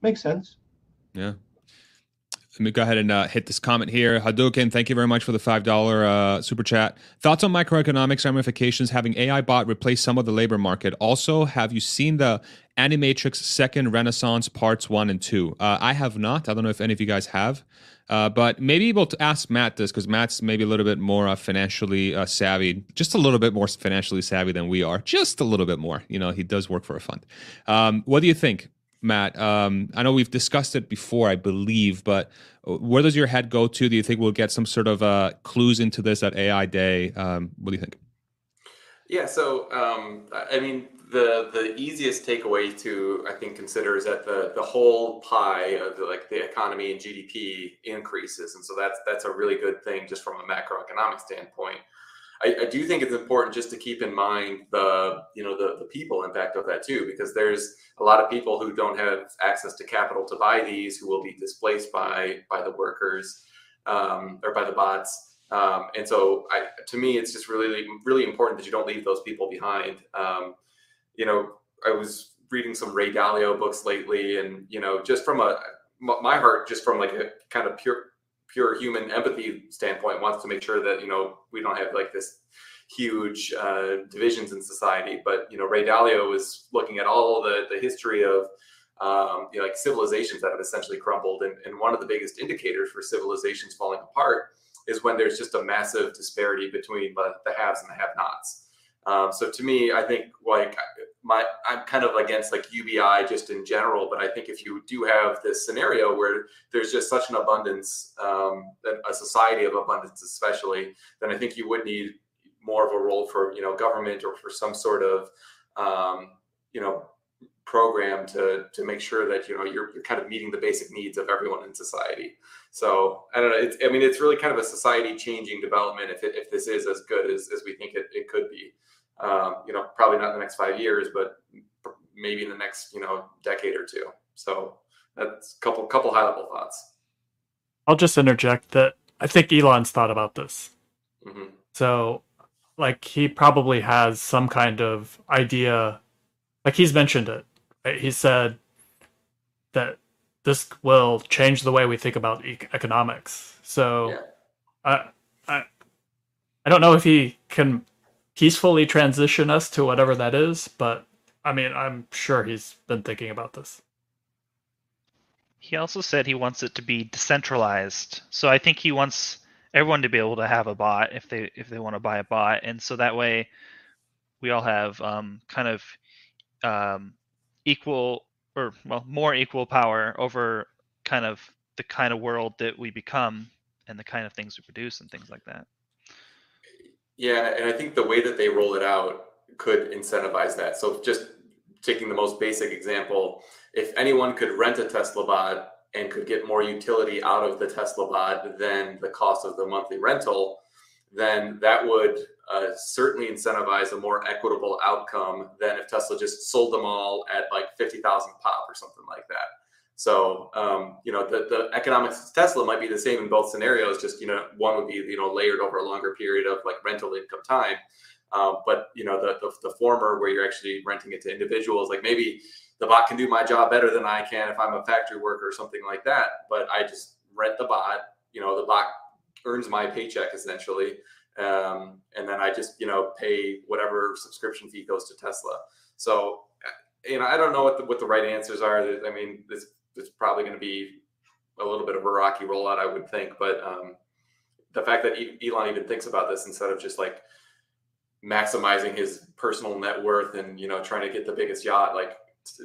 Makes sense. Yeah. Let me go ahead and uh, hit this comment here. Hadouken, thank you very much for the $5 uh, super chat. Thoughts on microeconomics ramifications having AI bot replace some of the labor market? Also, have you seen the Animatrix Second Renaissance Parts 1 and 2? Uh, I have not. I don't know if any of you guys have. Uh, but maybe able to ask Matt this because Matt's maybe a little bit more uh, financially uh, savvy, just a little bit more financially savvy than we are, just a little bit more. You know, he does work for a fund. Um, what do you think, Matt? Um, I know we've discussed it before, I believe, but uh, where does your head go to? Do you think we'll get some sort of uh, clues into this at AI Day? Um, what do you think? Yeah, so um, I mean, the the easiest takeaway to I think consider is that the the whole pie of the, like the economy and GDP increases, and so that's that's a really good thing just from a macroeconomic standpoint. I, I do think it's important just to keep in mind the you know the the people impact of that too, because there's a lot of people who don't have access to capital to buy these, who will be displaced by by the workers um, or by the bots. Um, and so, I, to me, it's just really, really important that you don't leave those people behind. Um, you know, I was reading some Ray Dalio books lately, and you know, just from a my heart, just from like a kind of pure pure human empathy standpoint, wants to make sure that you know we don't have like this huge uh, divisions in society. But you know, Ray Dalio was looking at all the the history of um, you know, like civilizations that have essentially crumbled, and, and one of the biggest indicators for civilizations falling apart is when there's just a massive disparity between the, the haves and the have-nots. Um, so to me, I think like my I'm kind of against like UBI just in general, but I think if you do have this scenario where there's just such an abundance, um, a society of abundance especially, then I think you would need more of a role for you know government or for some sort of um, you know program to to make sure that you know you're, you're kind of meeting the basic needs of everyone in society. So I don't know. It's, I mean, it's really kind of a society changing development if, it, if this is as good as, as we think it, it could be. Um, you know, probably not in the next five years, but maybe in the next, you know, decade or two. So that's a couple, couple high level thoughts. I'll just interject that I think Elon's thought about this. Mm-hmm. So, like, he probably has some kind of idea. Like, he's mentioned it. Right? He said that this will change the way we think about e- economics. So, yeah. I, I, I don't know if he can peacefully transition us to whatever that is, but I mean, I'm sure he's been thinking about this. He also said he wants it to be decentralized. So I think he wants everyone to be able to have a bot if they if they want to buy a bot, and so that way we all have um, kind of um, equal or well more equal power over kind of the kind of world that we become and the kind of things we produce and things like that. Yeah, and I think the way that they roll it out could incentivize that. So just taking the most basic example, if anyone could rent a Tesla bot and could get more utility out of the Tesla bot than the cost of the monthly rental, then that would uh, certainly incentivize a more equitable outcome than if Tesla just sold them all at like 50,000 pop or something like that. So, um, you know, the, the economics of Tesla might be the same in both scenarios. Just, you know, one would be, you know, layered over a longer period of like rental income time. Uh, but, you know, the, the, the former where you're actually renting it to individuals, like maybe the bot can do my job better than I can if I'm a factory worker or something like that. But I just rent the bot. You know, the bot earns my paycheck essentially, um, and then I just you know pay whatever subscription fee goes to Tesla. So you know, I don't know what the what the right answers are. I mean, this it's probably going to be a little bit of a rocky rollout, I would think. But um, the fact that Elon even thinks about this instead of just like maximizing his personal net worth and you know trying to get the biggest yacht, like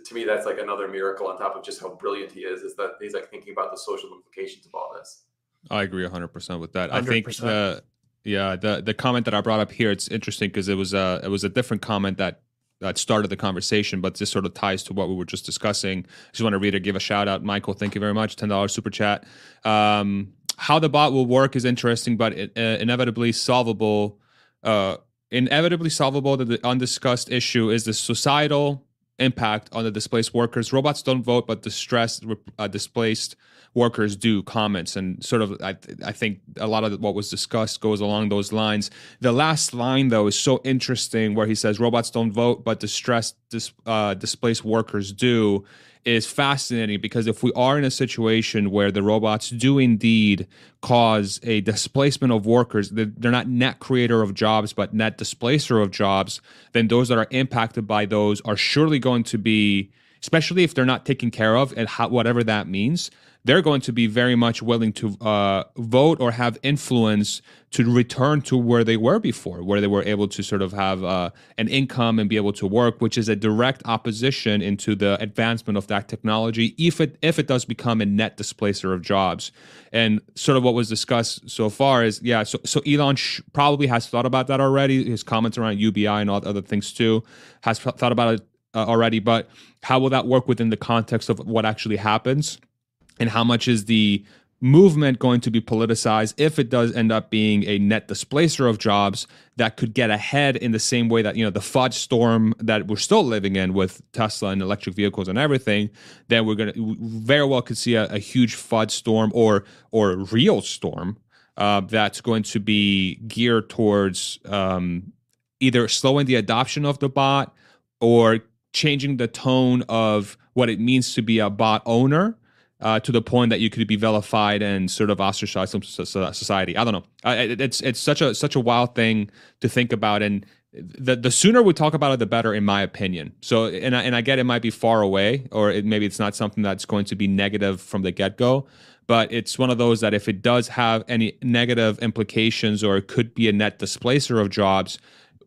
to me that's like another miracle on top of just how brilliant he is is that he's like thinking about the social implications of all this i agree 100% with that 100%. i think the yeah the the comment that i brought up here it's interesting because it was a it was a different comment that that started the conversation but this sort of ties to what we were just discussing. I just want to read or give a shout out. Michael thank you very much. $10 super chat. Um, how the bot will work is interesting but it, uh, inevitably solvable uh, inevitably solvable that the undiscussed issue is the societal impact on the displaced workers. Robots don't vote, but distressed, uh, displaced workers do. Comments and sort of, I, I think a lot of what was discussed goes along those lines. The last line though is so interesting, where he says robots don't vote, but distressed, dis, uh, displaced workers do is fascinating because if we are in a situation where the robots do indeed cause a displacement of workers, they're not net creator of jobs, but net displacer of jobs, then those that are impacted by those are surely going to be, especially if they're not taken care of and whatever that means, they're going to be very much willing to uh, vote or have influence to return to where they were before, where they were able to sort of have uh, an income and be able to work, which is a direct opposition into the advancement of that technology, if it if it does become a net displacer of jobs. And sort of what was discussed so far is, yeah, so so Elon sh- probably has thought about that already. His comments around UBI and all other things too has thought about it uh, already. But how will that work within the context of what actually happens? And how much is the movement going to be politicized if it does end up being a net displacer of jobs that could get ahead in the same way that you know the fudge storm that we're still living in with tesla and electric vehicles and everything then we're going to very well could see a, a huge fudge storm or or real storm uh, that's going to be geared towards um, either slowing the adoption of the bot or changing the tone of what it means to be a bot owner uh, to the point that you could be vilified and sort of ostracized from society. I don't know. it's it's such a such a wild thing to think about, and the the sooner we talk about it, the better, in my opinion. So, and I, and I get it might be far away, or it, maybe it's not something that's going to be negative from the get go. But it's one of those that if it does have any negative implications, or it could be a net displacer of jobs,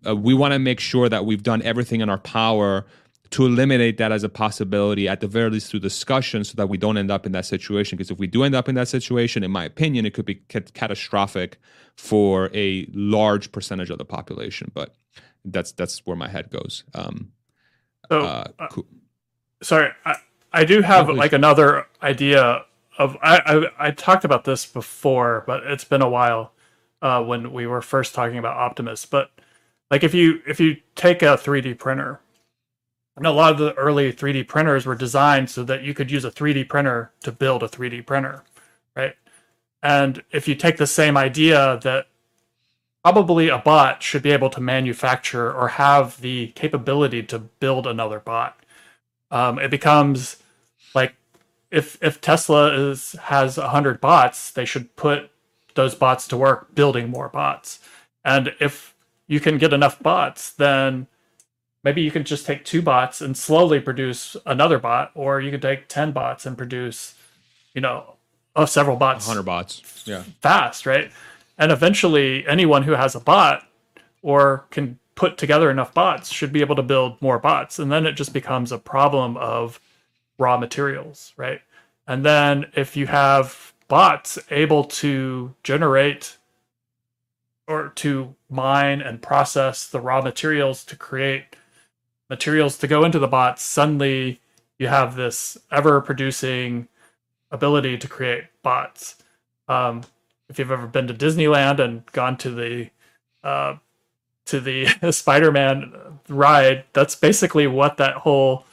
uh, we want to make sure that we've done everything in our power to eliminate that as a possibility at the very least through discussion so that we don't end up in that situation. Because if we do end up in that situation in my opinion it could be catastrophic for a large percentage of the population but that's that's where my head goes. Um so uh, uh, sorry I, I do have no, like another idea of I, I, I talked about this before, but it's been a while uh, when we were first talking about Optimus. But like if you if you take a 3D printer, and a lot of the early 3D printers were designed so that you could use a 3D printer to build a 3D printer, right? And if you take the same idea that probably a bot should be able to manufacture or have the capability to build another bot, um, it becomes like if if Tesla is has a hundred bots, they should put those bots to work building more bots. And if you can get enough bots, then maybe you can just take two bots and slowly produce another bot, or you could take ten bots and produce, you know, oh, several bots, hundred bots, yeah, fast, right? And eventually, anyone who has a bot or can put together enough bots should be able to build more bots, and then it just becomes a problem of raw materials, right? And then if you have bots able to generate or to mine and process the raw materials to create materials to go into the bots, suddenly you have this ever producing ability to create bots. Um, if you've ever been to Disneyland and gone to the uh, to the Spider-Man ride, that's basically what that whole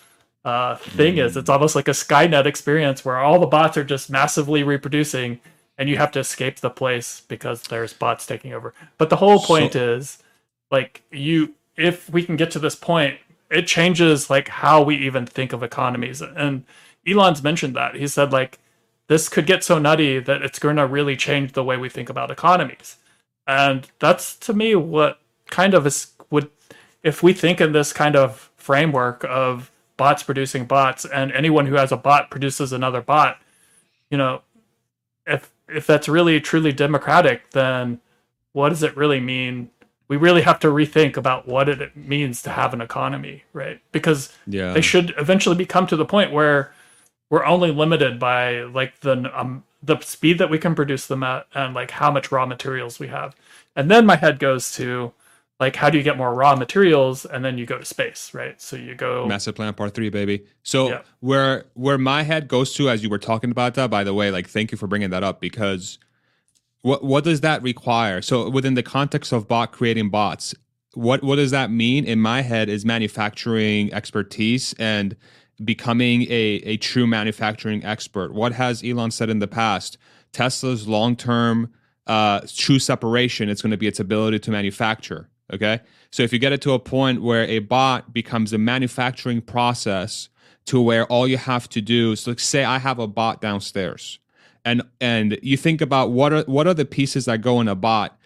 uh, thing mm. is. It's almost like a Skynet experience where all the bots are just massively reproducing, and you have to escape the place because there's bots taking over. But the whole point so, is, like, you if we can get to this point, it changes like how we even think of economies. And Elon's mentioned that he said like this could get so nutty that it's going to really change the way we think about economies. And that's to me what kind of is would if we think in this kind of framework of bots producing bots and anyone who has a bot produces another bot you know if if that's really truly democratic then what does it really mean we really have to rethink about what it means to have an economy right? Because yeah. they should eventually become to the point where we're only limited by like the um the speed that we can produce them at and like how much raw materials we have. And then my head goes to like how do you get more raw materials? And then you go to space right? So you go master plan part three baby. So yeah. where where my head goes to as you were talking about that by the way like thank you for bringing that up because what what does that require? So within the context of bot creating bots what what does that mean? In my head is manufacturing expertise and becoming a a true manufacturing expert. What has elon said in the past? Tesla's long-term uh, true separation it's going to be its ability to manufacture Okay. So if you get it to a point where a bot becomes a manufacturing process to where all you have to do is like say I have a bot downstairs and and you think about what are what are the pieces that go in a bot?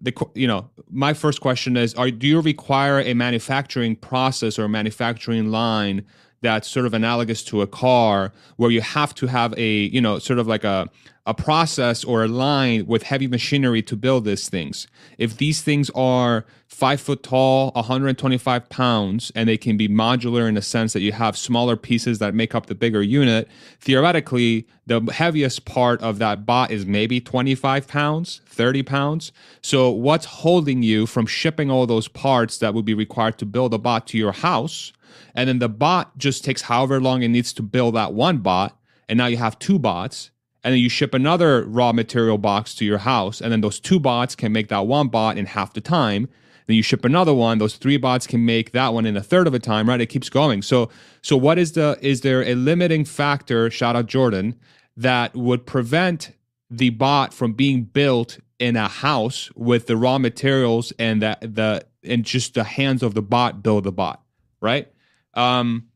The you know my first question is are do you require a manufacturing process or a manufacturing line that's sort of analogous to a car where you have to have a you know sort of like a a process or a line with heavy machinery to build these things. If these things are five foot tall 125 pounds and they can be modular in the sense that you have smaller pieces that make up the bigger unit theoretically the heaviest part of that bot is maybe 25 pounds 30 pounds. So what's holding you from shipping all those parts that would be required to build a bot to your house and then the bot just takes however long it needs to build that one bot and now you have two bots and then you ship another raw material box to your house and then those two bots can make that one bot in half the time. Then you ship another one those three bots can make that one in a third of a time right? It keeps going. So so what is the is there a limiting factor shout out jordan that would prevent the bot from being built in a house with the raw materials and that the and just the hands of the bot build the bot right um,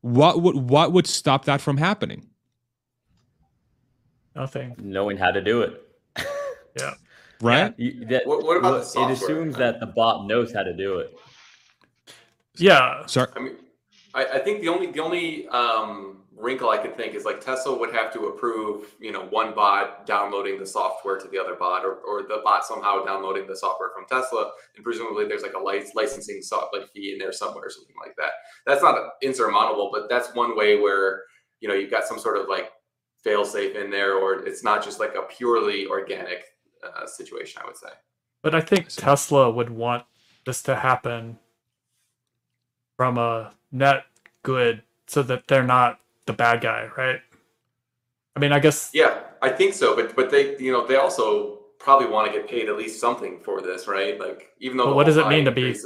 what would what would stop that from happening? Nothing. Knowing how to do it. yeah. Right. Yeah, you, that, what, what, about the software? It assumes that the bot knows how to do it. Yeah. Sorry. I mean, I, I think the only the only um, wrinkle I could think is like Tesla would have to approve, you know, one bot downloading the software to the other bot, or, or the bot somehow downloading the software from Tesla, and presumably there's like a licensing software fee in there somewhere, or something like that. That's not insurmountable, but that's one way where you know you've got some sort of like fail safe in there, or it's not just like a purely organic uh, situation. I would say. But I think Tesla would want this to happen from a net good so that they're not the bad guy, right? I mean, I guess. Yeah, I think so. But but they you know they also probably want to get paid at least something for this, right? Like even though. what does it mean to be?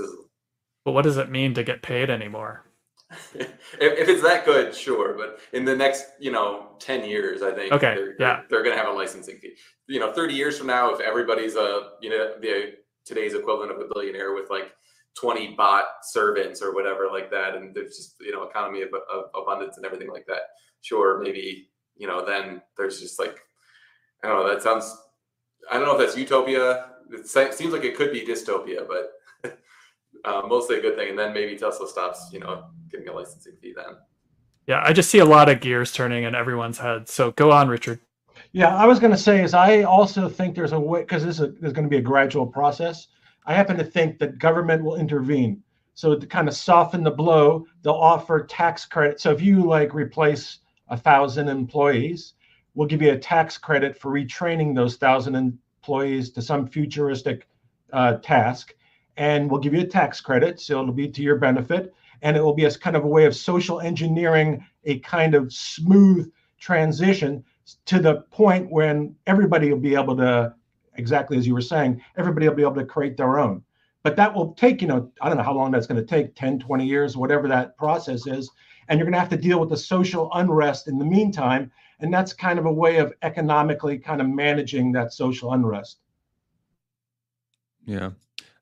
But what does it mean to get paid anymore? if, if, it's that good, sure. But in the next, you know, ten years, I think okay, they're, yeah, they're, they're going to have a licensing fee. You know, thirty years from now, if everybody's a you know the today's equivalent of a billionaire with like 20 bot servants or whatever like that and there's just you know economy of, of, abundance and everything like that. Sure maybe you know then there's just like i don't know that sounds i don't know if that's utopia. It seems like it could be dystopia but uh, mostly a good thing and then maybe tesla stops you know getting a licensing fee then. Yeah i just see a lot of gears turning in everyone's head so go on richard. Yeah i was going to say is i also think there's a way because this is, there's going to be a gradual process I happen to think that government will intervene. So to kind of soften the blow, they'll offer tax credit. So if you like replace a thousand employees, we'll give you a tax credit for retraining those thousand employees to some futuristic uh, task, and we'll give you a tax credit. So it'll be to your benefit, and it will be as kind of a way of social engineering a kind of smooth transition to the point when everybody will be able to exactly as you were saying, everybody will be able to create their own. But that will take, you know, I don't know how long that's going to take 10, 20 years, whatever that process is. And you're going to have to deal with the social unrest in the meantime. And that's kind of a way of economically kind of managing that social unrest. Yeah.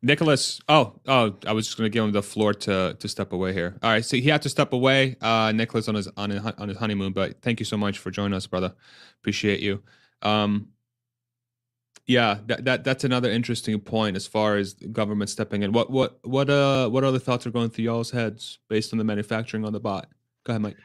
Nicholas, oh, oh, I was just going to give him the floor to to step away here. All right, so he had to step away, uh, Nicholas on his on his, on his honeymoon. But thank you so much for joining us, brother. Appreciate you. Um, yeah, that, that that's another interesting point as far as government stepping in. What what what uh what other thoughts are going through y'all's heads based on the manufacturing on the bot? Go ahead, Mike.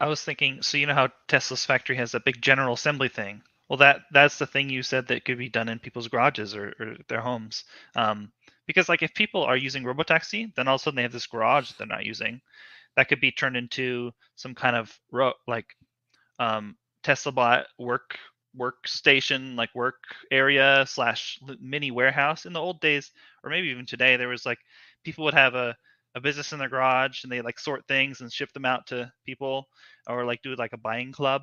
I was thinking, so you know how Tesla's factory has a big general assembly thing. Well, that that's the thing you said that could be done in people's garages or, or their homes. Um, because like if people are using robotaxi, then all of a sudden they have this garage they're not using. That could be turned into some kind of ro- like um, Tesla bot work workstation like work area slash mini warehouse in the old days or maybe even today there was like people would have a, a business in their garage and they like sort things and ship them out to people or like do like a buying club.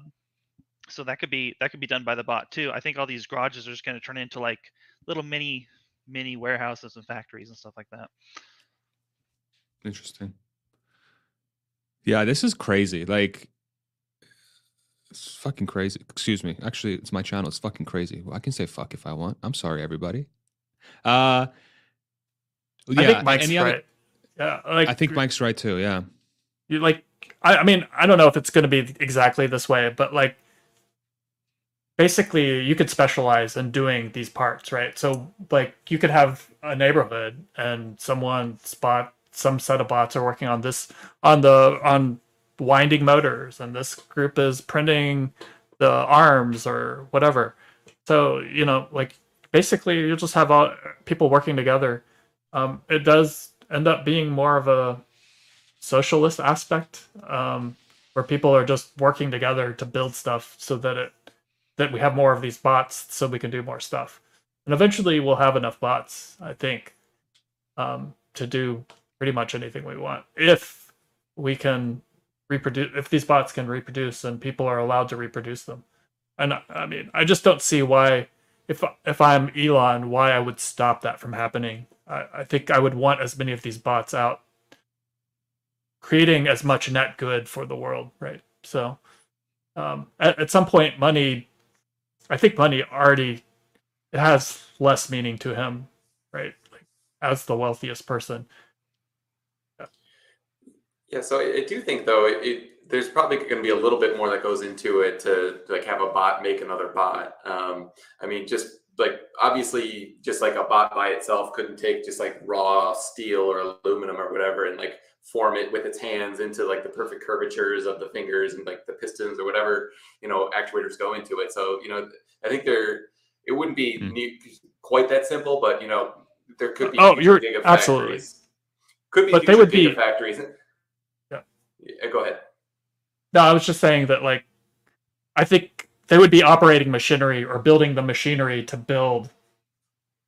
So that could be that could be done by the bot too. I think all these garages are just going to turn into like little mini mini warehouses and factories and stuff like that. Interesting. Yeah this is crazy. Like it's fucking crazy. Excuse me. Actually, it's my channel. It's fucking crazy. Well, I can say fuck if I want. I'm sorry, everybody. Uh, yeah. I think Mike's right. Other, yeah, like I think Mike's right too. Yeah. You like, I, I mean, I don't know if it's going to be exactly this way, but like, basically, you could specialize in doing these parts, right? So, like, you could have a neighborhood and someone spot some set of bots are working on this on the on winding motors and this group is printing the arms or whatever. So you know like basically you'll just have all people working together. Um, it does end up being more of a socialist aspect um, where people are just working together to build stuff so that it that we have more of these bots so we can do more stuff. And eventually we'll have enough bots i think um, to do pretty much anything we want if we can reproduce if these bots can reproduce and people are allowed to reproduce them. And i mean i just don't see why if if i'm elon why i would stop that from happening. I, I think i would want as many of these bots out creating as much net good for the world right? So um, at, at some point money i think money already it has less meaning to him right? Like, as the wealthiest person yeah, so I, do think though it, it there's probably going to be a little bit more that goes into it to, to like have a bot make another bot. Um, I mean, just like obviously, just like a bot by itself couldn't take just like raw steel or aluminum or whatever and like form it with its hands into like the perfect curvatures of the fingers and like the pistons or whatever you know actuators go into it. So you know, I think there it wouldn't be mm. quite that simple, but you know, there could be oh, you're absolutely could be, but they would be factories go ahead. No, I was just saying that like I think they would be operating machinery or building the machinery to build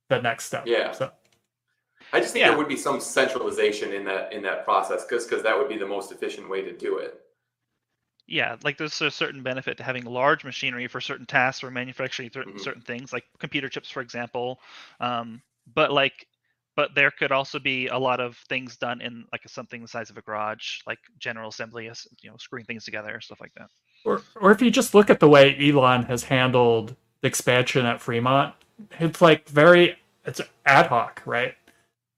the next step. Yeah. So. I just think yeah. there would be some centralization in that in that process because because that would be the most efficient way to do it. Yeah, like there's a certain benefit to having large machinery for certain tasks or manufacturing certain, Mhm. certain things, like computer chips, for example. Um, but like, but there could also be a lot of things done in like something the size of a garage, like general assembly, you know, screwing things together, stuff like that. Or, or if you just look at the way Elon has handled the expansion at Fremont, it's like very, it's ad hoc, right?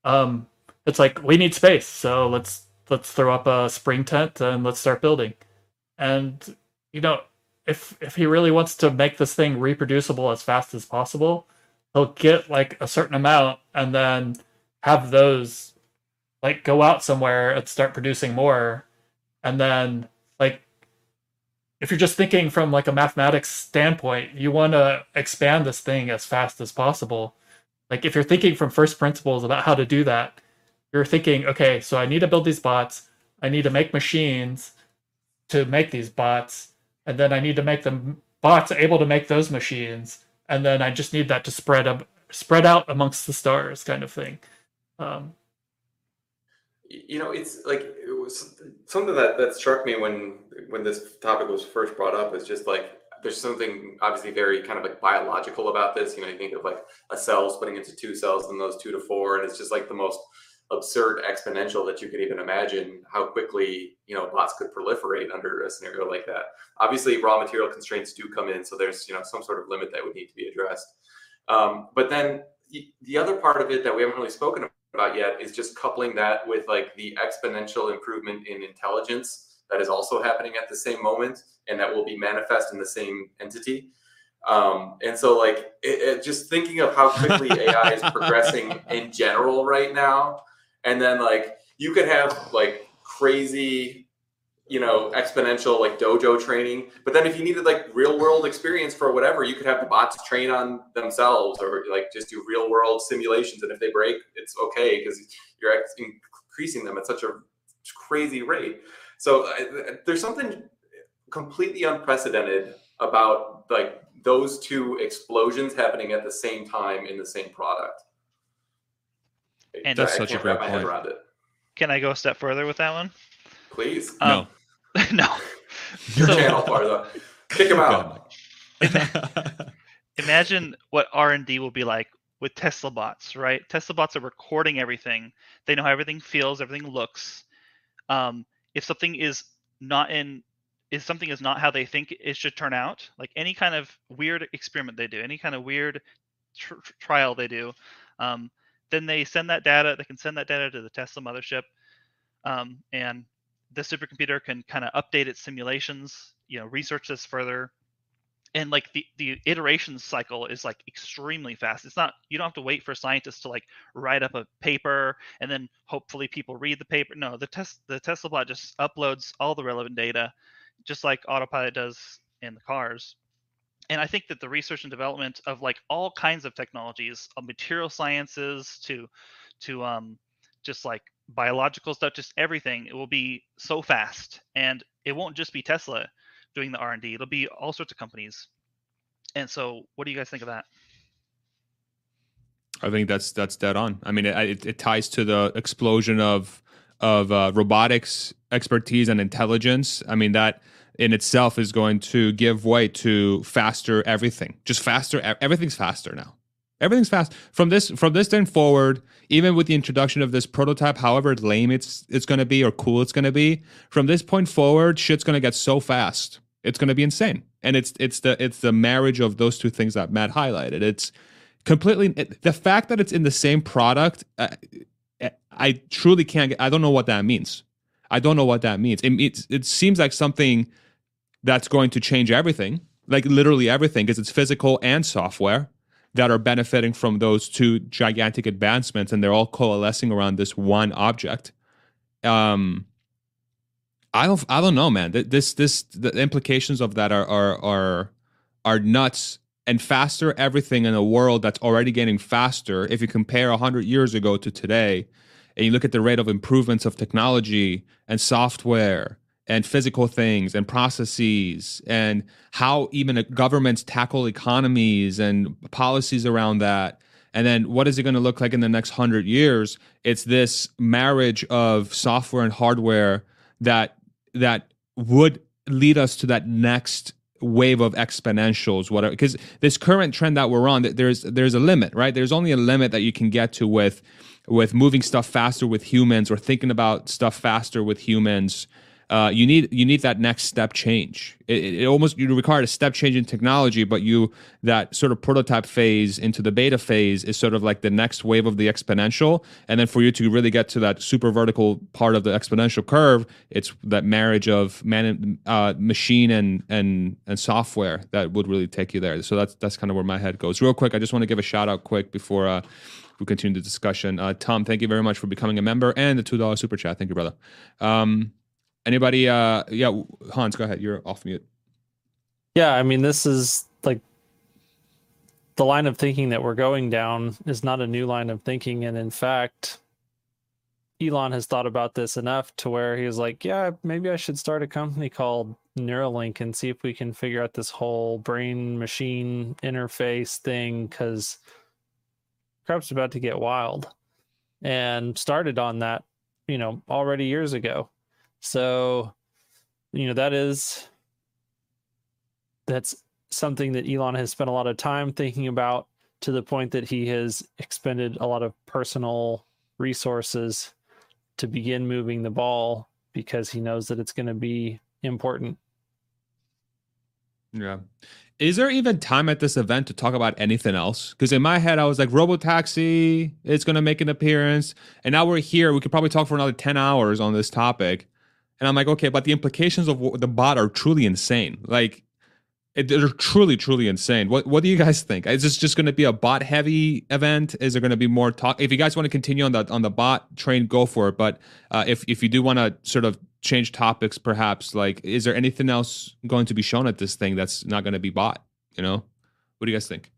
Um, it's like we need space, so let's let's throw up a spring tent and let's start building. And you know, if if he really wants to make this thing reproducible as fast as possible, he'll get like a certain amount and then have those like go out somewhere and start producing more, and then like if you're just thinking from like a mathematics standpoint, you want to expand this thing as fast as possible. Like if you're thinking from first principles about how to do that, you're thinking, okay, so I need to build these bots, I need to make machines to make these bots, and then I need to make the bots able to make those machines, and then I just need that to spread up, spread out amongst the stars, kind of thing. Um, you know it's like it was something that that struck me when when this topic was first brought up is just like there's something obviously very kind of like biological about this you know you think of like a cell splitting into two cells and those two to four and it's just like the most absurd exponential that you could even imagine how quickly you know bots could proliferate under a scenario like that. Obviously raw material constraints do come in so there's you know some sort of limit that would need to be addressed. Um, but then the other part of it that we haven't really spoken about yet is just coupling that with like the exponential improvement in intelligence that is also happening at the same moment and that will be manifest in the same entity. Um, and so like it, it, just thinking of how quickly ai is progressing in general right now and then like you could have like crazy you know exponential like dojo training. But then if you needed like real world experience for whatever you could have the bots train on themselves or like just do real world simulations. And if they break it's okay because you're increasing them at such a crazy rate. So uh, there's something completely unprecedented about like those two explosions happening at the same time in the same product and that's such a great point can i go a step further with that one Please. Um, no. Your so, channel, Farzad. Kick him out. Imagine what R and D will be like with Tesla bots, right? Tesla bots are recording everything. They know how everything feels, everything looks. Um, if something is not in, if something is not how they think it should turn out, like any kind of weird experiment they do, any kind of weird tr- trial they do, um, then they send that data. They can send that data to the Tesla mothership, um, and the supercomputer can kind of update its simulations, you know, research this further. And like the, the iteration cycle is like extremely fast. It's not you don't have to wait for scientists to like write up a paper and then hopefully people read the paper. No, the test the Tesla bot just uploads all the relevant data, just like autopilot does in the cars. And I think that the research and development of like all kinds of technologies, of material sciences to to um just like biological stuff, just everything. It will be so fast, and it won't just be Tesla doing the R and D. It'll be all sorts of companies. And so, what do you guys think of that? I think that's that's dead on. I mean, it, it, it ties to the explosion of of uh, robotics expertise and intelligence. I mean, that in itself is going to give way to faster everything. Just faster. Everything's faster now. Everything's fast from this from this then forward. Even with the introduction of this prototype, however lame it's it's going to be or cool it's going to be, from this point forward, shit's going to get so fast. It's going to be insane. And it's it's the it's the marriage of those two things that Matt highlighted. It's completely it, the fact that it's in the same product. Uh, I truly can't. Get, I don't know what that means. I don't know what that means. It it, it seems like something that's going to change everything, like literally everything, because it's physical and software that are benefiting from those two gigantic advancements and they're all coalescing around this one object. Um i don't i don't know man. This this the implications of that are are are are nuts. And faster everything in a world that's already getting faster if you compare 100 years ago to today and you look at the rate of improvements of technology and software and physical things and processes and how even governments tackle economies and policies around that. And then what is it going to look like in the next 100 years? It's this marriage of software and hardware that that would lead us to that next wave of exponentials whatever because this current trend that we're on there's there's a limit right? There's only a limit that you can get to with with moving stuff faster with humans or thinking about stuff faster with humans uh, you need you need that next step change. It, it, almost you require a step change in technology, but you that sort of prototype phase into the beta phase is sort of like the next wave of the exponential, and then for you to really get to that super vertical part of the exponential curve, it's that marriage of man, uh, machine and and and software that would really take you there. So that's that's kind of where my head goes. Real quick, I just want to give a shout out quick before. Uh, we continue the discussion. Uh, Tom, thank you very much for becoming a member and the two dollar super chat. Thank you, brother. Um, Anybody? Uh, yeah, Hans, go ahead. You're off mute. Yeah, I mean, this is like the line of thinking that we're going down is not a new line of thinking, and in fact, Elon has thought about this enough to where he's like, "Yeah, maybe I should start a company called Neuralink and see if we can figure out this whole brain machine interface thing because crap's about to get wild." And started on that, you know, already years ago so, you know, that is that's something that Elon has spent a lot of time thinking about to the point that he has expended a lot of personal resources to begin moving the ball because he knows that it's going to be important. Yeah. Is there even time at this event to talk about anything else? Because in my head, I was like, Robotaxi is going to make an appearance. And now we're here. We could probably talk for another 10 hours on this topic. And I'm like, okay, but the implications of the bot are truly insane. Like, it, they're truly, truly insane. What What do you guys think? Is this just going to be a bot heavy event? Is there going to be more talk? If you guys want to continue on the on the bot train, go for it. But uh, if if you do want to sort of change topics, perhaps like, is there anything else going to be shown at this thing that's not going to be bot? You know, what do you guys think?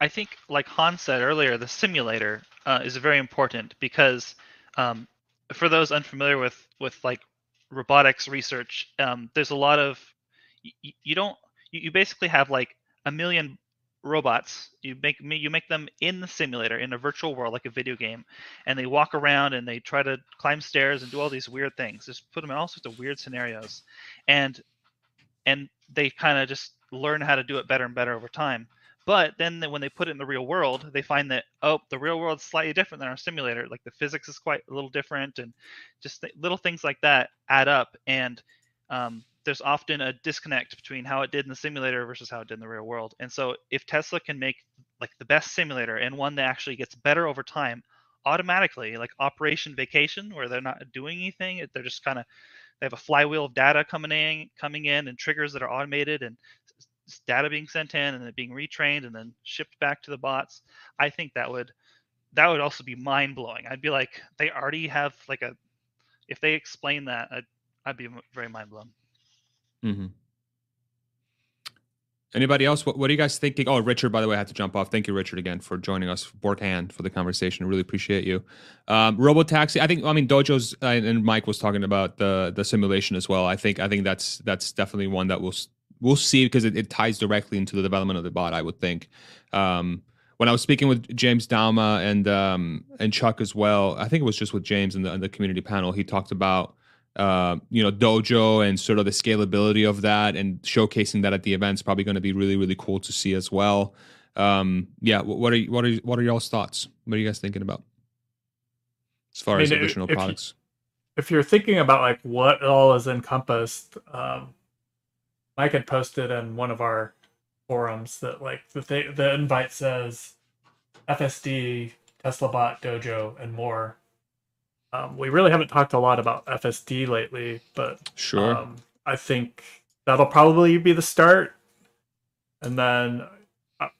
I think, like Han said earlier, the simulator uh, is very important because um, for those unfamiliar with with like robotics research, um, there's a lot of you, you don't you, you basically have like a million robots. You make me you make them in the simulator in a virtual world like a video game and they walk around and they try to climb stairs and do all these weird things. Just put them in all sorts of weird scenarios. And and they kind of just learn how to do it better and better over time but then when they put it in the real world, they find that oh, the real world's slightly different than our simulator. Like the physics is quite a little different, and just th- little things like that add up. And um, there's often a disconnect between how it did in the simulator versus how it did in the real world. And so if Tesla can make like the best simulator and one that actually gets better over time, automatically, like Operation Vacation, where they're not doing anything, they're just kind of they have a flywheel of data coming in, coming in, and triggers that are automated, and data being sent in and then being retrained and then shipped back to the bots i think that would that would also be mind blowing i'd be like they already have like a if they explain that i'd, I'd be very mind blown mm-hmm. Anybody else? What, what, are you guys thinking? Oh, Richard, by the way, I had to jump off. Thank you, Richard, again for joining us. Hand for the conversation. Really appreciate you. Um, Robotaxi. I think. I mean, Dojo's uh, and Mike was talking about the the simulation as well. I think. I think that's that's definitely one that will we'll see because it, it, ties directly into the development of the bot. I would think. Um, when I was speaking with James Douma and um, and Chuck as well, I think it was just with James in the, in the community panel. He talked about uh, you know Dojo and sort of the scalability of that and showcasing that at the event is probably going to be really really cool to see as well. Um, yeah, what are what are what are y'all's thoughts? What are you guys thinking about as far I mean, as additional if, products? If you're thinking about like what all is encompassed, um, Mike had posted in one of our forums that like the th- the invite says FSD, Tesla Bot, Dojo, and more. Um, we really haven't talked a lot about FSD lately, but sure, um, I think that'll probably be the start. And then I,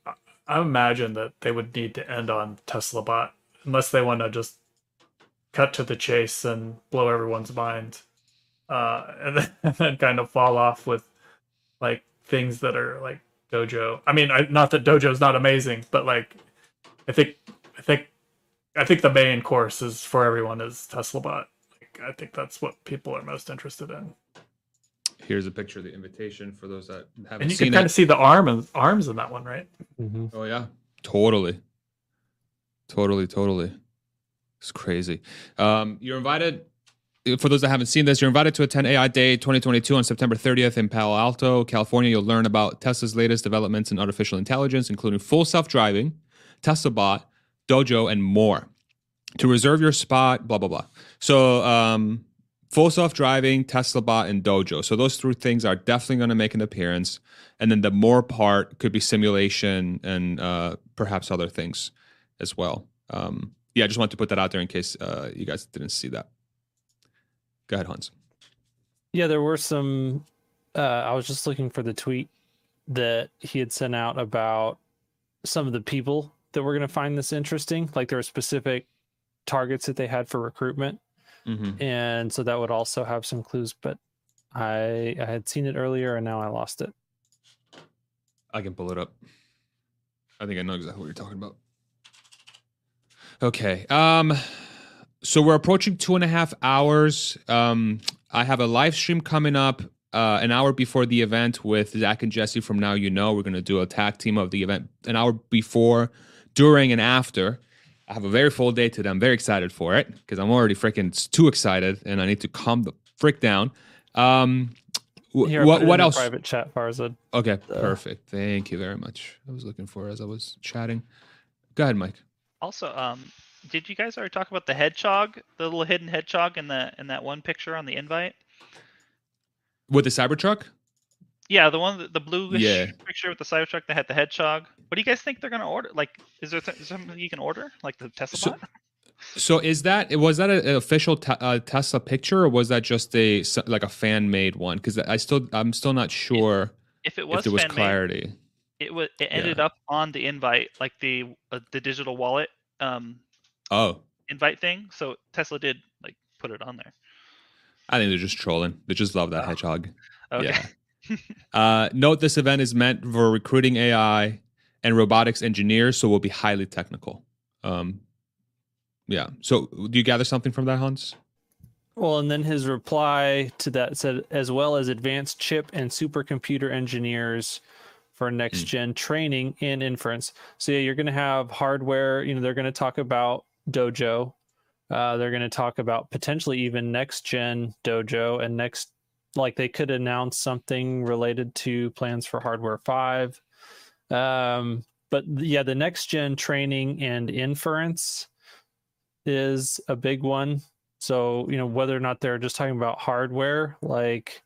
I imagine that they would need to end on Tesla Bot unless they want to just cut to the chase and blow everyone's mind, uh, and, then, and then kind of fall off with like things that are like dojo. I mean, I, not that dojo's not amazing, but like I think I think I think the main course is for everyone is Tesla bot. Like, I think that's what people are most interested in. Here's a picture of the invitation for those that haven't seen it. and you can kind of see the arm and arms in that one, right? Mm-hmm. Oh yeah, totally, totally, totally. It's crazy. Um, you're invited for those that haven't seen this, you're invited to attend AI Day 2022 on September 30th in Palo Alto, California. You'll learn about Tesla's latest developments in artificial intelligence, including full self driving, Tesla Bot, Dojo, and more. To reserve your spot, blah, blah, blah. So, um, full self driving, Tesla Bot, and Dojo. So, those three things are definitely going to make an appearance. And then the more part could be simulation and uh, perhaps other things as well. Um, yeah, I just wanted to put that out there in case uh, you guys didn't see that. Go ahead, Hans. Yeah, there were some. Uh, I was just looking for the tweet that he had sent out about some of the people that were going to find this interesting. Like there were specific targets that they had for recruitment, mm-hmm. and so that would also have some clues. But I I had seen it earlier, and now I lost it. I can pull it up. I think I know exactly what you're talking about. Okay. Um, so we're approaching two and a half hours. Um, I have a live stream coming up uh, an hour before the event with Zach and Jesse from Now You Know. We're going to do a tag team of the event an hour before, during, and after. I have a very full day today. I'm very excited for it because I'm already freaking too excited and I need to calm the frick down. Um, Here, what what else? Private chat, Farzad. Okay, uh, perfect. Thank you very much. I was looking for as I was chatting. Go ahead, Mike. Also, um, did you guys already talk about the hedgehog, the little hidden hedgehog in the in that one picture on the invite? With the Cybertruck? Yeah, the one the blue yeah. picture with the Cybertruck that had the hedgehog. What do you guys think they're gonna order? Like, is there th- something you can order, like the Tesla so, bot? So is that was that an official te- uh, Tesla picture or was that just a like a fan made one? Because I still I'm still not sure if, if it was if there was clarity. It was it ended yeah. up on the invite like the uh, the digital wallet um oh invite thing. So Tesla did like put it on there. I think they're just trolling. They just love that oh. hedgehog. Okay. Yeah. uh, note this event is meant for recruiting AI and robotics engineers, so we'll be highly technical. Um, yeah. So do you gather something from that, Hans? Well, and then his reply to that said, as well as advanced chip and supercomputer engineers for next mm. gen training and inference. So yeah, you're going to have hardware. You know, they're going to talk about Dojo. Uh, they're going to talk about potentially even next gen Dojo and next, like they could announce something related to plans for hardware five. Um, but yeah, the next gen training and inference is a big one. So you know whether or not they're just talking about hardware, like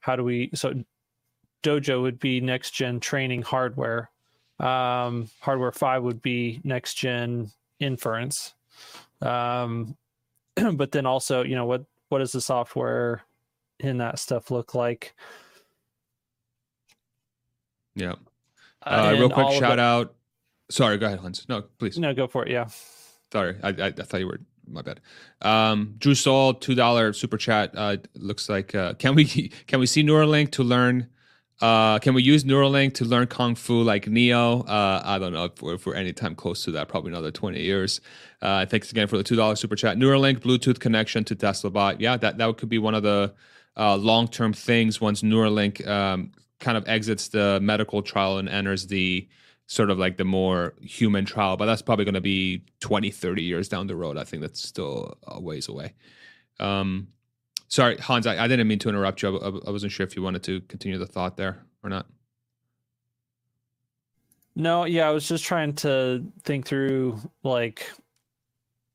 how do we so Dojo would be next gen training hardware. Um, hardware five would be next gen inference. Um, but then also, you know, what what does the software in that stuff look like? Yeah. Uh, real quick shout out. Sorry, go ahead, Hans. No, please. No, go for it. Yeah. Sorry, I, I, I thought you were my bad. Um, Drew Saul, two dollar super chat. Uh, looks like uh, can we can we see Neuralink to learn uh, can we use Neuralink to learn Kung Fu like Neo? Uh, I don't know if we're, if we're any time close to that, probably another 20 years. Uh, thanks again for the $2 super chat. Neuralink Bluetooth connection to Tesla bot. Yeah, that, that could be one of the uh, long term things once Neuralink um, kind of exits the medical trial and enters the sort of like the more human trial. But that's probably going to be 20, 30 years down the road. I think that's still a ways away. Um, Sorry, Hans, I, I didn't mean to interrupt you. I, I, wasn't sure if you wanted to continue the thought there or not. No, yeah, I was just trying to think through like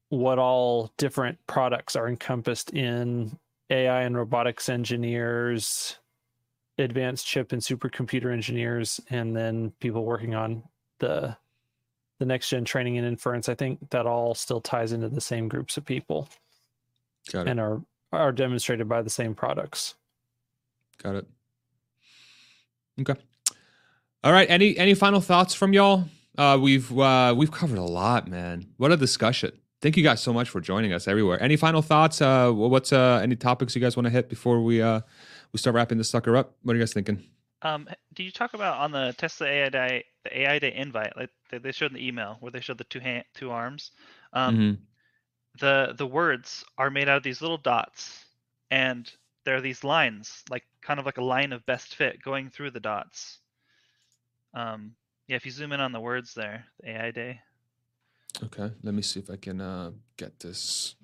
what all different products are encompassed in AI and robotics engineers, advanced chip and supercomputer engineers, and then people working on the the next gen training and inference. I think that all still ties into the same groups of people. And are are demonstrated by the same products. Got it. Okay. All right. Any any final thoughts from y'all? Uh, we've uh, we've covered a lot, man. What a discussion! Thank you guys so much for joining us everywhere. Any final thoughts? Uh, what's uh, any topics you guys want to hit before we uh, we start wrapping this sucker up? What are you guys thinking? Um, did you talk about on the Tesla AI Day, the AI Day invite? Like they showed in the email where they showed the two hand, two arms. Um, mm-hmm the the words are made out of these little dots and there are these lines like kind of like a line of best fit going through the dots um yeah if you zoom in on the words there the ai day okay let me see if i can uh get this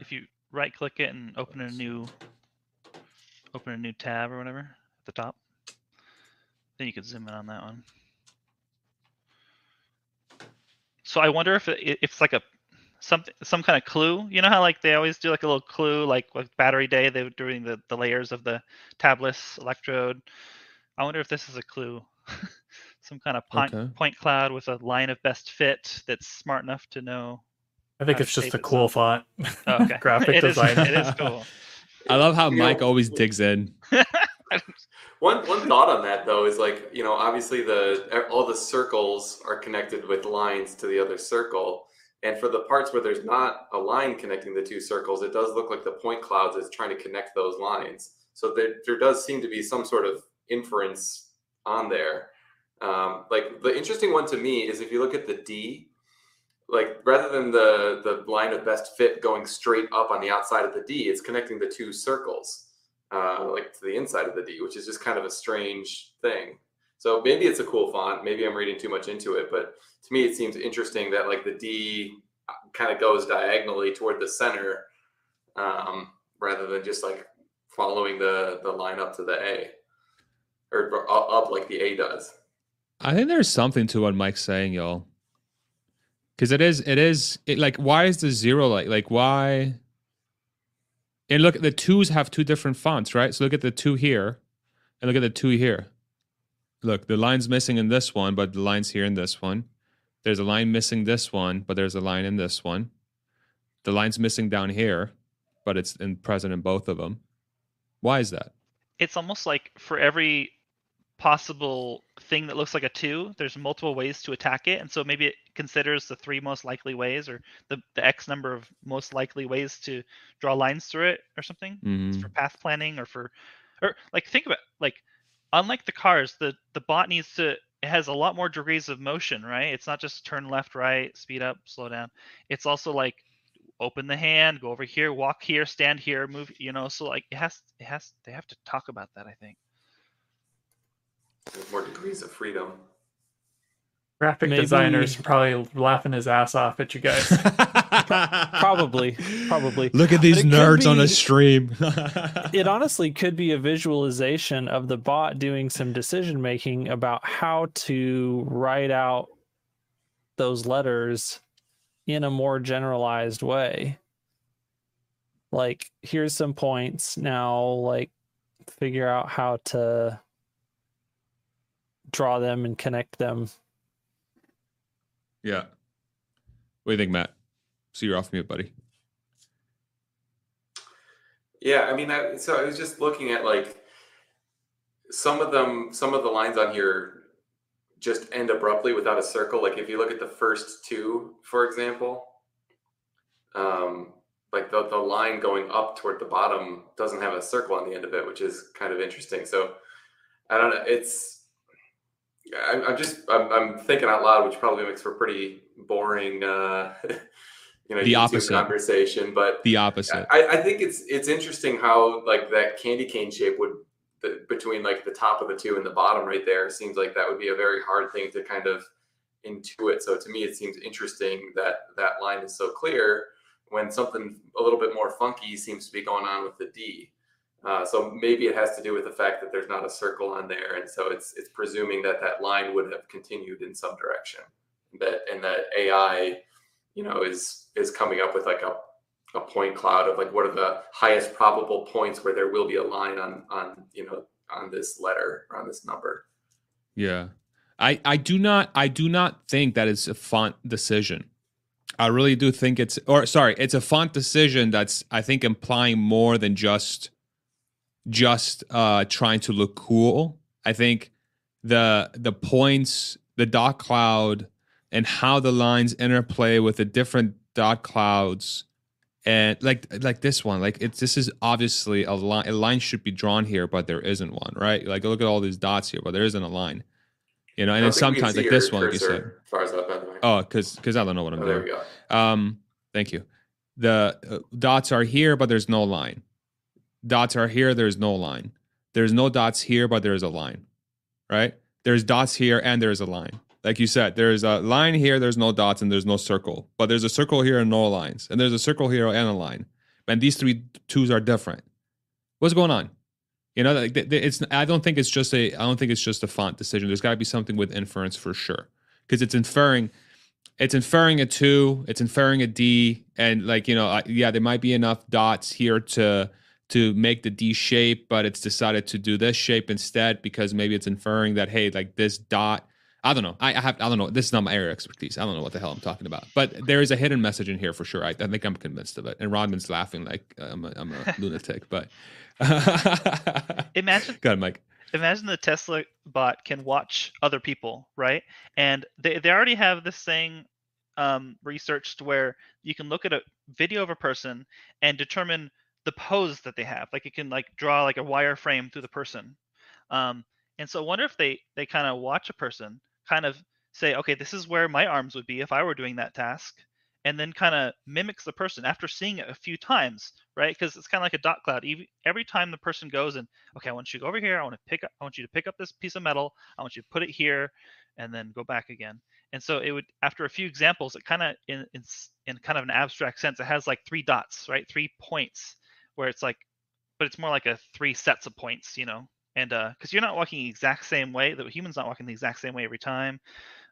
if you right click it and open a new open a new tab or whatever at the top. Then you can zoom in on that one. So I wonder if it, if it's like a something some kind of clue. You know how like they always do like a little clue, like with battery day, they were doing the, the layers of the tabless electrode. I wonder if this is a clue. some kind of point, Okay. point cloud with a line of best fit that's smart enough to know. I think it's just a cool some- font. Oh, okay. Graphic It is- design. it is cool. I love how You Mike know- always digs in. One one thought on that though is like you know obviously the all the circles are connected with lines to the other circle, and for the parts where there's not a line connecting the two circles, it does look like the point clouds is trying to connect those lines. So there there does seem to be some sort of inference on there. Um, like the interesting one to me is if you look at the D, like rather than the the line of best fit going straight up on the outside of the D, it's connecting the two circles uh, like to the inside of the D, which is just kind of a strange thing. So maybe it's a cool font. Maybe I'm reading too much into it, but to me it seems interesting that like the D kind of goes diagonally toward the center um, rather than just like following the the line up to the A or up like the A does. I think there's something to what Mike's saying, y'all. Because it is, it is, it, like, why is the zero like, like, why? And look, at the twos have two different fonts, right? So look at the two here, and look at the two here. Look, the line's missing in this one, but the line's here in this one. There's a line missing this one, but there's a line in this one. The line's missing down here, but it's in present in both of them. Why is that? It's almost like for every possible thing that looks like a two, there's multiple ways to attack it, and so maybe it considers the three most likely ways or the, the X number of most likely ways to draw lines through it or something. It's Mhm. for path planning or for or like think about like unlike the cars, the the bot needs to it has a lot more degrees of motion, right? It's not just turn left, right, speed up, slow down. It's also like open the hand, go over here, walk here, stand here, move, you know, so like it has it has they have to talk about that, I think. More degrees of freedom. Graphic Maybe- designers probably laughing his ass off at you guys. Probably, probably. Look at these it could nerds on a stream. It honestly could be a visualization of the bot doing some decision making about how to write out those letters in a more generalized way. Like, here's some points. Now, like, figure out how to draw them and connect them. Yeah. What do you think, Matt? So you're off mute, buddy. Yeah, I mean, I, so I was just looking at like some of them, some of the lines on here just end abruptly without a circle. Like if you look at the first two, for example, um, like the, the line going up toward the bottom doesn't have a circle on the end of it, which is kind of interesting. So I don't know. It's, I, I'm just, I'm, I'm thinking out loud, which probably makes for pretty boring, uh, you know, The YouTube opposite. conversation, but The opposite. I, I think it's it's interesting how like that candy cane shape would the, between like the top of the two and the bottom right there seems like that would be a very hard thing to kind of intuit. So to me, it seems interesting that that line is so clear when something a little bit more funky seems to be going on with the D. Uh, so maybe it has to do with the fact that there's not a circle on there, and so it's it's presuming that that line would have continued in some direction. That and that AI, you know, is is coming up with like a a point cloud of like what are the highest probable points where there will be a line on on you know on this letter or on this number. Yeah. I, I do not I do not think that it's a font decision. I really do think it's or sorry, it's a font decision that's I think implying more than just just uh trying to look cool. I think the the points, the dot cloud and how the lines interplay with the different dot clouds and like like this one like it's this is obviously a line a line should be drawn here but there isn't one right like look at all these dots here but there isn't a line you know and then don't think we can sometimes like this one like you said Far as up, by the way. oh because because i don't know what i'm Oh, there doing we go. um thank you the uh, dots are here but there's no line dots are here there's no line there's no dots here but there's a line right there's dots here and there's a line like you said there's a line here there's no dots and there's no circle but there's a circle here and no lines and there's a circle here and a line and these three twos are different. What's going on? You know, like it's. I don't think it's just a. I don't think it's just a font decision. There's got to be something with inference for sure, because it's inferring. It's inferring a two. It's inferring a D, and like you know, yeah, there might be enough dots here to to make the D shape, but it's decided to do this shape instead because maybe it's inferring that hey, like this dot. I don't know. I, I have. I don't know. This is not my area of expertise. I don't know what the hell I'm talking about. But there is a hidden message in here for sure. I, I think I'm convinced of it. And Rodman's laughing like I'm a, I'm a lunatic. But imagine, go ahead, Mike. Imagine the Tesla bot can watch other people, right? And they they already have this thing um, researched where you can look at a video of a person and determine the pose that they have. Like it can like draw like a wireframe through the person. Um, and so I wonder if they they kind of watch a person, kind of say, okay, this is where my arms would be if I were doing that task, and then kind of mimics the person after seeing it a few times, right? Because it's kind of like a dot cloud. Every time the person goes and okay, I want you to go over here. I want to pick up. I want you to pick up this piece of metal. I want you to put it here, and then go back again. And so it would, after a few examples, it kind of in, in in kind of an abstract sense, it has like three dots, right? Three points where it's like, but it's more like a three sets of points, you know, and uh, because you're not walking the exact same way, the human's not walking the exact same way every time,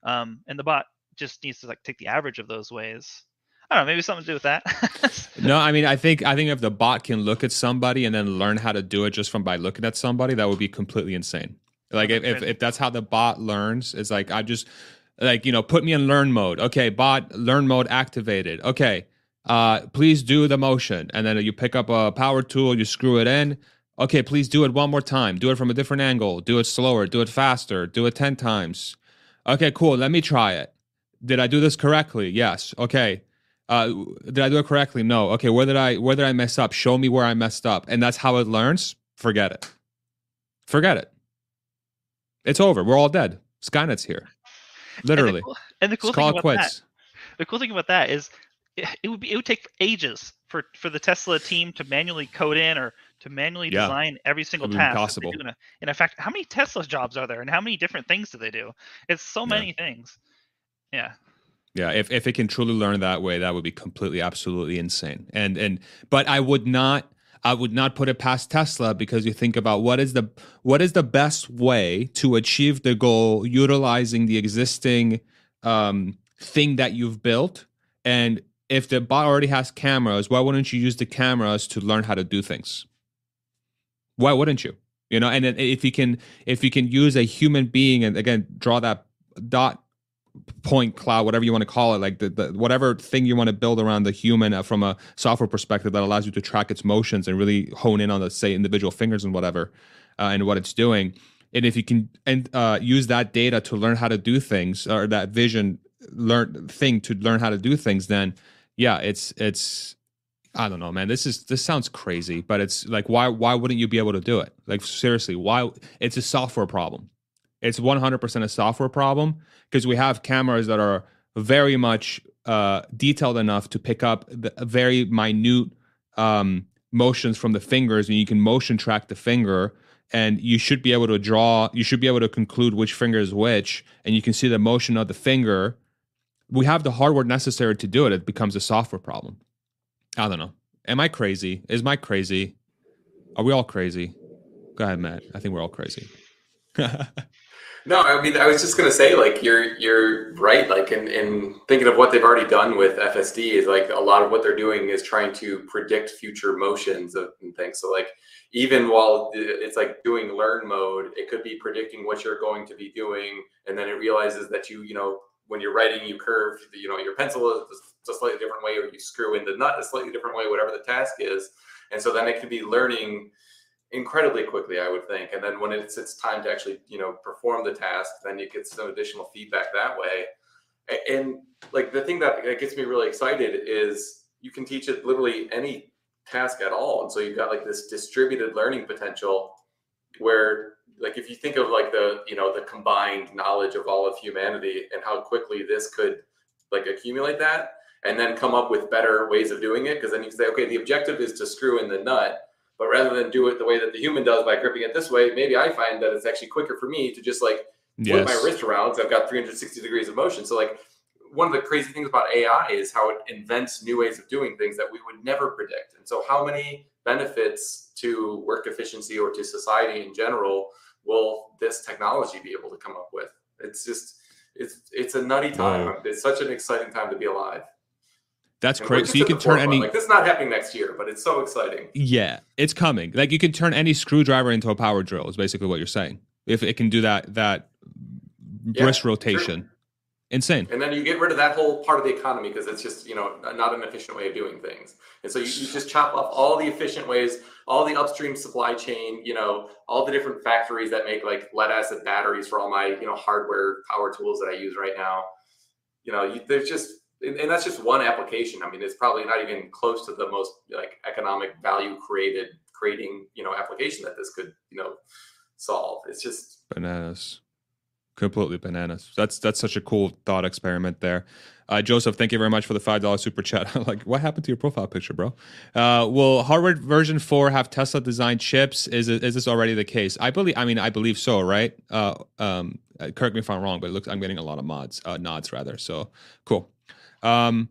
um, and the bot just needs to like take the average of those ways. I don't know, maybe something to do with that. no, I mean, I think I think if the bot can look at somebody and then learn how to do it just from by looking at somebody, that would be completely insane. Like if, if, if that's how the bot learns, it's like I just like you know put me in learn mode. Okay, bot learn mode activated. Okay, uh, please do the motion. And then you pick up a power tool, you screw it in. Okay, please do it one more time. Do it from a different angle. Do it slower. Do it faster. Do it 10 times. Okay, cool. Let me try it. Did I do this correctly? Yes. Okay. Uh, did I do it correctly? No. Okay, where did I where did I mess up? Show me where I messed up. And that's how it learns. Forget it. Forget it. It's over. We're all dead. Skynet's here. Literally. And the cool, and the cool thing about quits. that, the cool thing about that is it, would be it would take ages for for the Tesla team to manually code in or to manually yeah. design every single task. Possible. And in fact, how many Tesla jobs are there, and how many different things do they do? It's so many yeah. things. Yeah. Yeah, if, if it can truly learn that way, that would be completely, absolutely insane. And and but I would not I would not put it past Tesla because you think about what is the what is the best way to achieve the goal utilizing the existing um, thing that you've built and if the bot already has cameras, why wouldn't you use the cameras to learn how to do things? Why wouldn't you? You know, and if you can, if you can use a human being and again draw that dot point cloud, whatever you want to call it, like the, the whatever thing you want to build around the human uh, from a software perspective that allows you to track its motions and really hone in on the say individual fingers and whatever uh, and what it's doing. And if you can and uh, use that data to learn how to do things or that vision learn thing to learn how to do things, then yeah, it's it's I don't know, man. This is this sounds crazy, but it's like why why wouldn't you be able to do it? Like seriously, why it's a software problem. It's 100% a software problem because we have cameras that are very much uh, detailed enough to pick up the very minute um, motions from the fingers, and you can motion track the finger, and you should be able to draw. You should be able to conclude which finger is which, and you can see the motion of the finger we have the hardware necessary to do it. It becomes a software problem. I don't know. Am I crazy? Is Mike crazy? Are we all crazy? Go ahead, Matt. I think we're all crazy. no, I mean, I was just gonna say, like, you're you're right. Like, in, in thinking of what they've already done with FSD, is like a lot of what they're doing is trying to predict future motions of, and things. So, like, even while it's like doing learn mode, it could be predicting what you're going to be doing, and then it realizes that you, you know, when you're writing, you curve, you know, your pencil is a slightly different way, or you screw in the nut a slightly different way, whatever the task is. And so then it can be learning incredibly quickly, I would think. And then when it's it's time to actually, you know, perform the task, then you get some additional feedback that way. And like the thing that gets me really excited is you can teach it literally any task at all. And so you've got like this distributed learning potential where like if you think of you know the combined knowledge of all of humanity and how quickly this could like accumulate that and then come up with better ways of doing it because then you can say okay the objective is to screw in the nut but rather than do it the way that the human does by gripping it this way maybe i find that it's actually quicker for me to just like yes. my wrist around because i've got 360 degrees of motion so like one of the crazy things about AI is how it invents new ways of doing things that we would never predict. And so, how many benefits to work efficiency or to society in general will this technology be able to come up with? It's just, it's it's a nutty time. Wow. It's such an exciting time to be alive. That's crazy. So you can turn any. Like this is not happening next year, but it's so exciting. Yeah, it's coming. Like you can turn any screwdriver into a power drill. Is basically what you're saying. If it can do that, that yeah, wrist rotation. Sure. Insane. And then you get rid of that whole part of the economy because it's just, you know, not an efficient way of doing things. And so you, you just chop off all the efficient ways, all the upstream supply chain, you know, all the different factories that make like lead acid batteries for all my, you know, hardware power tools that I use right now. You know, you, there's just, and that's just one application. I mean, it's probably not even close to the most like economic value created, creating, you know, application that this could, you know, solve. It's just bananas completely bananas. That's that's such a cool thought experiment there. Uh, Joseph, thank you very much for the five dollar super chat. like, what happened to your profile picture, bro? Uh, will Hardware version four have Tesla designed chips? Is it, is this already the case? I believe. I mean, I believe so, right? Uh, um, uh, correct me if I'm wrong, but it looks I'm getting a lot of mods, uh, nods rather. So cool. Um,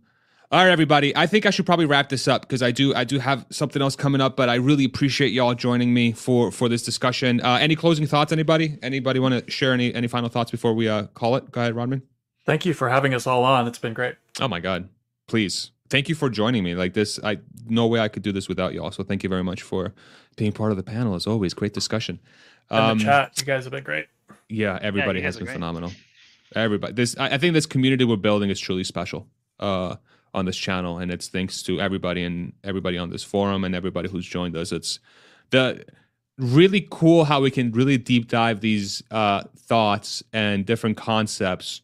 all right, everybody. I think I should probably wrap this up because I do I do have something else coming up, but I really appreciate y'all joining me for for this discussion. Uh, any closing thoughts? Anybody? Anybody want to share any any final thoughts before we uh, call it? Go ahead, Rodman. Thank you for having us all on. It's been great. Oh my god! Please, thank you for joining me. Like this, I no way I could do this without y'all. So thank you very much for being part of the panel. As always, great discussion. Um, the chat, you guys have been great. Yeah, everybody yeah, has been great. phenomenal. Everybody, this I, I think this community we're building is truly special. Uh, on this channel, and it's thanks to everybody and everybody on this forum and everybody who's joined us. It's the really cool how we can really deep dive these uh, thoughts and different concepts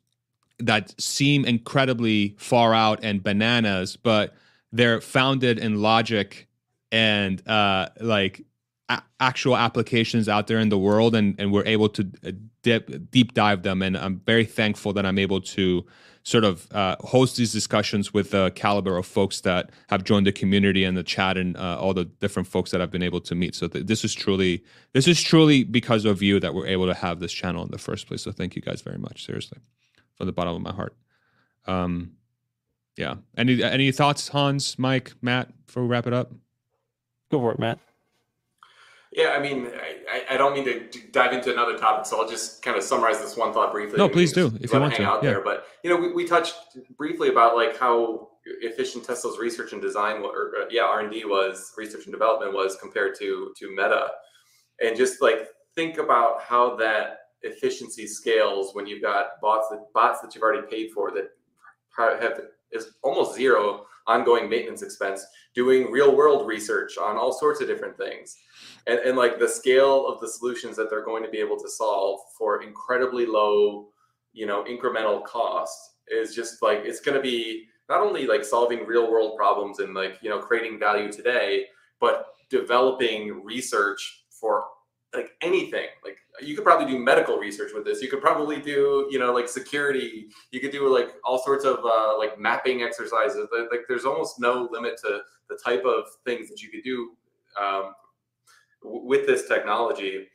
that seem incredibly far out and bananas, but they're founded in logic and uh, like a- actual applications out there in the world, and and we're able to uh, dip, deep dive them. And I'm very thankful that I'm able to sort of uh, host these discussions with the caliber of folks that have joined the community and the chat and uh, all the different folks that I've been able to meet. So th- this is truly this is truly because of you that we're able to have this channel in the first place. So thank you guys very much, seriously, from the bottom of my heart. Um, yeah. Any any thoughts, Hans, Mike, Matt, before we wrap it up? Go for it, Matt. Yeah, I mean, I, I don't mean to dive into another topic, so I'll just kind of summarize this one thought briefly. No, please do if you want to. Out yeah. there, but you know, we, we touched briefly about like how efficient Tesla's research and design, or uh, yeah, R and D was research and development was compared to to Meta, and just like think about how that efficiency scales when you've got bots that bots that you've already paid for that have is almost zero ongoing maintenance expense doing real world research on all sorts of different things and, and like the scale of the solutions that they're going to be able to solve for incredibly low you know incremental cost is just like it's going to be not only like solving real world problems and like you know creating value today but developing research for like anything. Like you could probably do medical research with this. You could probably do you know like security. You could do like all sorts of uh, like mapping exercises. Like there's almost no limit to the type of things that you could do um, with this technology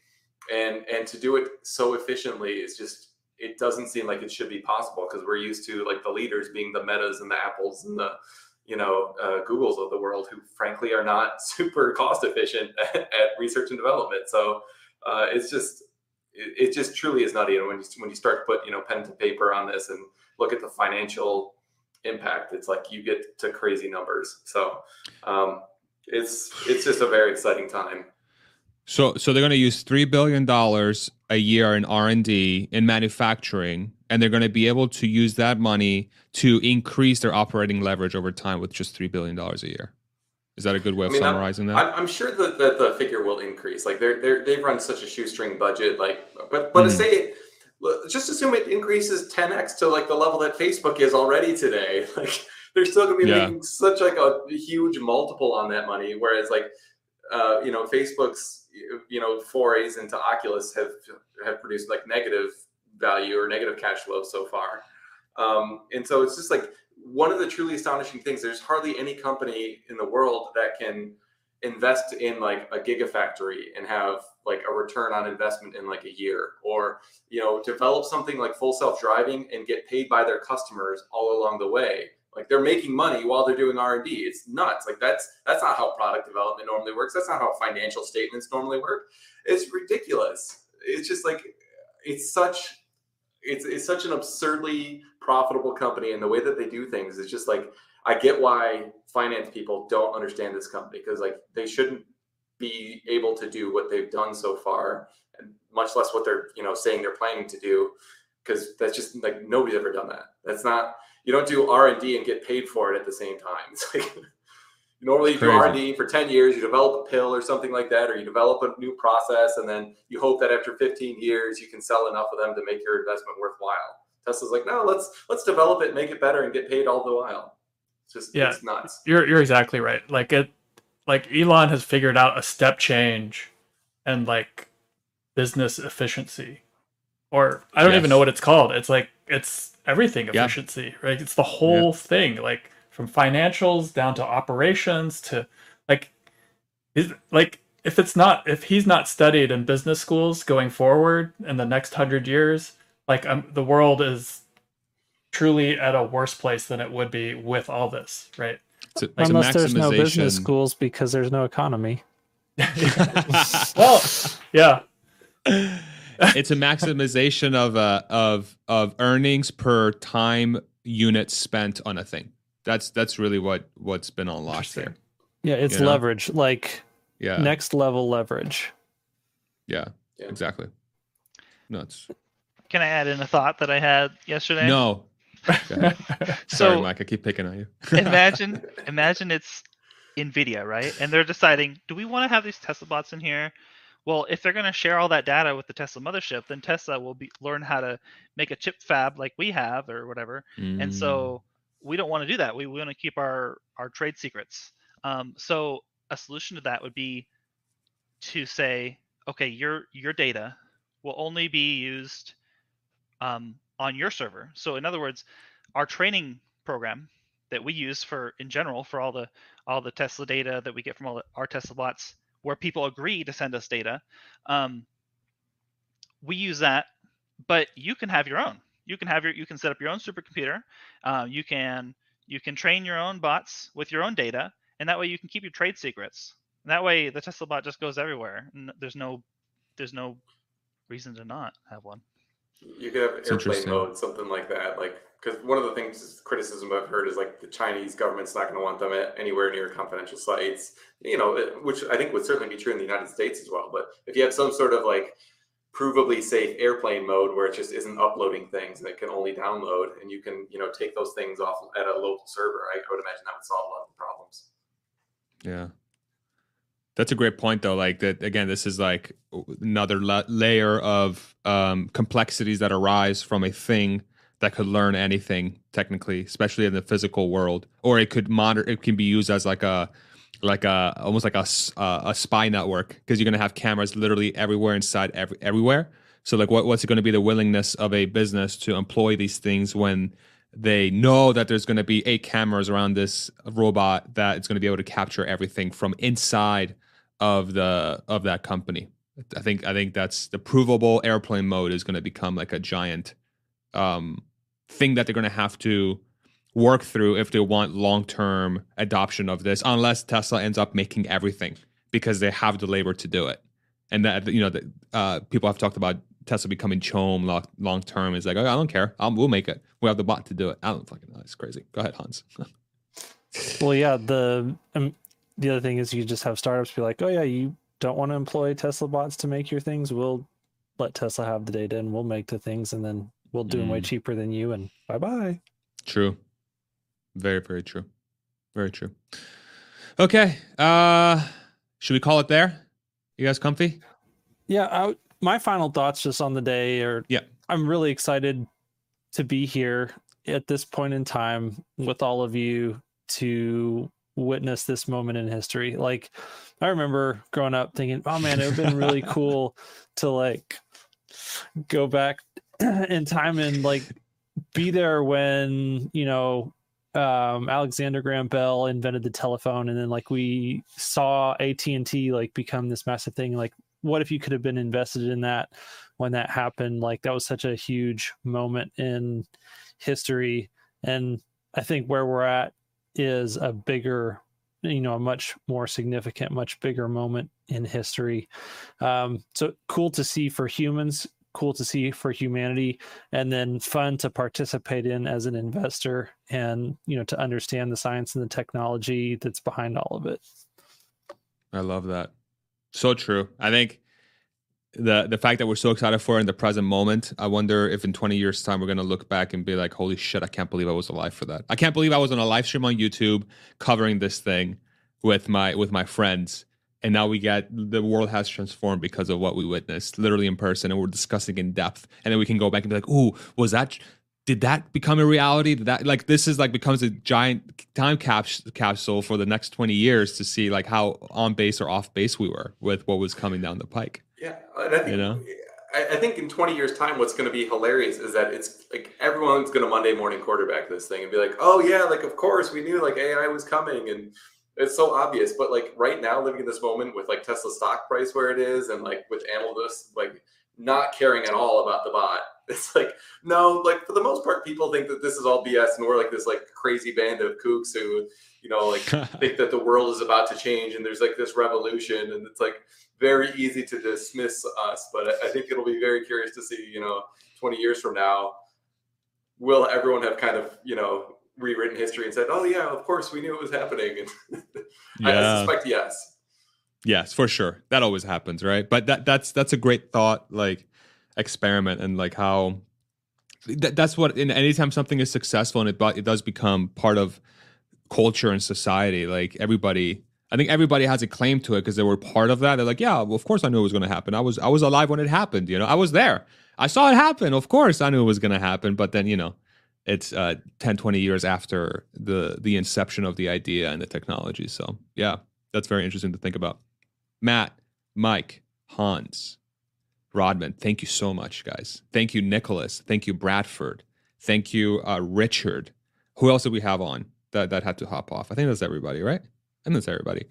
and and to do it so efficiently is just it doesn't seem like it should be possible because we're used to like the leaders being the metas and the apples and the you know uh, googles of the world who frankly are not super cost efficient at, at research and development. So uh, it's just it, it, just truly is nutty and when you when you start to put you know pen to paper on this and look at the financial impact it's like you get to crazy numbers. So um, it's it's just a very exciting time so, so they're going to use three billion dollars a year in R and D in manufacturing, and they're going to be able to use that money to increase their operating leverage over time with just three billion dollars a year. Is that a good way of I mean, summarizing I'm, that? I'm sure that the, the figure will increase. Like they're they they've run such a shoestring budget. Like, but but mm. to say just assume it increases 10x to like the level that Facebook is already today. Like they're still going to be yeah. making such like a huge multiple on that money. Whereas like uh, you know Facebook's you know forays into Oculus have have produced like negative value or negative cash flow so far. Um, and so it's just like one of the truly astonishing things. There's hardly any company in the world that can invest in like a gigafactory and have like a return on investment in like a year or you know develop something like full self-driving and get paid by their customers all along the way like they're making money while they're doing r&d it's nuts. Like that's that's not how product development normally works. That's not how financial statements normally work. It's ridiculous. It's just like it's such it's, it's such an absurdly profitable company and the way that they do things is just like i get why finance people don't understand this company because like they shouldn't be able to do what they've done so far and much less what they're you know saying they're planning to do because that's just like nobody's ever done that. That's not you don't do r&d and get paid for it at the same time. It's like normally you do r&d for 10 years you develop a pill or something like that or you develop a new process and then you hope that after 15 years you can sell enough of them to make your investment worthwhile. Tesla's like no let's let's develop it make it better and get paid all the while. It's just yeah, it's nuts. You're, you're exactly right. Like it like Elon has figured out a step change and like business efficiency. Or I don't yes. even know what it's called. It's like it's everything efficiency, yeah. right? It's the whole yeah. thing, like from financials down to operations to like is like if it's not if he's not studied in business schools going forward in the next hundred years, like um, the world is truly at a worse place than it would be with all this, right? It's a, it's Unless there's no business schools because there's no economy. well, yeah. it's a maximization of uh, of of earnings per time unit spent on a thing. That's that's really what what's been unlocked there. Yeah, it's you leverage, like yeah, next level leverage. Yeah, yeah, exactly. Nuts. Can I add in a thought that I had yesterday? No, Sorry, so, Mike. I keep picking on you. imagine, imagine it's Nvidia, right? And they're deciding, do we want to have these Tesla bots in here? Well, if they're going to share all that data with the Tesla mothership, then Tesla will be learn how to make a chip fab like we have or whatever. Mm. And so we don't want to do that. We, we want to keep our our trade secrets. Um, so a solution to that would be to say, okay, your your data will only be used um, on your server. So in other words, our training program that we use for in general for all the all the Tesla data that we get from all the, our Tesla bots, where people agree to send us data, um, we use that. But you can have your own. You can have your you can set up your own supercomputer. Uh, you can you can train your own bots with your own data, and that way you can keep your trade secrets. And that way the Tesla bot just goes everywhere. And there's no there's no reason to not have one. You could have airplane mode, something like that. Like, because one of the things criticism I've heard is like the Chinese government's not going to want them at anywhere near confidential sites. You know, which I think would certainly be true in the United States as well. But if you have some sort of like provably safe airplane mode where it just isn't uploading things and it can only download, and you can you know take those things off at a local server, I, I would imagine that would solve a lot of problems. Yeah. That's a great point, though. Like that again, this is like another la- layer of um, complexities that arise from a thing that could learn anything technically, especially in the physical world, or it could monitor. It can be used as like a like a almost like a uh, a spy network because you're gonna have cameras literally everywhere inside every everywhere. So like, what what's going to be the willingness of a business to employ these things when they know that there's going to be eight cameras around this robot that it's going to be able to capture everything from inside of the of that company. I think I think that's the provable airplane mode is going to become like a giant um, thing that they're going to have to work through if they want long term adoption of this. Unless Tesla ends up making everything because they have the labor to do it, and that you know the, uh, people have talked about Tesla becoming CHOAM long, term. Is like oh, I don't care, I'll, we'll make it. We have the bot to do it. I don't fucking know. It's crazy. Go ahead, Hans. well, yeah, the um, the other thing is you just have startups be like, oh yeah, you don't want to employ Tesla bots to make your things. We'll let Tesla have the data and we'll make the things and then we'll do mm. them way cheaper than you and bye bye. True. Very, very true. Very true. Okay. Uh should we call it there? You guys comfy? Yeah, I, my final thoughts just on the day are yeah. I'm really excited to be here at this point in time with all of you to witness this moment in history. Like I remember growing up thinking, oh man, it would have been really cool to like go back in time and like be there when, you know, um, Alexander Graham Bell invented the telephone, and then like we saw AT and T like become this massive thing. Like, what if you could have been invested in that when that happened? Like, that was such a huge moment in history, and I think where we're at is a bigger, you know, a much more significant, much bigger moment in history. Um, so cool to see for humans cool to see for humanity and then fun to participate in as an investor and you know to understand the science and the technology that's behind all of it. I love that. So true. I think the the fact that we're so excited for in the present moment i wonder if in 20 years time we're going to look back and be like holy shit i can't believe i was alive for that. I can't believe i was on a live stream on youtube covering this thing with my with my friends and now we get the world has transformed because of what we witnessed literally in person and we're discussing in depth. And then we can go back and be like oh was that did that become a reality? Did that like this is like becomes a giant time caps, capsule for the next 20 years to see like how on base or off base we were with what was coming down the pike. Yeah and I think, you know? I, think in 20 years time what's going to be hilarious is that it's like everyone's going to monday morning quarterback this thing and be like oh yeah like of course we knew like ai was coming. And it's so obvious, but like right now, living in this moment with like Tesla stock price where it is, and like with analysts like not caring at all about the bot, it's like no, like for the most part, people think that this is all BS, and we're like this like crazy band of kooks who, you know, like think that the world is about to change, and there's like this revolution, and it's like very easy to dismiss us. But I think it'll be very curious to see, you know, 20 years from now, will everyone have kind of you know rewritten history and said, "Oh yeah, of course we knew it was happening." yeah. I suspect yes. Yes, for sure. That always happens, right? But that that's that's a great thought, like experiment, and like how that, that's what. In anytime something is successful and it it does become part of culture and society, like everybody. I think everybody has a claim to it because they were part of that. They're like, yeah, well, of course I knew it was going to happen. I was I was alive when it happened. You know, I was there. I saw it happen. Of course I knew it was going to happen. But then you know, it's uh, 10 20 years after the the inception of the idea and the technology. So yeah that's very interesting to think about. Matt mike hans rodman thank you so much guys. Thank you nicholas. Thank you bradford. Thank you uh, richard. Who else did we have on that that had to hop off? I think that's everybody right? And that's everybody.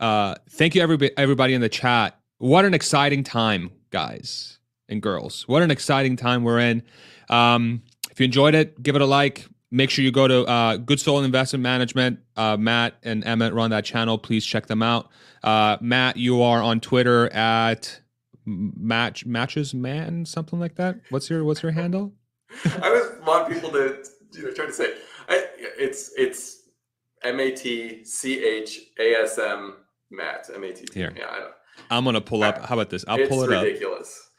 Uh, thank you everybody everybody in the chat. What an exciting time guys and girls. What an exciting time we're in. Um, if you enjoyed it, give it a like. Make sure you go to uh, Good Soul Investment Management. Uh, Matt and Emmett run that channel. Please check them out. Uh, Matt, you are on Twitter at match matches man something like that. What's your what's your handle? I just want people to you know try to say I, it's it's M A T C H A S M Matt M A T. Here, yeah, I am gonna pull up. How about this? I'll pull it ridiculous. up.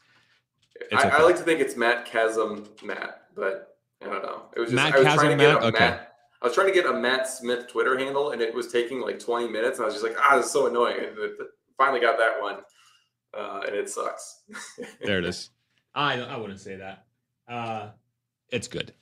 It's ridiculous. I, I, like to think it's Matt Chasm Matt but I don't know. It was just Matt I was Chasm trying to get Matt? a okay. Matt. I was trying to get a Matt Smith Twitter handle, and it was taking like 20 minutes, and I was just like, ah, this is so annoying. And finally got that one, uh, and it sucks. there it is. I I wouldn't say that. Uh, it's good.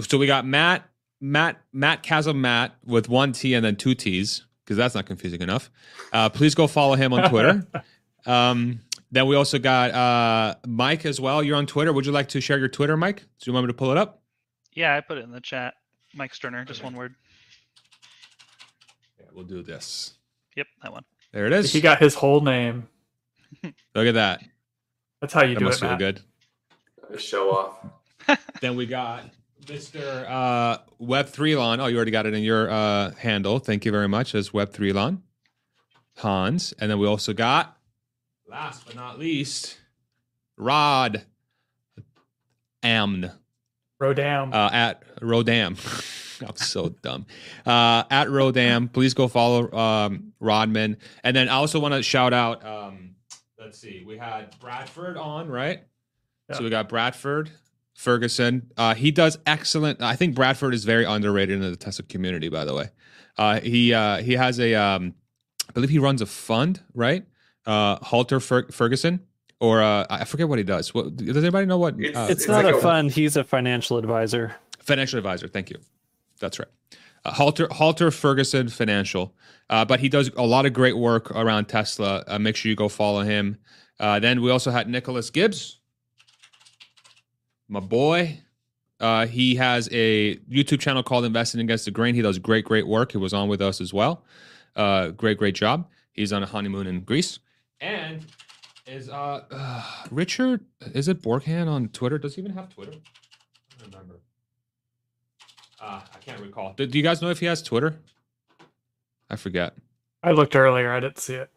So we got Matt, Matt, Matt Chasm Matt with one T and then two T's because that's not confusing enough. Uh, please go follow him on Twitter. um, then we also got uh, Mike as well. You're on Twitter. Would you like to share your Twitter, Mike? Do you want me to pull it up? Yeah, I put it in the chat. Mike Sterner, just okay. one word. Yeah, we'll do this. Yep, that one. There it is. He got his whole name. Look at that. That's how you that do must it. Feel good. Show off. then we got Mr. Uh, Web3lon. Oh, you already got it in your uh, handle. Thank you very much. As Web3lon. Hans. And then we also got Last but not least, Rod Amn. Rodam. Uh, at Rodam. I'm so dumb. Uh, at Rodam, please go follow um, Rodman. And then I also want to shout out. Um, let's see, we had Bradford on, right? Yeah. So we got Bradford Ferguson. Uh, he does excellent. I think Bradford is very underrated in the Tesla community. By the way, uh, he uh, he has a, um, I believe he runs a fund, right? Uh, Halter Fer- Ferguson, or uh, I forget what he does. What, does anybody know what? It's, uh, it's, it's not like a, fund. He's a financial advisor. Financial advisor. Thank you. That's right. Uh, Halter Halter Ferguson Financial, uh, but he does a lot of great work around Tesla. Uh, make sure you go follow him. Uh, then we also had Nicholas Gibbs, my boy, Uh, he has a YouTube channel called Investing Against the Grain. He does great, great work. He was on with us as well. Uh, great, great job. He's on a honeymoon in Greece. And is uh, uh Richard, is it Borghan on Twitter? Does he even have Twitter? I don't remember. Uh, I can't recall. Do, do you guys know if he has Twitter? I forget. I looked earlier. I didn't see it.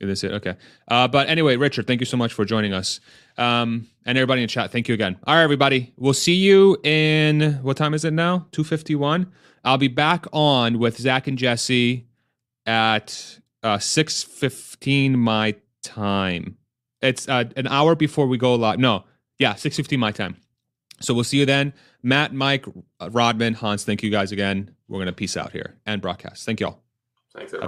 That's it. Okay. Uh, but anyway, Richard, thank you so much for joining us. Um, and everybody in chat, thank you again. All right, everybody. We'll see you in what time is it now? 251. I'll be back on with Zach and Jesse at uh 615 my time. It's uh, an hour before we go live. No, yeah, 615 my time. So we'll see you then. Matt, Mike, Rodman, Hans, thank you guys again. We're gonna peace out here and broadcast. Thank you all. Thanks, everyone.